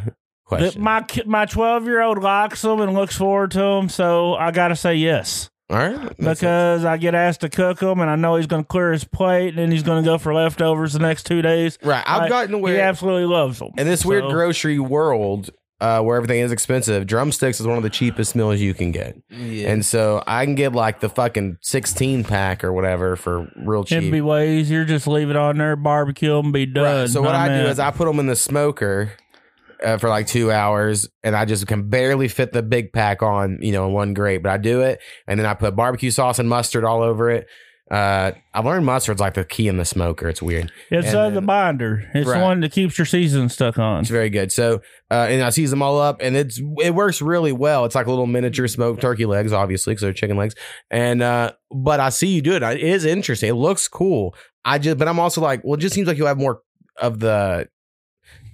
question. my ki- my twelve year old likes them and looks forward to them, so I got to say yes. All right, Makes because I get asked to cook them, and I know he's going to clear his plate, and then he's going to go for leftovers the next two days. Right, I've I- gotten to he absolutely loves them. in this weird So- grocery world, uh, where everything is expensive, drumsticks is one of the cheapest meals you can get. Yeah. And so I can get like the fucking 16 pack or whatever for real cheap. It'd be way easier. Just leave it on there, barbecue them, be done. Right. So what I do is I put them in the smoker uh, for like two hours, and I just can barely fit the big pack on, you know, one grate. But I do it, and then I put barbecue sauce and mustard all over it. Uh, I learned mustard's like the key in the smoker. It's weird. it's uh, then- the binder. It's Right. the one that keeps your season stuck on. It's very good. So, uh, and I season them all up, and it's it works really well. It's like little miniature smoked turkey legs, obviously, because they're chicken legs. And uh, but I see you do it. It is interesting. It looks cool. I just, but I'm also like, well, it just seems like you'll have more of the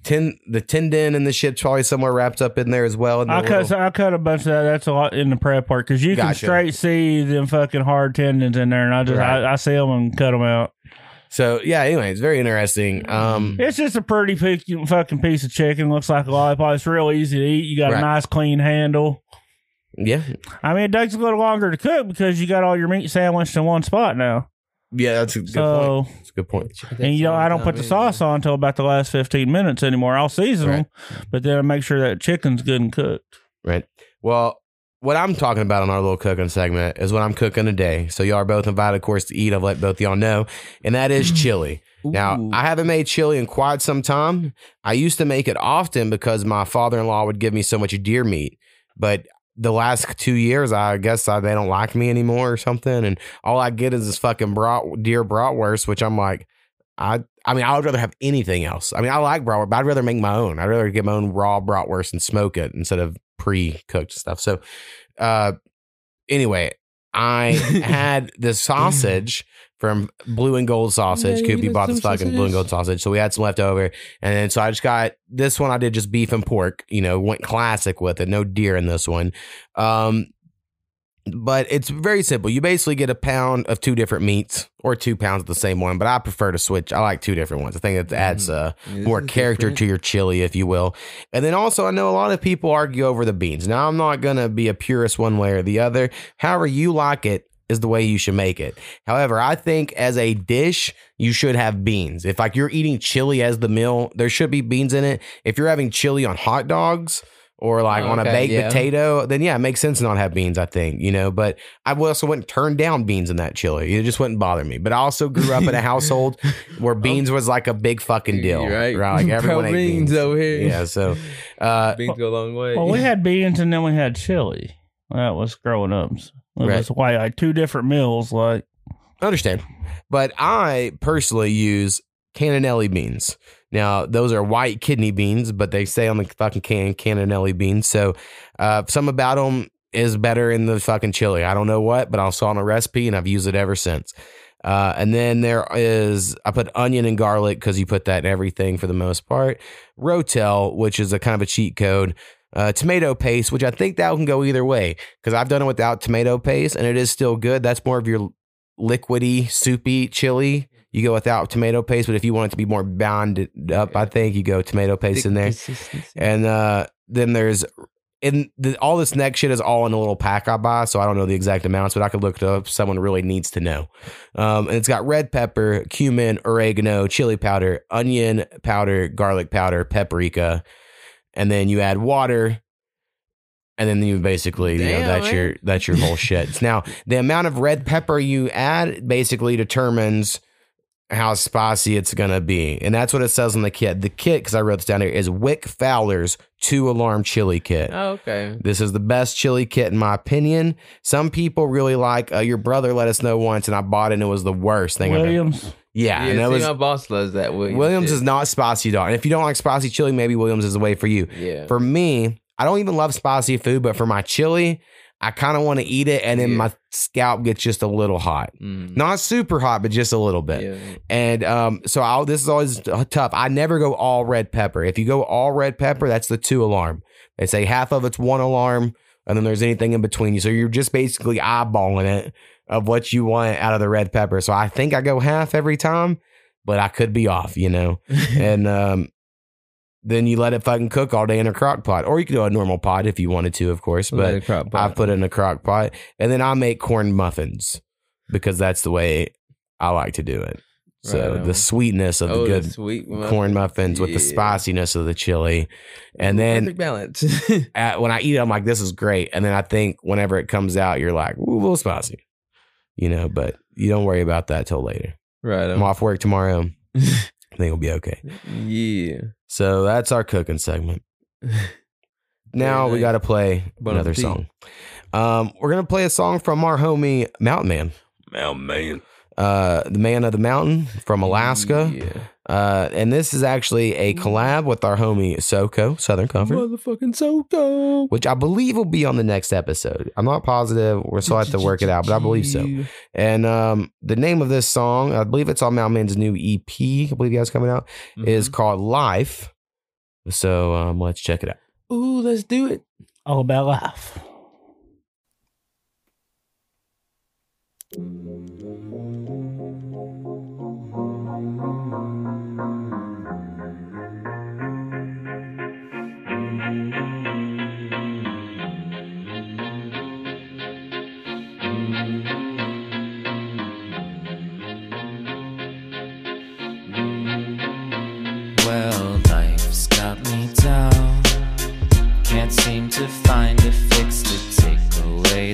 ten, the tendon and the shit's probably somewhere wrapped up in there as well. I cut little- I cut a bunch of that. That's a lot in the prep part because you can straight see them fucking hard tendons in there, and I just Right. I, I see them and cut them out. So yeah, anyway, it's very interesting. Um, It's just a pretty fucking piece of chicken. Looks like a lollipop. It's real easy to eat. You got Right. a nice clean handle. yeah, I mean, it takes a little longer to cook because you got all your meat sandwiched in one spot now. Yeah, that's a good So- point. That's a good point. And you know, I don't put the sauce on until about the last fifteen minutes anymore. I'll season them, but then I make sure that chicken's good and cooked. Right. Well, what I'm talking about on our little cooking segment is what I'm cooking today. So y'all are both invited, of course, to eat. I've let both y'all know, and that is chili. Now, I haven't made chili in quite some time. I used to make it often because my father-in-law would give me so much deer meat, but the last two years, I guess I, they don't like me anymore or something, and all I get is this fucking brat, deer bratwurst, which I'm like, I I mean, I would rather have anything else. I mean, I like bratwurst, but I'd rather make my own. I'd rather get my own raw bratwurst and smoke it instead of pre-cooked stuff. So, uh, anyway, I had this sausage from Blue and Gold Sausage. Yeah, Coop, you you got bought this fucking Blue and Gold sausage, so we had some left over, and then so I just got this one. I did just beef and pork. You know, went classic with it. No deer in this one. Um, but it's very simple. You basically get a pound of two different meats or two pounds of the same one, but I prefer to switch. I like two different ones. I think it adds uh, more character different. to your chili, if you will. And then also, I know a lot of people argue over the beans. Now, I'm not going to be a purist one way or the other. However, you like it is the way you should make it. However, I think as a dish, you should have beans. If like you're eating chili as the meal, there should be beans in it. If you're having chili on hot dogs, or like Oh, on a baked yeah. potato, then yeah, it makes sense to not have beans, I think, you know. But I also wouldn't turn down beans in that chili. It just wouldn't bother me. But I also grew up in a household where beans was like a big fucking deal. Right. Like everyone ate beans beans. over here. Yeah, so uh Beans go a long way. Well, we had beans and then we had chili. That was growing up. It Right. was why like two different meals. Like I understand. But I personally use cannonelli beans. Now, those are white kidney beans, but they say on the fucking can cannonelli beans. So, uh, some about them is better in the fucking chili. I don't know what, but I saw on a recipe and I've used it ever since. Uh, and then there is, I put onion and garlic because you put that in everything for the most part. Rotel, which is a kind of a cheat code. Uh, tomato paste, which I think that can go either way because I've done it without tomato paste and it is still good. That's more of your liquidy, soupy chili. You go without tomato paste, but if you want it to be more bound up, I think you go tomato paste in there. And uh, then there's in the, all this next shit is all in a little pack I buy, so I don't know the exact amounts, but I could look it up. if Someone really needs to know. Um, and it's got red pepper, cumin, oregano, chili powder, onion powder, garlic powder, paprika, and then you add water. And then you basically, you know, that's man. your that's your whole shit. Now, the amount of red pepper you add basically determines how spicy it's gonna be, and that's what it says on the kit. The kit, because I wrote this down here, is Wick Fowler's two alarm chili kit. Oh, okay. This is the best chili kit in my opinion. Some people really like. Uh, your brother let us know once, and I bought it, and it was the worst thing. I've ever- Williams. Yeah, Yeah, and see, was my boss loves that. Williams, Williams shit. is not spicy dog. And if you don't like spicy chili, maybe Williams is the way for you. Yeah. For me, I don't even love spicy food, but for my chili, I kind of want to eat it, and then my scalp gets just a little hot. Mm. Not super hot, but just a little bit. And um, so I'll, this is always tough. I never go all red pepper. If you go all red pepper, that's the two alarm. They say half of it's one alarm, and then there's anything in between you. So you're just basically eyeballing it of what you want out of the red pepper. So I think I go half every time, but I could be off, you know. and um, then you let it fucking cook all day in a crock pot, or you could do a normal pot if you wanted to, of course. But I put it in a crock pot, and then I make corn muffins because that's the way I like to do it. So Right the sweetness of Oh, the the good sweet corn muffins with the spiciness of the chili, and then Perfect balance. at, when I eat it, I'm like, this is great. And then I think whenever it comes out, you're like, ooh, a little spicy, you know. But you don't worry about that till later. Right. I'm off work tomorrow. I think we'll be okay. Yeah. So that's our cooking segment. Now we got to play Bon another appetit. song. Um, we're gonna play a song from our homie Mountain Man, Mountain Man. uh, the man of the mountain from Alaska. Yeah. Uh, and this is actually a collab with our homie Soko Southern Comfort, Motherfucking Soko. which I believe will be on the next episode. I'm not positive. We're still have to work it out, but I believe so. And um, the name of this song, I believe it's on Mountain Man's new EP. I believe he has coming out. Is called Life. So um, let's check it out. Ooh, let's do it. All about life.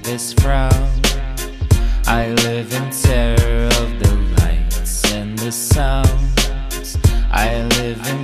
This frown. I live in terror of the lights and the sounds. I live in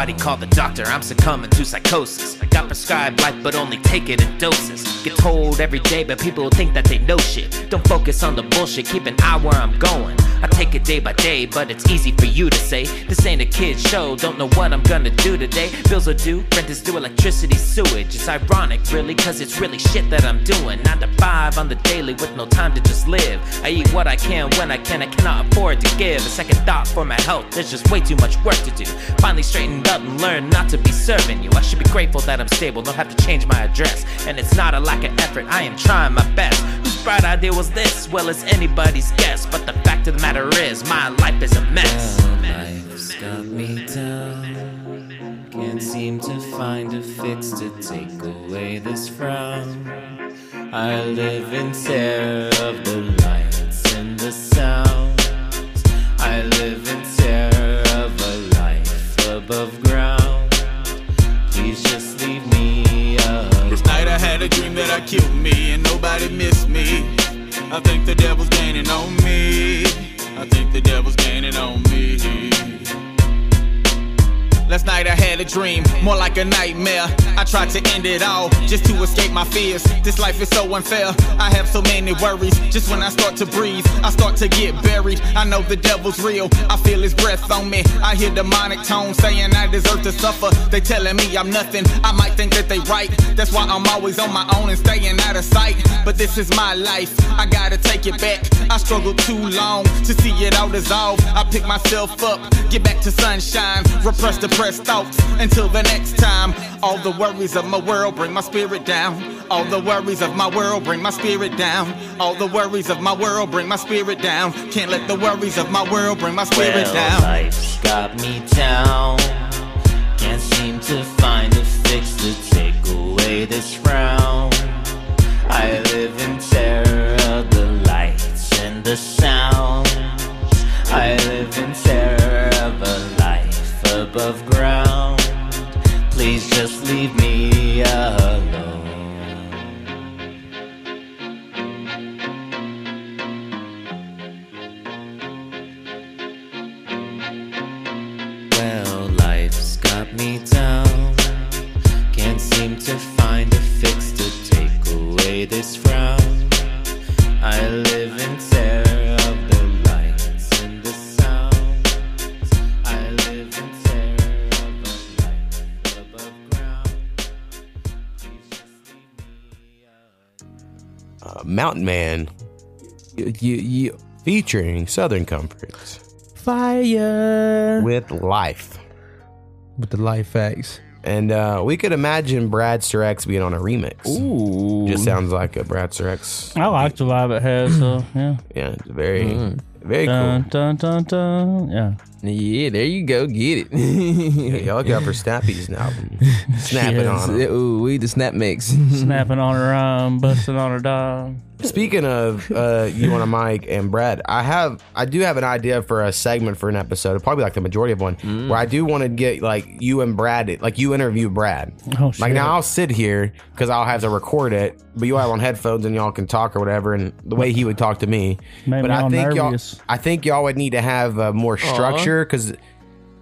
Somebody call the doctor, I'm succumbing to psychosis. I got prescribed life, but only take it in doses. Get told every day, but people think that they know shit. Don't focus on the bullshit, keep an eye where I'm going. I take it day by day, but it's easy for you to say. This ain't a kid's show, don't know what I'm gonna do today. Bills are due, rent is due, electricity, sewage. It's ironic, really, cause it's really shit that I'm doing. 9 to 5 on the daily with no time to just live. I eat what I can when I can, I cannot afford to give. A second thought for my health, there's just way too much work to do. Finally straightened up and learned not to be serving you. I should be grateful that I'm stable, don't have to change my address. And it's not a lack of effort, I am trying my best. Whose bright idea was this? Well, it's anybody's guess. But the fact of the matter is, my life is a mess. Life's got me down. Can't seem to find a fix to take away this frown. I live in terror of the lights and the sounds. I live in above ground. Please just leave me alone. This night I had a dream that I killed me and nobody missed me. I think the devil's gaining on me. I think the devil's gaining on me. Last night I had a dream, more like a nightmare. I tried to end it all just to escape my fears. This life is so unfair. I have so many worries. Just when I start to breathe, I start to get buried. I know the devil's real. I feel his breath on me. I hear demonic tones saying I deserve to suffer. They telling me I'm nothing. I might think that they right. That's why I'm always on my own and staying out of sight. But this is my life. I gotta take it back. I struggled too long to see it all dissolve. I pick myself up, get back to sunshine, repress depressed thoughts until the next time. All the worries of my world bring my spirit down. All the worries of my world bring my spirit down. All the worries of my world bring my spirit down. Can't let the worries of my world bring my spirit well, down. Life's got me down. Can't seem to find a fix to take away this frown. I live in terror of the lights and the sounds. I live in terror of a life above ground. Please just leave me alone. Well, life's got me down. Can't seem to find a fix to take away this Mountain Man, you, you, you, featuring Southern Comforts Fire. with Life. With the life facts. And uh, we could imagine Bradster X being on a remix. Ooh. Just sounds like a Bradster X. I like the vibe it has, so yeah. Yeah, it's very, Mm. very dun, cool. Dun dun dun. Yeah. Yeah, there you go. Get it. Yeah, y'all got out for Snappy's album. Snapping Yes. on 'em. Ooh, we the snap mix. Snapping on her arm, busting on her dime. Speaking of uh, you on a mic and Brad, I have I do have an idea for a segment for an episode, probably like the majority of one, Mm. where I do want to get like you and Brad, like you interview Brad. Oh, Like now I'll sit here because I'll have to record it, but you all on headphones and y'all can talk or whatever, and the way he would talk to me. Made but me I all think nervous. y'all, I think y'all would need to have uh, more structure because.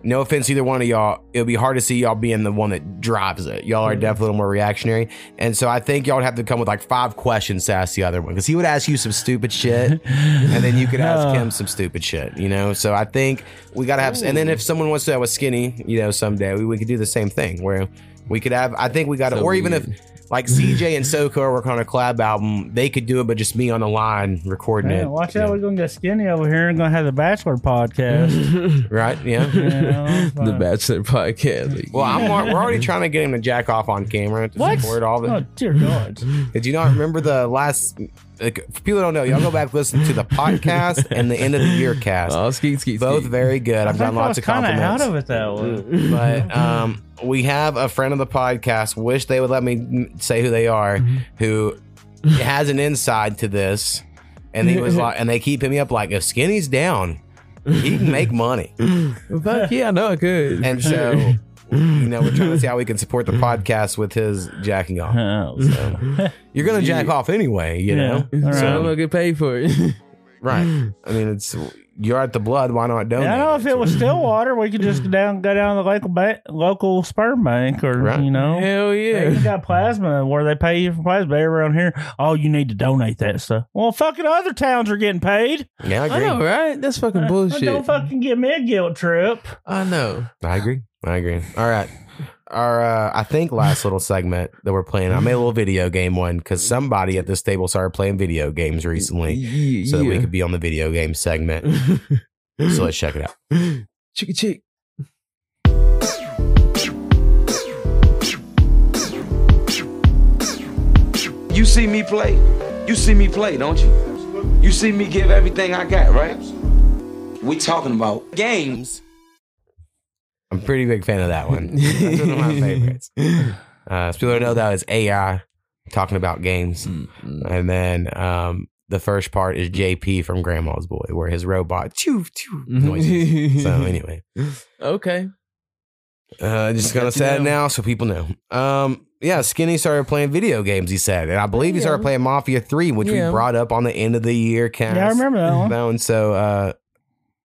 No offense, either one of y'all. It'll be hard to see y'all being the one that drives it. Y'all are mm-hmm. definitely a little more reactionary, and so I think y'all would have to come with like five questions to ask the other one because he would ask you some stupid shit, and then you could ask him some stupid shit. You know, so I think we gotta have. And then if someone wants to have a skinny, you know, someday we, we could do the same thing where we could have. I think we got to, So or even weird. if like Ceejay and Soko are working on a collab album, they could do it, but just me on the line recording Man, it. watch out, we're gonna get skinny over here and gonna have the Bachelor podcast. Right? Yeah. the Bachelor podcast. Well, I'm we're already trying to get him to jack off on camera to What? support all the. Oh dear God! Did you not remember the last? Like, for people that don't know, y'all go back listen to the podcast and the end of the year cast. Oh, skeet, skeet, Both very good. I've I done think I lots was of kind of compliments. out of it that way. but um, we have a friend of the podcast. Wish they would let me say who they are. Who has an inside to this, and he was like, and they keep hitting me up like, if Skinny's down, he can make money. Fuck yeah, I know I could. And so, sure. You know, we're trying to see how we can support the podcast with his jacking off. Oh, So, you're gonna jack off anyway, you know. All right, So- I'm gonna get paid for it. right. I mean, it's you're at the blood. Why not donate? Yeah, I know if it was still water, we could just go down, go down to the local ba- local sperm bank, or Right. you know, Hell they yeah. even got plasma where they pay you for plasma. Around here, oh, you need to donate that stuff. Well, fucking other towns are getting paid. Yeah, I I agree. know, right? That's fucking bullshit. Don't fucking give me a guilt trip. I know. I agree. I agree. All right. Our, uh, I think last little segment that we're playing, I made a little video game one because somebody at this table started playing video games recently, Yeah, so that we could be on the video game segment. so let's check it out. Chicky chick. You see me play. You see me play, don't you? You see me give everything I got, right? We talking about games. I'm a pretty big fan of that one. That's one of my favorites. Uh, so people don't know that is AI talking about games, and then um, the first part is JP from Grandma's Boy, where his robot choo choo noises. so anyway, Okay. Uh, just gonna say it now so people know. Um, yeah, Skinny started playing video games. He said, and I believe he started playing Mafia Three, which Yeah. we brought up on the end of the year cast. Yeah, I remember that one. That one. So, uh,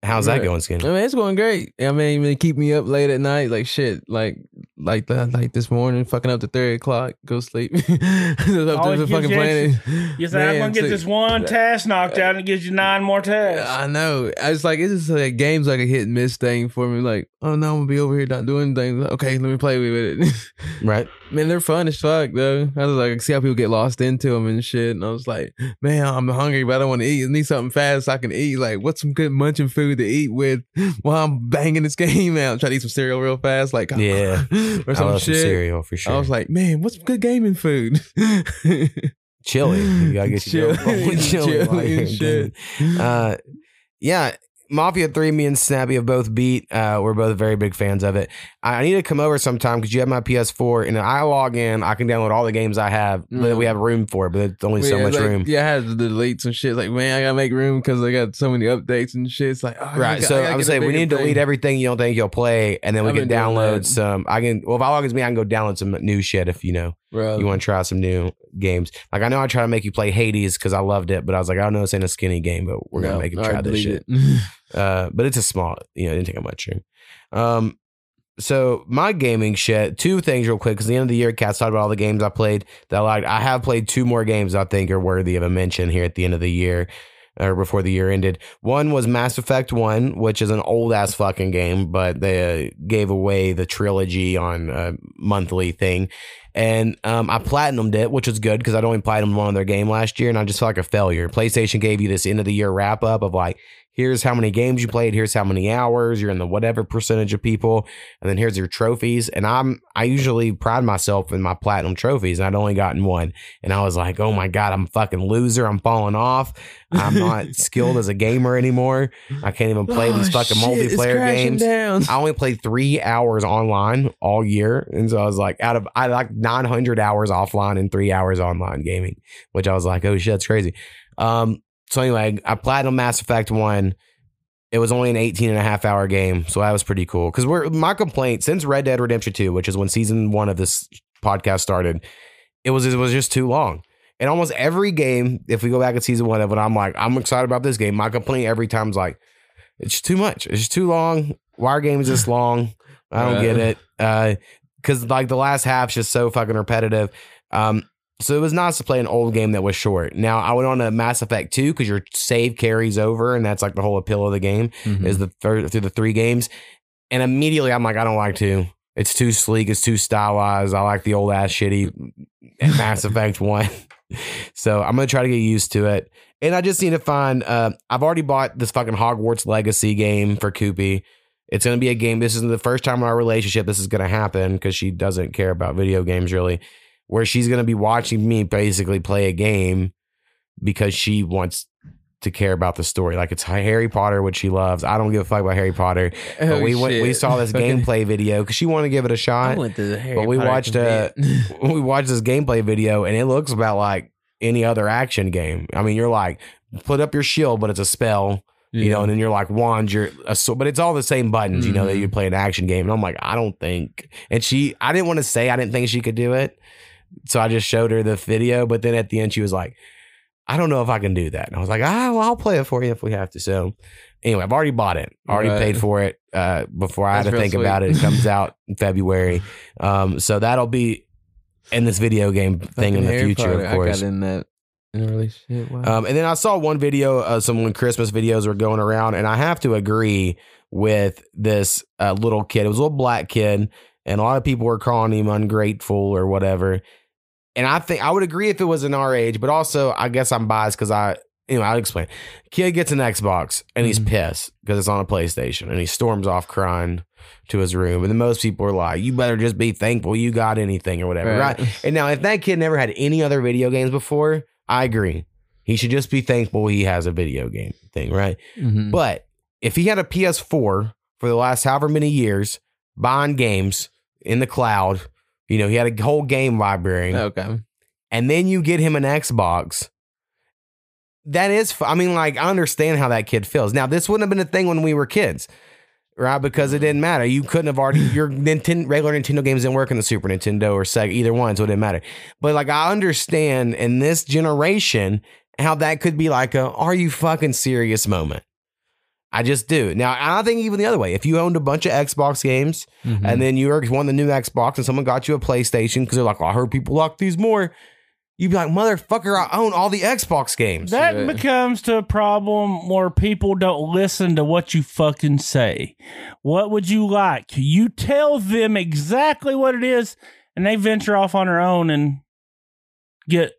how's that going, Skinny? I mean, it's going great. I mean, they keep me up late at night, like shit, like like that, like this morning, fucking up to three o'clock, go sleep. Up Always to gives fucking you playing. extra- You say, I'm gonna get so- this one task knocked out, and it gives you nine more tasks. I know. It's like, it's just like games like a hit and miss thing for me. Like, oh no, I'm gonna be over here not doing things. Okay, let me play with it. Right. Man, they're fun as fuck though. I was like, I see how people get lost into them and shit. And I was like, man, I'm hungry, but I don't want to eat. I need something fast so I can eat. Like, what's some good munching food to eat with while I'm banging this game out? Try to eat some cereal real fast, like Yeah, or I some love some shit. cereal for sure. I was like, man, what's some good gaming food? chili. You gotta get your Chili, chili. chili and shit. Uh, yeah. Mafia 3, me and Snappy have both beat. Uh, we're both very big fans of it. I I need to come over sometime because you have my PS4 and I log in. I can download all the games I have that we have room for, it, but it's only so much like, room. Yeah, I had to delete some shit. Like, man, I gotta make room because I got so many updates and shit. It's like, oh, I Right. gotta- So I I, gotta would say we need to delete thing. everything you don't think you'll play, and then we I've can download some. I can. Well, if I log as me, I can go download some new shit. If you know Bro. you want to try some new games. Like I know I try to make you play Hades because I loved it, but I was like, I don't know this ain't a skinny game, but we're gonna make you I try this shit. it. uh, but it's a small. You know, it didn't take up much room. Um. So my gaming shit, two things real quick, because the end of the year, Cats talked about all the games I played that I liked. I have played two more games I think are worthy of a mention here at the end of the year or before the year ended. One was Mass Effect 1, which is an old ass fucking game, but they uh, gave away the trilogy on a monthly thing. And um, I platinumed it, which was good because I'd only platinumed one of their game last year, and I just felt like a failure. PlayStation gave you this end of the year wrap up of like, here's how many games you played, here's how many hours, you're in the whatever percentage of people, and then here's your trophies. And I'm I usually pride myself in my platinum trophies, and I'd only gotten one. And I was like, oh my god, I'm a fucking loser. I'm falling off. I'm not skilled as a gamer anymore. I can't even play Oh, these fucking shit, multiplayer games. down. I only played three hours online all year, and so I was like, out of I like 900 hours offline and three hours online gaming, which I was like, oh shit, that's crazy. Um, so anyway, I played platinum Mass Effect one. It was only an 18 and a half hour game, so that was pretty cool. Because we're my complaint since Red Dead Redemption 2, which is when season one of this podcast started, it was it was just too long. And almost every game, if we go back to season one of it, I'm like, I'm excited about this game. My complaint every time is like, it's too much. It's too long. Why are games this long? I don't get it. Uh, because like the last half's just so fucking repetitive. Um, so it was nice to play an old game that was short. Now I went on to Mass Effect 2 because your save carries over, and that's like the whole appeal of the game Mhm. is the third through the three games. And immediately I'm like, I don't like two. It's too sleek. It's too stylized. I like the old ass shitty Mass Effect one. So I'm gonna try to get used to it. And I just need to find. Uh, I've already bought this fucking Hogwarts Legacy game for Koopy. It's gonna be a game. This isn't the first time in our relationship this is gonna happen because she doesn't care about video games really. Where she's gonna be watching me basically play a game because she wants to care about the story. Like it's Harry Potter, which she loves. I don't give a fuck about Harry Potter. but Oh, we went, we saw this gameplay video because she wanted to give it a shot. I went to the Harry but we Potter watched uh we watched this gameplay video and it looks about like any other action game. I mean, you're like put up your shield, but it's a spell. You know, and then you're like wand, you're a, so, but it's all the same buttons. You know that you play an action game, and I'm like, I don't think. And she, I didn't want to say I didn't think she could do it, so I just showed her the video. But then at the end, she was like, I don't know if I can do that. And I was like, ah, well, I'll play it for you if we have to. So anyway, I've already bought it. Already Right. paid for it uh, before I had to think about it. It comes out in February. Um, so that'll be in this video game thing in the future, of course. I got in that in a relationship. Wow. Um, and then I saw one video, uh, some when Christmas videos were going around, and I have to agree with this uh, little kid. It was a little black kid, and a lot of people were calling him ungrateful or whatever. And I think I would agree if it was in our age, but also I guess I'm biased because I, anyway, I'll explain. Kid gets an Xbox and he's pissed because it's on a PlayStation, and he storms off crying to his room. And then most people are like, "You better just be thankful you got anything or whatever." Right. right? And now, if that kid never had any other video games before, I agree. He should just be thankful he has a video game thing, right? Mhm. But if he had a PS4 for the last however many years, buying games in the cloud, you know, he had a whole game library. Okay. And then you get him an Xbox. That is, I mean, like, I understand how that kid feels. Now, this wouldn't have been a thing when we were kids, right? Because it didn't matter. You couldn't have already, your Nintendo, regular Nintendo games didn't work on the Super Nintendo or Sega, either one, so it didn't matter. But, like, I understand in this generation how that could be like a, are you fucking serious moment. I just do. Now, I think even the other way. If you owned a bunch of Xbox games Mhm. and then you were won the new Xbox and someone got you a PlayStation because they're like, I heard people like these more, you'd be like, motherfucker, I own all the Xbox games. That becomes to a problem where people don't listen to what you fucking say. What would you like? You tell them exactly what it is, and they venture off on their own and get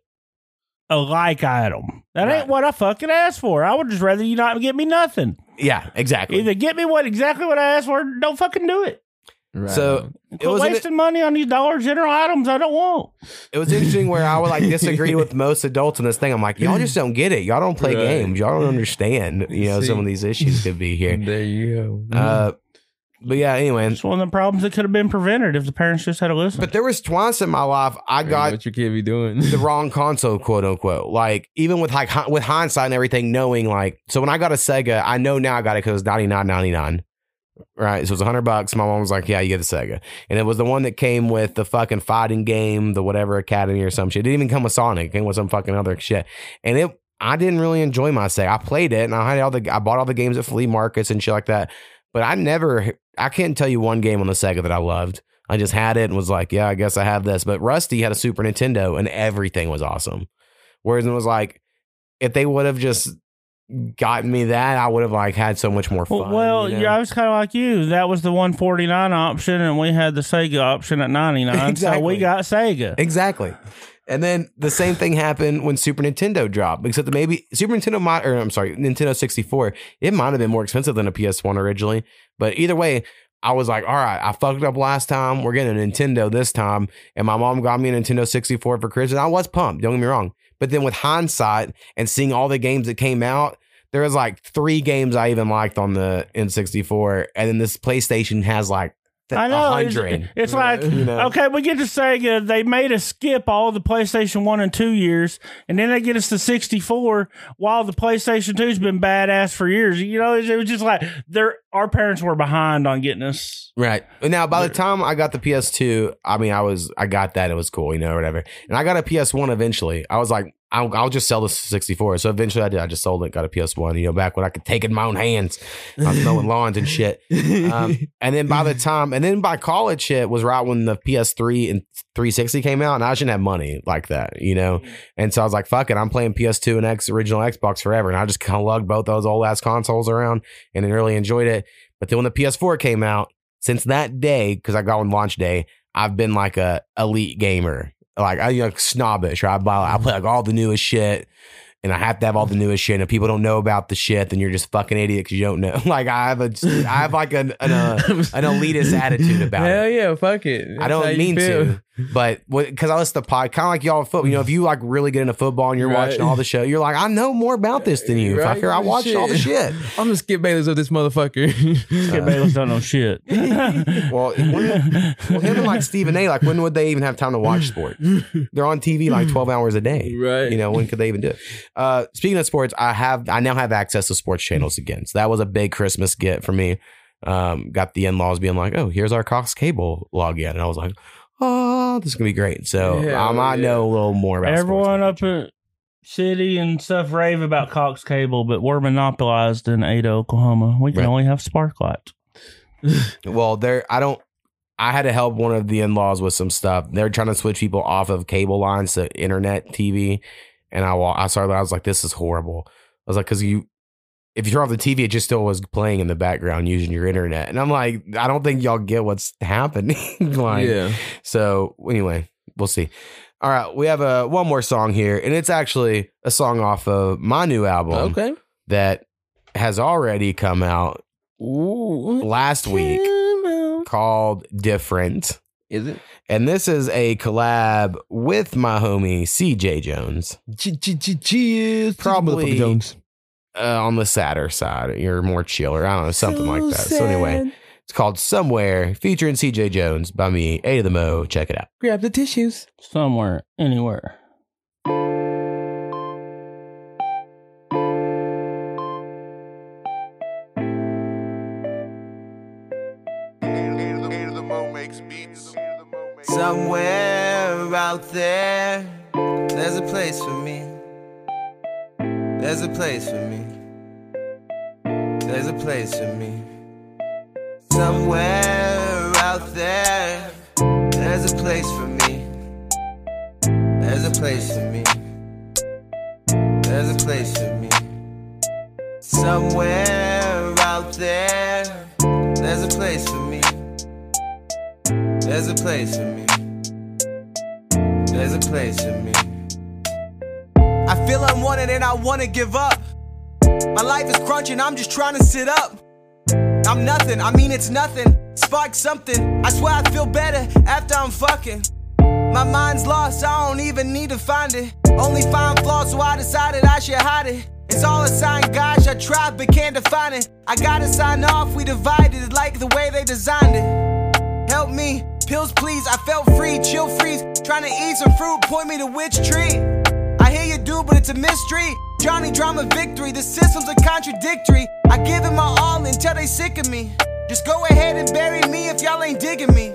a like item. That ain't what I fucking asked for. I would just rather you not get me nothing. Yeah, exactly. Either get me what exactly what I asked for, or don't fucking do it. Right. So it Quit was wasting money on these Dollar General items I don't want. it was interesting where I would like disagree with most adults in this thing. I'm like, y'all just don't get it. Y'all don't play Right. games. Y'all don't understand. You know, some of these issues could be here. There you go. Uh, but yeah, anyway. It's one of the problems that could have been prevented if the parents just had to listen. But there was twice in my life I got what your kid be doing? the wrong console, quote unquote. Like even with like hi- with hindsight and everything, knowing like so when I got a Sega, I know now I got it because it was ninety nine ninety nine. Right, so it was hundred bucks. My mom was like, "Yeah, you get the Sega," and it was the one that came with the fucking fighting game, the whatever Academy or some shit. It didn't even come with Sonic; it came with some fucking other shit. And it, I didn't really enjoy my Sega. I played it, and I had all the, I bought all the games at flea markets and shit like that. But I never, I can't tell you one game on the Sega that I loved. I just had it and was like, yeah, I guess I have this. But Rusty had a Super Nintendo and everything was awesome. Whereas it was like, if they would have just gotten me that, I would have like had so much more fun. Well, you know? yeah, I was kind of like you. That was the 149 option, and we had the Sega option at 99. So we got Sega. Exactly. And then the same thing happened when Super Nintendo dropped, except that maybe Super Nintendo might, or I'm sorry, Nintendo 64, it might have been more expensive than a PS1 originally. But either way, I was like, all right, I fucked up last time. We're getting a Nintendo this time. And my mom got me a Nintendo 64 for Christmas. I was pumped, don't get me wrong. But then with hindsight and seeing all the games that came out, there was like three games I even liked on the N64. And then this PlayStation has like I a know. It's, hundred. it's like, You know? okay, we get to Sega. Uh, they made us skip all the PlayStation 1 and 2 years, and then they get us to 64 while the PlayStation 2's been badass for years. You know, it was just like they're, our parents were behind on getting us. Right. Now, by the time I got the PS2, I mean, I was, I got that. It was cool, you know, whatever. And I got a PS1 eventually. I was like, I'll, I'll just sell the 64. So eventually I did. I just sold it, got a PS1, you know, back when I could take it in my own hands. I was mowing lawns and shit. Um, and then by the time, and then by college shit was right when the PS3 and 360 came out, and I shouldn't have money like that, you know? And so I was like, fuck it, I'm playing PS2 and X original Xbox forever. And I just kind of lugged both those old ass consoles around and then really enjoyed it. But then when the PS4 came out, since that day, because I got on launch day, I've been like a elite gamer. Like I like snobbish. Right? I buy, I play like all the newest shit, and I have to have all the newest shit. And if people don't know about the shit, then you're just fucking idiot because you don't know. Like I have a, I have like an an, uh, an elitist attitude about it. Hell yeah, fuck it. I That's how don't mean feel. to, but because I listen to pod, kind of like y'all football. You know, if you like really get into football and you're Right. watching all the show, you're like, I know more about this than you. If I Right? hear, I watched all the shit. I'm gonna skip Bayless of this motherfucker. Skip Bayless don't know shit. well, when, well, him and like Stephen A. Like, when would they even have time to watch sports? They're on TV like twelve hours a day, right? You know, when could they even do it? Uh, speaking of sports, I have I now have access to sports channels again. So that was a big Christmas get for me. Um, got the in laws being like, "Oh, here's our Cox Cable login," and I was like, "Oh, this is gonna be great." So Yeah, um, I know a little more about. Everyone up in City and stuff rave about Cox Cable, but we're monopolized in Ada, Oklahoma. We can Right. only have Sparklight. Well, there I don't. I had to help one of the in laws with some stuff. They're trying to switch people off of cable lines to internet TV, and I I started. I was like, "This is horrible." I was like, "Cause you, if you turn off the TV, it just still was playing in the background using your internet." And I'm like, "I don't think y'all get what's happening." like, Yeah. So anyway, we'll see. All right, we have a one more song here, and it's actually a song off of my new album. Okay. That has already come out last week called Different. Is it? And this is a collab with my homie Ceejay Jonez. Cheers. Probably Jones. Uh, on the sadder side. You're more chiller. I don't know, something So like that. So anyway, it's called Somewhere featuring Ceejay Jonez by me, A2thaMo. Check it out. Grab the tissues. Somewhere, anywhere. Somewhere out there, there's a place for me. There's a place for me. There's a place for me. Somewhere out there, there's a place for me. There's a place for me. There's a place for me. Somewhere out there, there's a place for me. There's a place for me. There's a place for me. I feel unwanted and I wanna give up. My life is crunching, I'm just trying to sit up. I'm nothing, I mean it's nothing. Spark something, I swear I feel better after I'm fucking. My mind's lost, I don't even need to find it. Only find flaws, so I decided I should hide it. It's all a sign, gosh, I tried but can't define it. I gotta sign off, we divided like the way they designed it. Help me, pills please, I felt free, chill freeze. Trying to eat some fruit, point me to which tree. But it's a mystery. Johnny drama victory, the systems are contradictory. I give it my all until they sick of me. Just go ahead and bury me if y'all ain't digging me.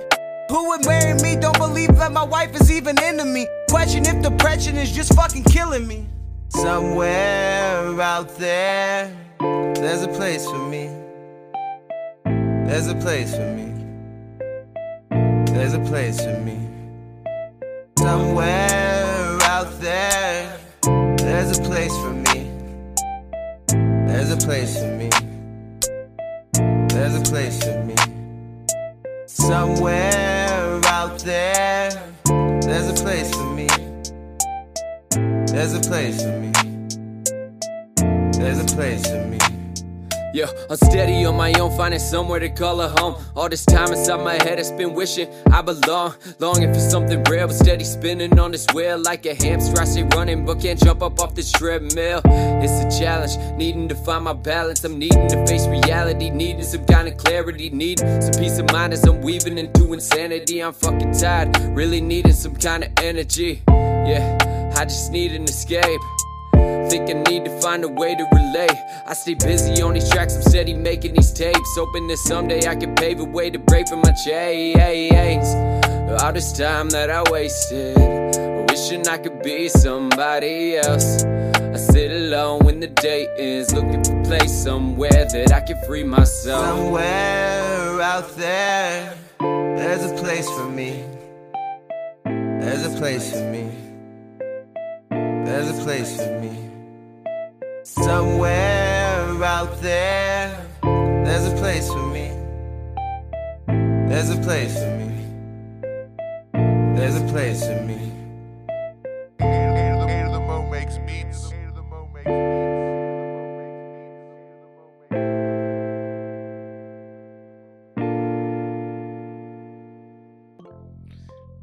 Who would marry me? Don't believe that my wife is even into me. Question if depression is just fucking killing me. Somewhere out there, there's a place for me. There's a place for me. There's a place for me. Somewhere there's a place for me. There's a place for me. There's a place for me. Somewhere out there, there's a place for me. There's a place for me. There's a place for me. Yeah, I'm steady on my own, finding somewhere to call a home. All this time inside my head, it's been wishing I belong. Longing for something real, but steady spinning on this wheel like a hamster. I say running, but can't jump up off this treadmill. It's a challenge, needing to find my balance. I'm needing to face reality, needing some kind of clarity, needing some peace of mind as I'm weaving into insanity. I'm fucking tired, really needing some kind of energy. Yeah, I just need an escape. Think I need to find a way to relay. I stay busy on these tracks, I'm steady making these tapes. Hoping that someday I can pave a way to break from my chains. All this time that I wasted, wishing I could be somebody else. I sit alone when the day ends, looking for place somewhere that I can free myself. Somewhere out there, there's a place for me. There's a place for me. There's a place for me. Somewhere out there, there's a place for me. There's a place for me. There's a place for me.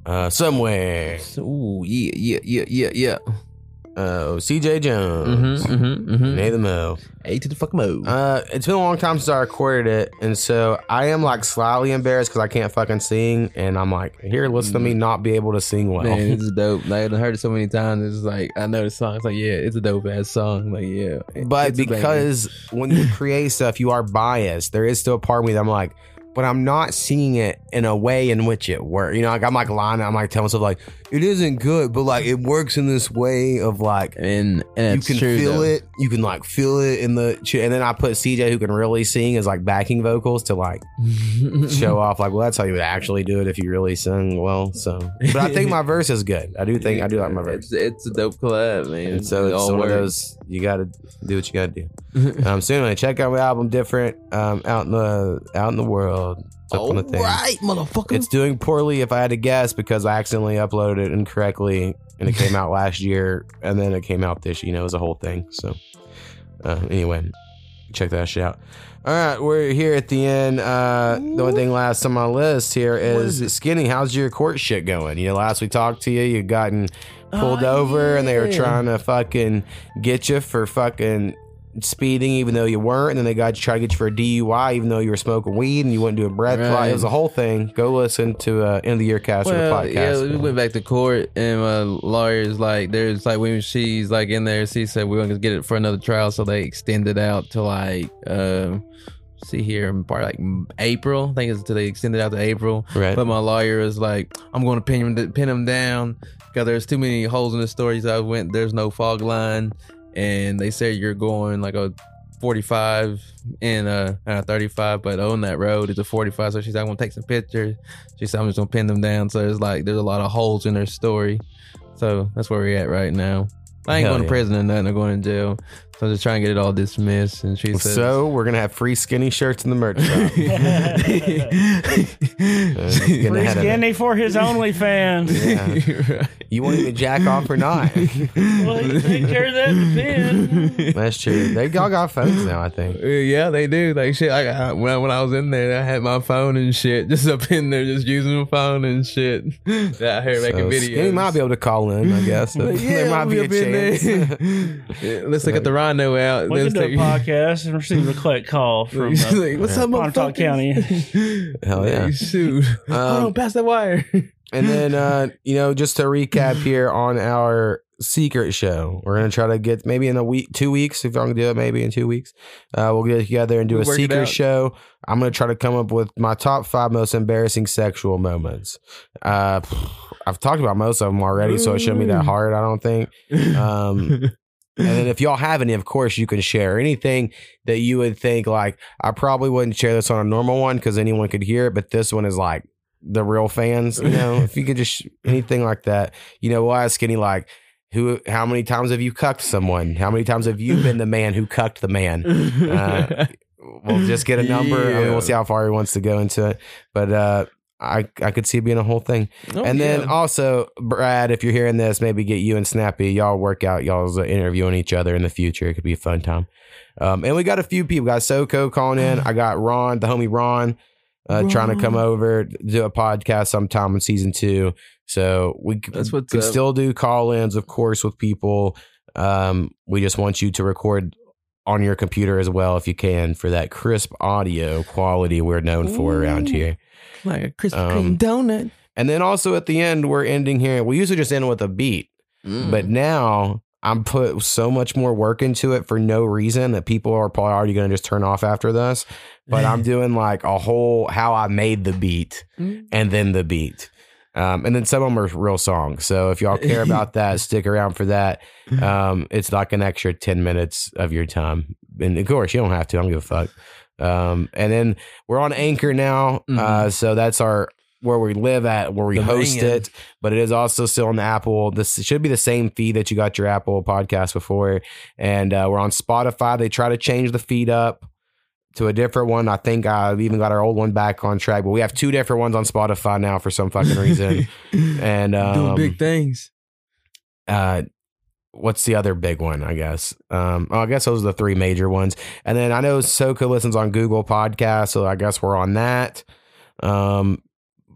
Uh, somewhere. Ooh, yeah, yeah, yeah, yeah, yeah. Uh, Ceejay Jonez. Mhm, mhm, mhm. Nay the Mo. A to the fuck Mo. Uh, it's been a long time since I recorded it, and so I am like slightly embarrassed because I can't fucking sing, and I'm like, here, listen to me not be able to sing well. Man, this is dope. Like, I heard it so many times. It's like I know the song. It's like, yeah, it's a dope ass song. Like, yeah, but it's a banger. because when you create stuff, you are biased. There is still a part of me that I'm like, but I'm not seeing it in a way in which it works. You know, like I'm like lying. I'm like telling myself like it isn't good, but like it works in this way of like, and, and you can true, feel though. it. You can like feel it in the. And then I put Ceejay who can really sing as like backing vocals to like show off. Like, well, that's how you would actually do it if you really sing well. So, but I think my verse is good. I do think I do like my verse. It's, it's a dope collab, man. And so It it's one of those you got to do what you got to do. um, so anyway, check out my album "Different" um, out in the out in the world. It's up on the thing. Right, motherfucker. It's doing poorly, if I had to guess, because I accidentally uploaded it incorrectly, and it came out last year, and then it came out this. You know, it was a whole thing. So uh, anyway, check that shit out. All right, we're here at the end. Uh, the only thing last on my list here is, Skinny. How's your court shit going? You know, last we talked to you, you gotten pulled over, and they were trying to fucking get you for fucking speeding, even though you weren't, and then they got you try to get you for a DUI, even though you were smoking weed and you wouldn't do a breath fly. Right. It was a whole thing. Go listen to uh, end of the year cast or the podcast. yeah, we went back to court, and my lawyer's like, there's like when she's like in there, she said we're gonna get it for another trial, so they extended out to like, um, see here, probably like April. I think it's till they extended out to April. Right. But my lawyer is like, I'm going to pin him, pin him down because there's too many holes in the story. So I went, there's no fog line, and they said you're going like a 45 and uh, uh 35 but on that road it's a 45 so she's like, i'm gonna take some pictures. She said i'm just gonna pin them down. So it's like there's a lot of holes in her story. So that's where we're at right now. I ain't Hell going to prison or nothing or going to jail so i'm just trying to get it all dismissed and she said so we're gonna have free skinny shirts in the merch shop. Uh, getting Free ahead of it. skinny for his OnlyFans. Yeah. You want him to jack off or not? well, he take care of that in the pen. That's true. They all got phones now, I think. Uh, Yeah, they do. Like shit. I, I when I, when I was in there, I had my phone and shit, just up in there, just using the phone and shit. Out here making So videos. Skinny might be able to call in, I guess. But there might be a up chance. Let's look at the Rhino out. We Let's can do a podcast and receive a collect call from uh, Like, what's up, Pontotoc motherfuckers? County. Hell yeah. Hey, shoot. Hold Um, on, pass that wire. And then, uh, you know, just to recap here on our secret show, we're gonna try to get maybe in a week, two weeks, if I can do it, maybe in two weeks. Uh, we'll get together and do We'll a secret show. I'm gonna try to come up with my top five most embarrassing sexual moments. Uh, I've talked about most of them already, so it shouldn't be that hard. I don't think. Um, and then if y'all have any, of course, you can share anything that you would think like I probably wouldn't share this on a normal one because anyone could hear it, but this one is like the real fans. You know, if you could just anything like that, you know, we'll ask any like. Who? How many times have you cucked someone? How many times have you been the man who cucked the man? Uh, we'll just get a number. I mean, we'll see how far he wants to go into it. But uh, I I could see it being a whole thing. Oh, and then also, Brad, if you're hearing this, maybe get you and Snappy. Y'all work out y'all's interviewing each other in the future. It could be a fun time. Um, and we got a few people. Got Soko calling in. I got Ron, the homie Ron, uh, trying to come over do a podcast sometime in season two. So we That's what's can up. still do call-ins, of course, with people. Um, we just want you to record on your computer as well if you can for that crisp audio quality we're known for around here. Like a Krispy Um, Kreme donut. And then also at the end, we're ending here. We usually just end with a beat, Mm. but now I'm put so much more work into it for no reason that people are probably already going to just turn off after this. But I'm doing like a whole how I made the beat Mm. and then the beat. Um, and then some of them are real songs. So if y'all care about that, stick around for that. Um, it's like an extra 10 minutes of your time. And of course, you don't have to. I don't give a fuck. Um, and then we're on Anchor now. Uh, so that's our where we live at, where we The host man. it. But it is also still on the Apple. This should be the same feed that you got your Apple podcast before. And uh, we're on Spotify. They try to change the feed up to a different one. I think I've even got our old one back on track, but we have two different ones on Spotify now for some fucking reason. and um, Doing big things. uh what's the other big one i guess? Um oh, i guess those are the three major ones. And then i know soka listens on google podcast so i guess we're on that. Um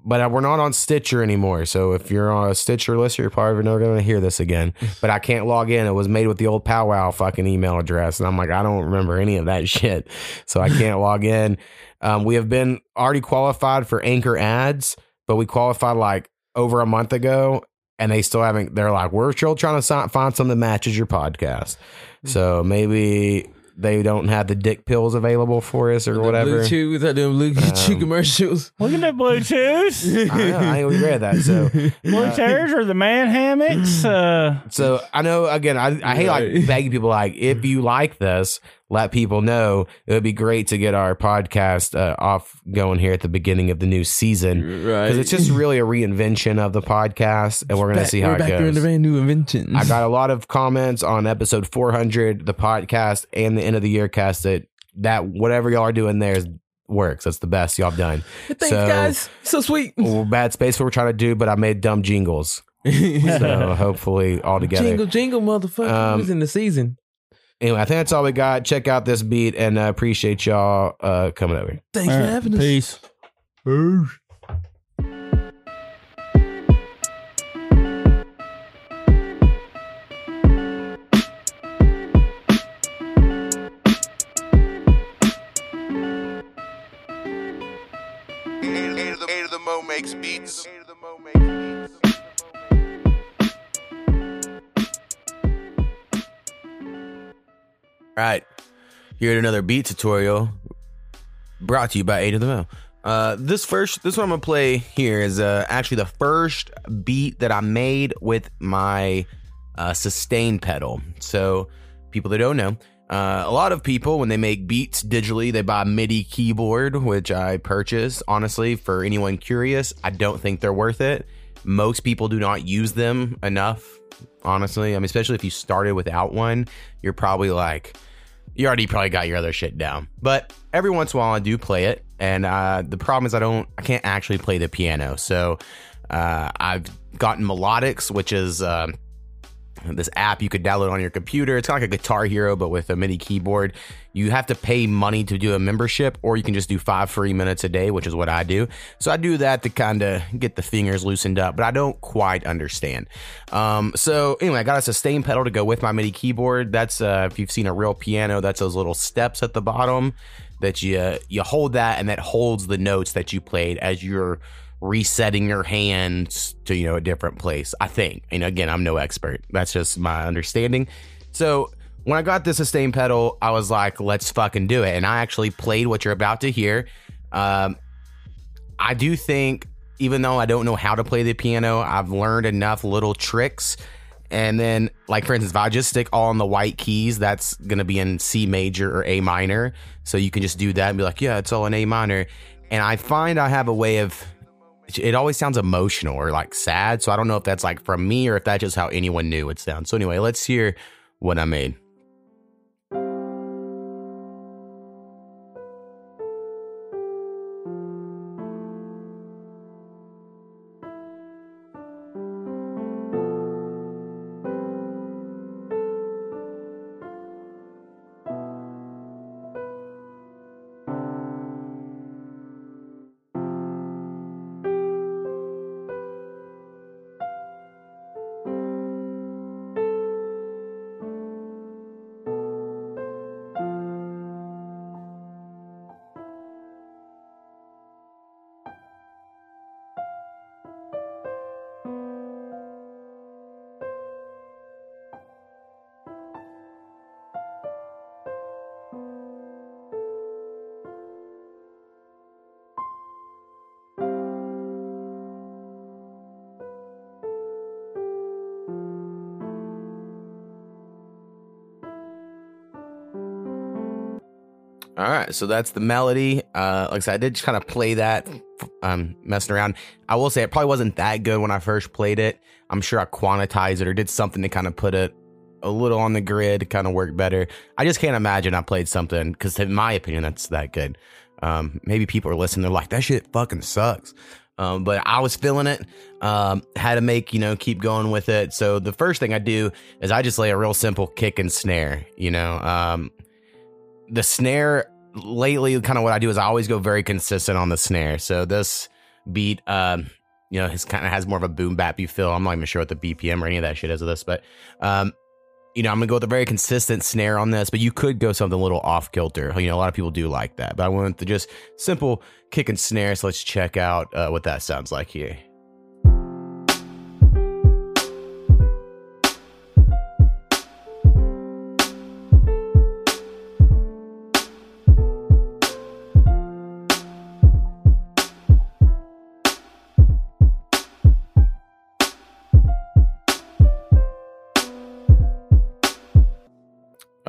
but we're not on stitcher anymore. So if you're on a stitcher listener you're probably never going to hear this again. But i can't log in. It was made with the old powwow fucking email address and i'm like i don't remember any of that shit. So i can't log in. Um, we have been already qualified for anchor ads but we qualified like over a month ago and they still haven't they're like we're still trying to si- find something that matches your podcast so maybe they don't have the dick pills available for us or whatever Bluetooth without doing blue chew Um, commercials. Look at the Bluetooth. I know, I ain't regret that. So, Blue chairs or the man hammocks. Uh, so I know again. I, I hate like begging people like if you like this, let people know. It would be great to get our podcast uh, off going here at the beginning of the new season because it's just really a reinvention of the podcast, and we're gonna see how we're it back goes. doing the brand new inventions. I got a lot of comments on episode 400, the podcast, and the end of the year cast that that whatever y'all are doing there is works. That's the best y'all have done. Thanks, guys. So sweet. Bad space what we're trying to do, but I made dumb jingles. so hopefully all together. Jingle, jingle, motherfucker. Um, Who's in the season? Anyway, I think that's all we got. Check out this beat and uh, appreciate y'all uh, coming over. Thanks for having us. Peace. Eight of the, eight of the Mo makes beats. All right. Here at another beat tutorial brought to you by A2thaMo. Uh, this first, this one I'm gonna play here is uh, actually the first beat that I made with my uh, sustain pedal. So, people that don't know, uh, a lot of people when they make beats digitally, they buy a MIDI keyboard, which I purchased. Honestly, for anyone curious, I don't think they're worth it. Most people do not use them enough. Honestly, I mean, especially if you started without one, you're probably like, you already probably got your other shit down. But every once in a while, I do play it, and uh, the problem is I don't, I can't actually play the piano. So uh, I've gotten Melodics, which is uh, this app you could download on your computer. It's kind of like a Guitar Hero, but with a mini keyboard. You have to pay money to do a membership, or you can just do five free minutes a day, which is what I do. So I do that to kind of get the fingers loosened up, but I don't quite understand. Um, so anyway, I got a sustain pedal to go with my MIDI keyboard. That's uh, if you've seen a real piano, that's those little steps at the bottom that you you hold that, and that holds the notes that you played as you're resetting your hands to you know a different place i think and again i'm no expert that's just my understanding so when i got the sustain pedal i was like let's fucking do it and i actually played what you're about to hear um, i do think even though i don't know how to play the piano i've learned enough little tricks and then like for instance if i just stick all on the white keys that's gonna be in c major or a minor so you can just do that and be like yeah it's all in a minor and i find i have a way of it always sounds emotional or like sad. So I don't know if that's like from me or if that's just how anyone knew it sounds. So anyway, let's hear what I made. So that's the melody. Uh, like I said, I did just kind of play that, um, messing around. I will say it probably wasn't that good when I first played it. I'm sure I quantized it or did something to kind of put it a little on the grid, kind of work better. I just can't imagine I played something because, in my opinion, that's that good. Um, maybe people are listening, they're like, that shit fucking sucks. Um, but I was feeling it. Um, had to make, you know, keep going with it. So the first thing I do is I just lay a real simple kick and snare, you know. Um, the snare lately, kind of what I do is I always go very consistent on the snare. So this beat, um, you know, his kind of has more of a boom bappy feel. I'm not even sure what the BPM or any of that shit is of this, but um, you know, I'm gonna go with a very consistent snare on this, but you could go something a little off kilter. You know, a lot of people do like that, but I went to just simple kick and snare. So let's check out uh, what that sounds like here.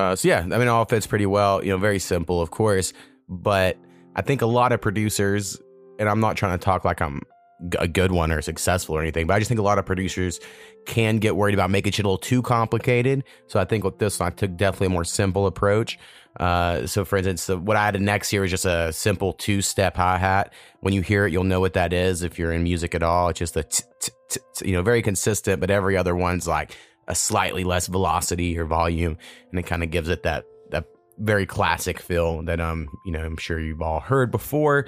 Uh, so yeah, I mean, all fits pretty well. You know, very simple, of course, but I think a lot of producers, and I'm not trying to talk like I'm a good one or successful or anything, but I just think a lot of producers can get worried about making shit a little too complicated. So I think with this I took definitely a more simple approach. Uh, so for instance, the, what I added next here is just a simple two step hi hat. When you hear it, you'll know what that is if you're in music at all. It's just a, t- t- t- t- you know, very consistent, but every other one's like a slightly less velocity or volume, and it kind of gives it that that very classic feel that um you know I'm sure you've all heard before.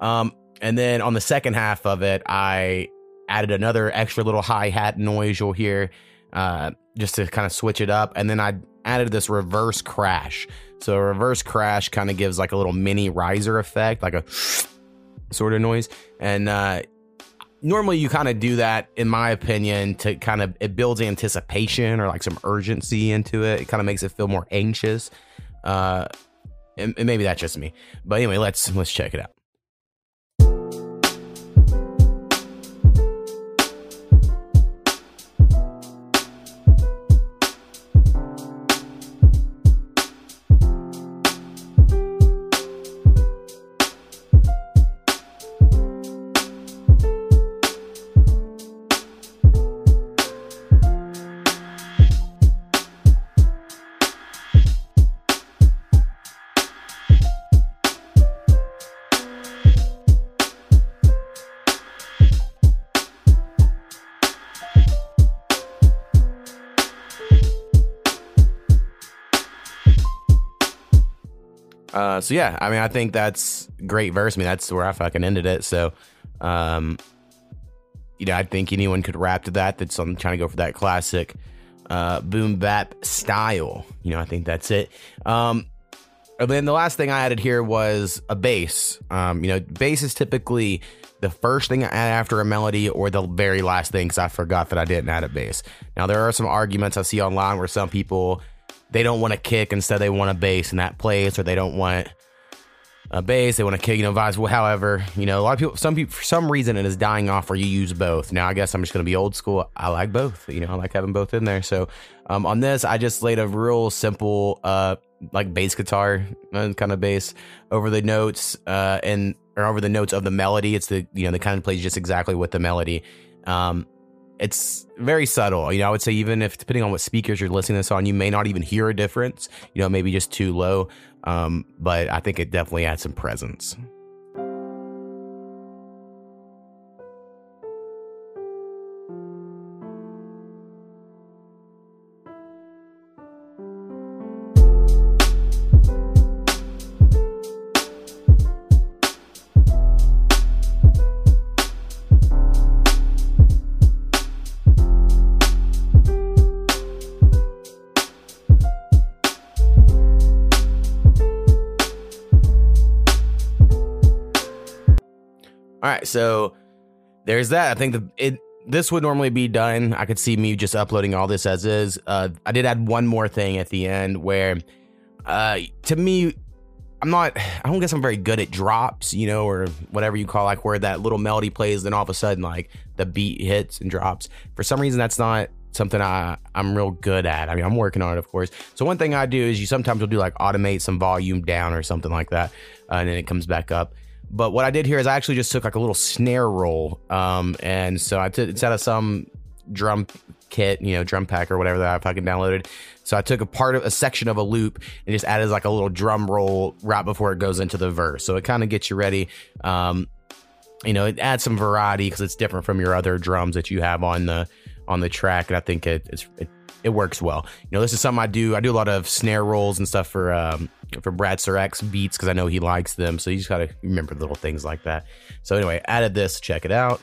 Um, and then on the second half of it, I added another extra little hi hat noise you'll hear, uh, just to kind of switch it up, and then I added this reverse crash. So a reverse crash kind of gives like a little mini riser effect, like a sort of noise, and uh, normally you kind of do that in my opinion to kind of it builds anticipation or like some urgency into it. It kind of makes it feel more anxious. Uh and, and maybe that's just me. But anyway let's let's check it out so yeah, I mean, I think that's great verse. I mean, that's where I fucking ended it. So, um, you know, I think anyone could rap to that. That's I'm trying to go for that classic, uh, boom bap style. You know, I think that's it. Um, and then the last thing I added here was a bass. Um, you know, bass is typically the first thing I add after a melody or the very last thing because I forgot that I didn't add a bass. Now there are some arguments I see online where some people they don't want a kick instead they want a bass in that place or they don't want a bass they want to kick you know vibes well however you know a lot of people some people for some reason it is dying off where you use both now i guess i'm just going to be old school i like both you know i like having both in there so um, on this i just laid a real simple uh like bass guitar uh, kind of bass over the notes uh and or over the notes of the melody it's the you know the kind of plays just exactly with the melody um it's very subtle. You know, I would say even if depending on what speakers you're listening to this on, you may not even hear a difference. You know, maybe just too low. Um, but I think it definitely adds some presence. So there's that. I think the it this would normally be done. I could see me just uploading all this as is. Uh, I did add one more thing at the end where, uh, to me, I'm not. I don't guess I'm very good at drops, you know, or whatever you call like where that little melody plays, then all of a sudden like the beat hits and drops. For some reason, that's not something I I'm real good at. I mean, I'm working on it, of course. So one thing I do is you sometimes will do like automate some volume down or something like that, uh, and then it comes back up. But what I did here is I actually just took like a little snare roll, um, and so I took instead of some drum kit, you know, drum pack or whatever that I fucking downloaded. So I took a part of a section of a loop and just added like a little drum roll right before it goes into the verse. So it kind of gets you ready. Um, you know, it adds some variety because it's different from your other drums that you have on the on the track, and I think it it's, it it works well. You know, this is something I do. I do a lot of snare rolls and stuff for um for Bradster X beats because I know he likes them. So you just gotta remember little things like that. So anyway, added this. Check it out.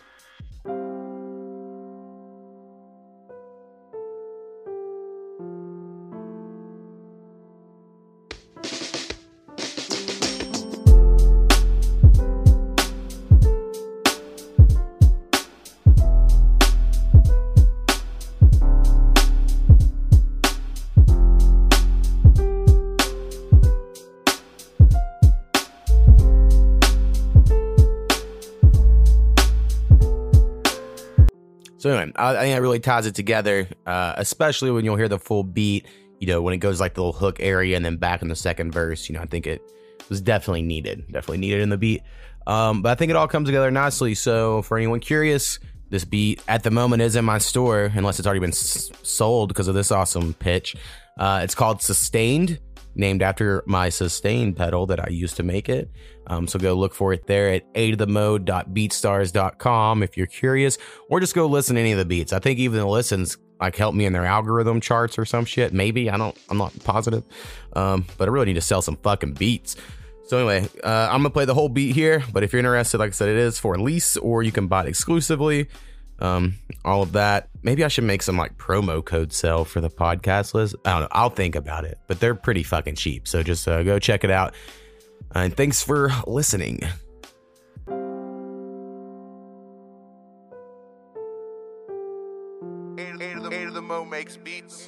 I, I think that really ties it together, uh, especially when you'll hear the full beat. You know, when it goes like the little hook area and then back in the second verse. You know, I think it was definitely needed, definitely needed in the beat. Um, but I think it all comes together nicely. So for anyone curious, this beat at the moment is in my store, unless it's already been s- sold because of this awesome pitch. Uh, it's called Sustained, named after my sustain pedal that I used to make it. Um, so go look for it there at aidthemode.beatstars.com if you're curious, or just go listen to any of the beats. I think even the listens like help me in their algorithm charts or some shit. Maybe I don't. I'm not positive, um, but I really need to sell some fucking beats. So anyway, uh, I'm gonna play the whole beat here. But if you're interested, like I said, it is for lease or you can buy it exclusively. Um, all of that. Maybe I should make some like promo code sell for the podcast list. I don't know. I'll think about it, but they're pretty fucking cheap. So just uh, go check it out. And thanks for listening. A2thaMo makes beats.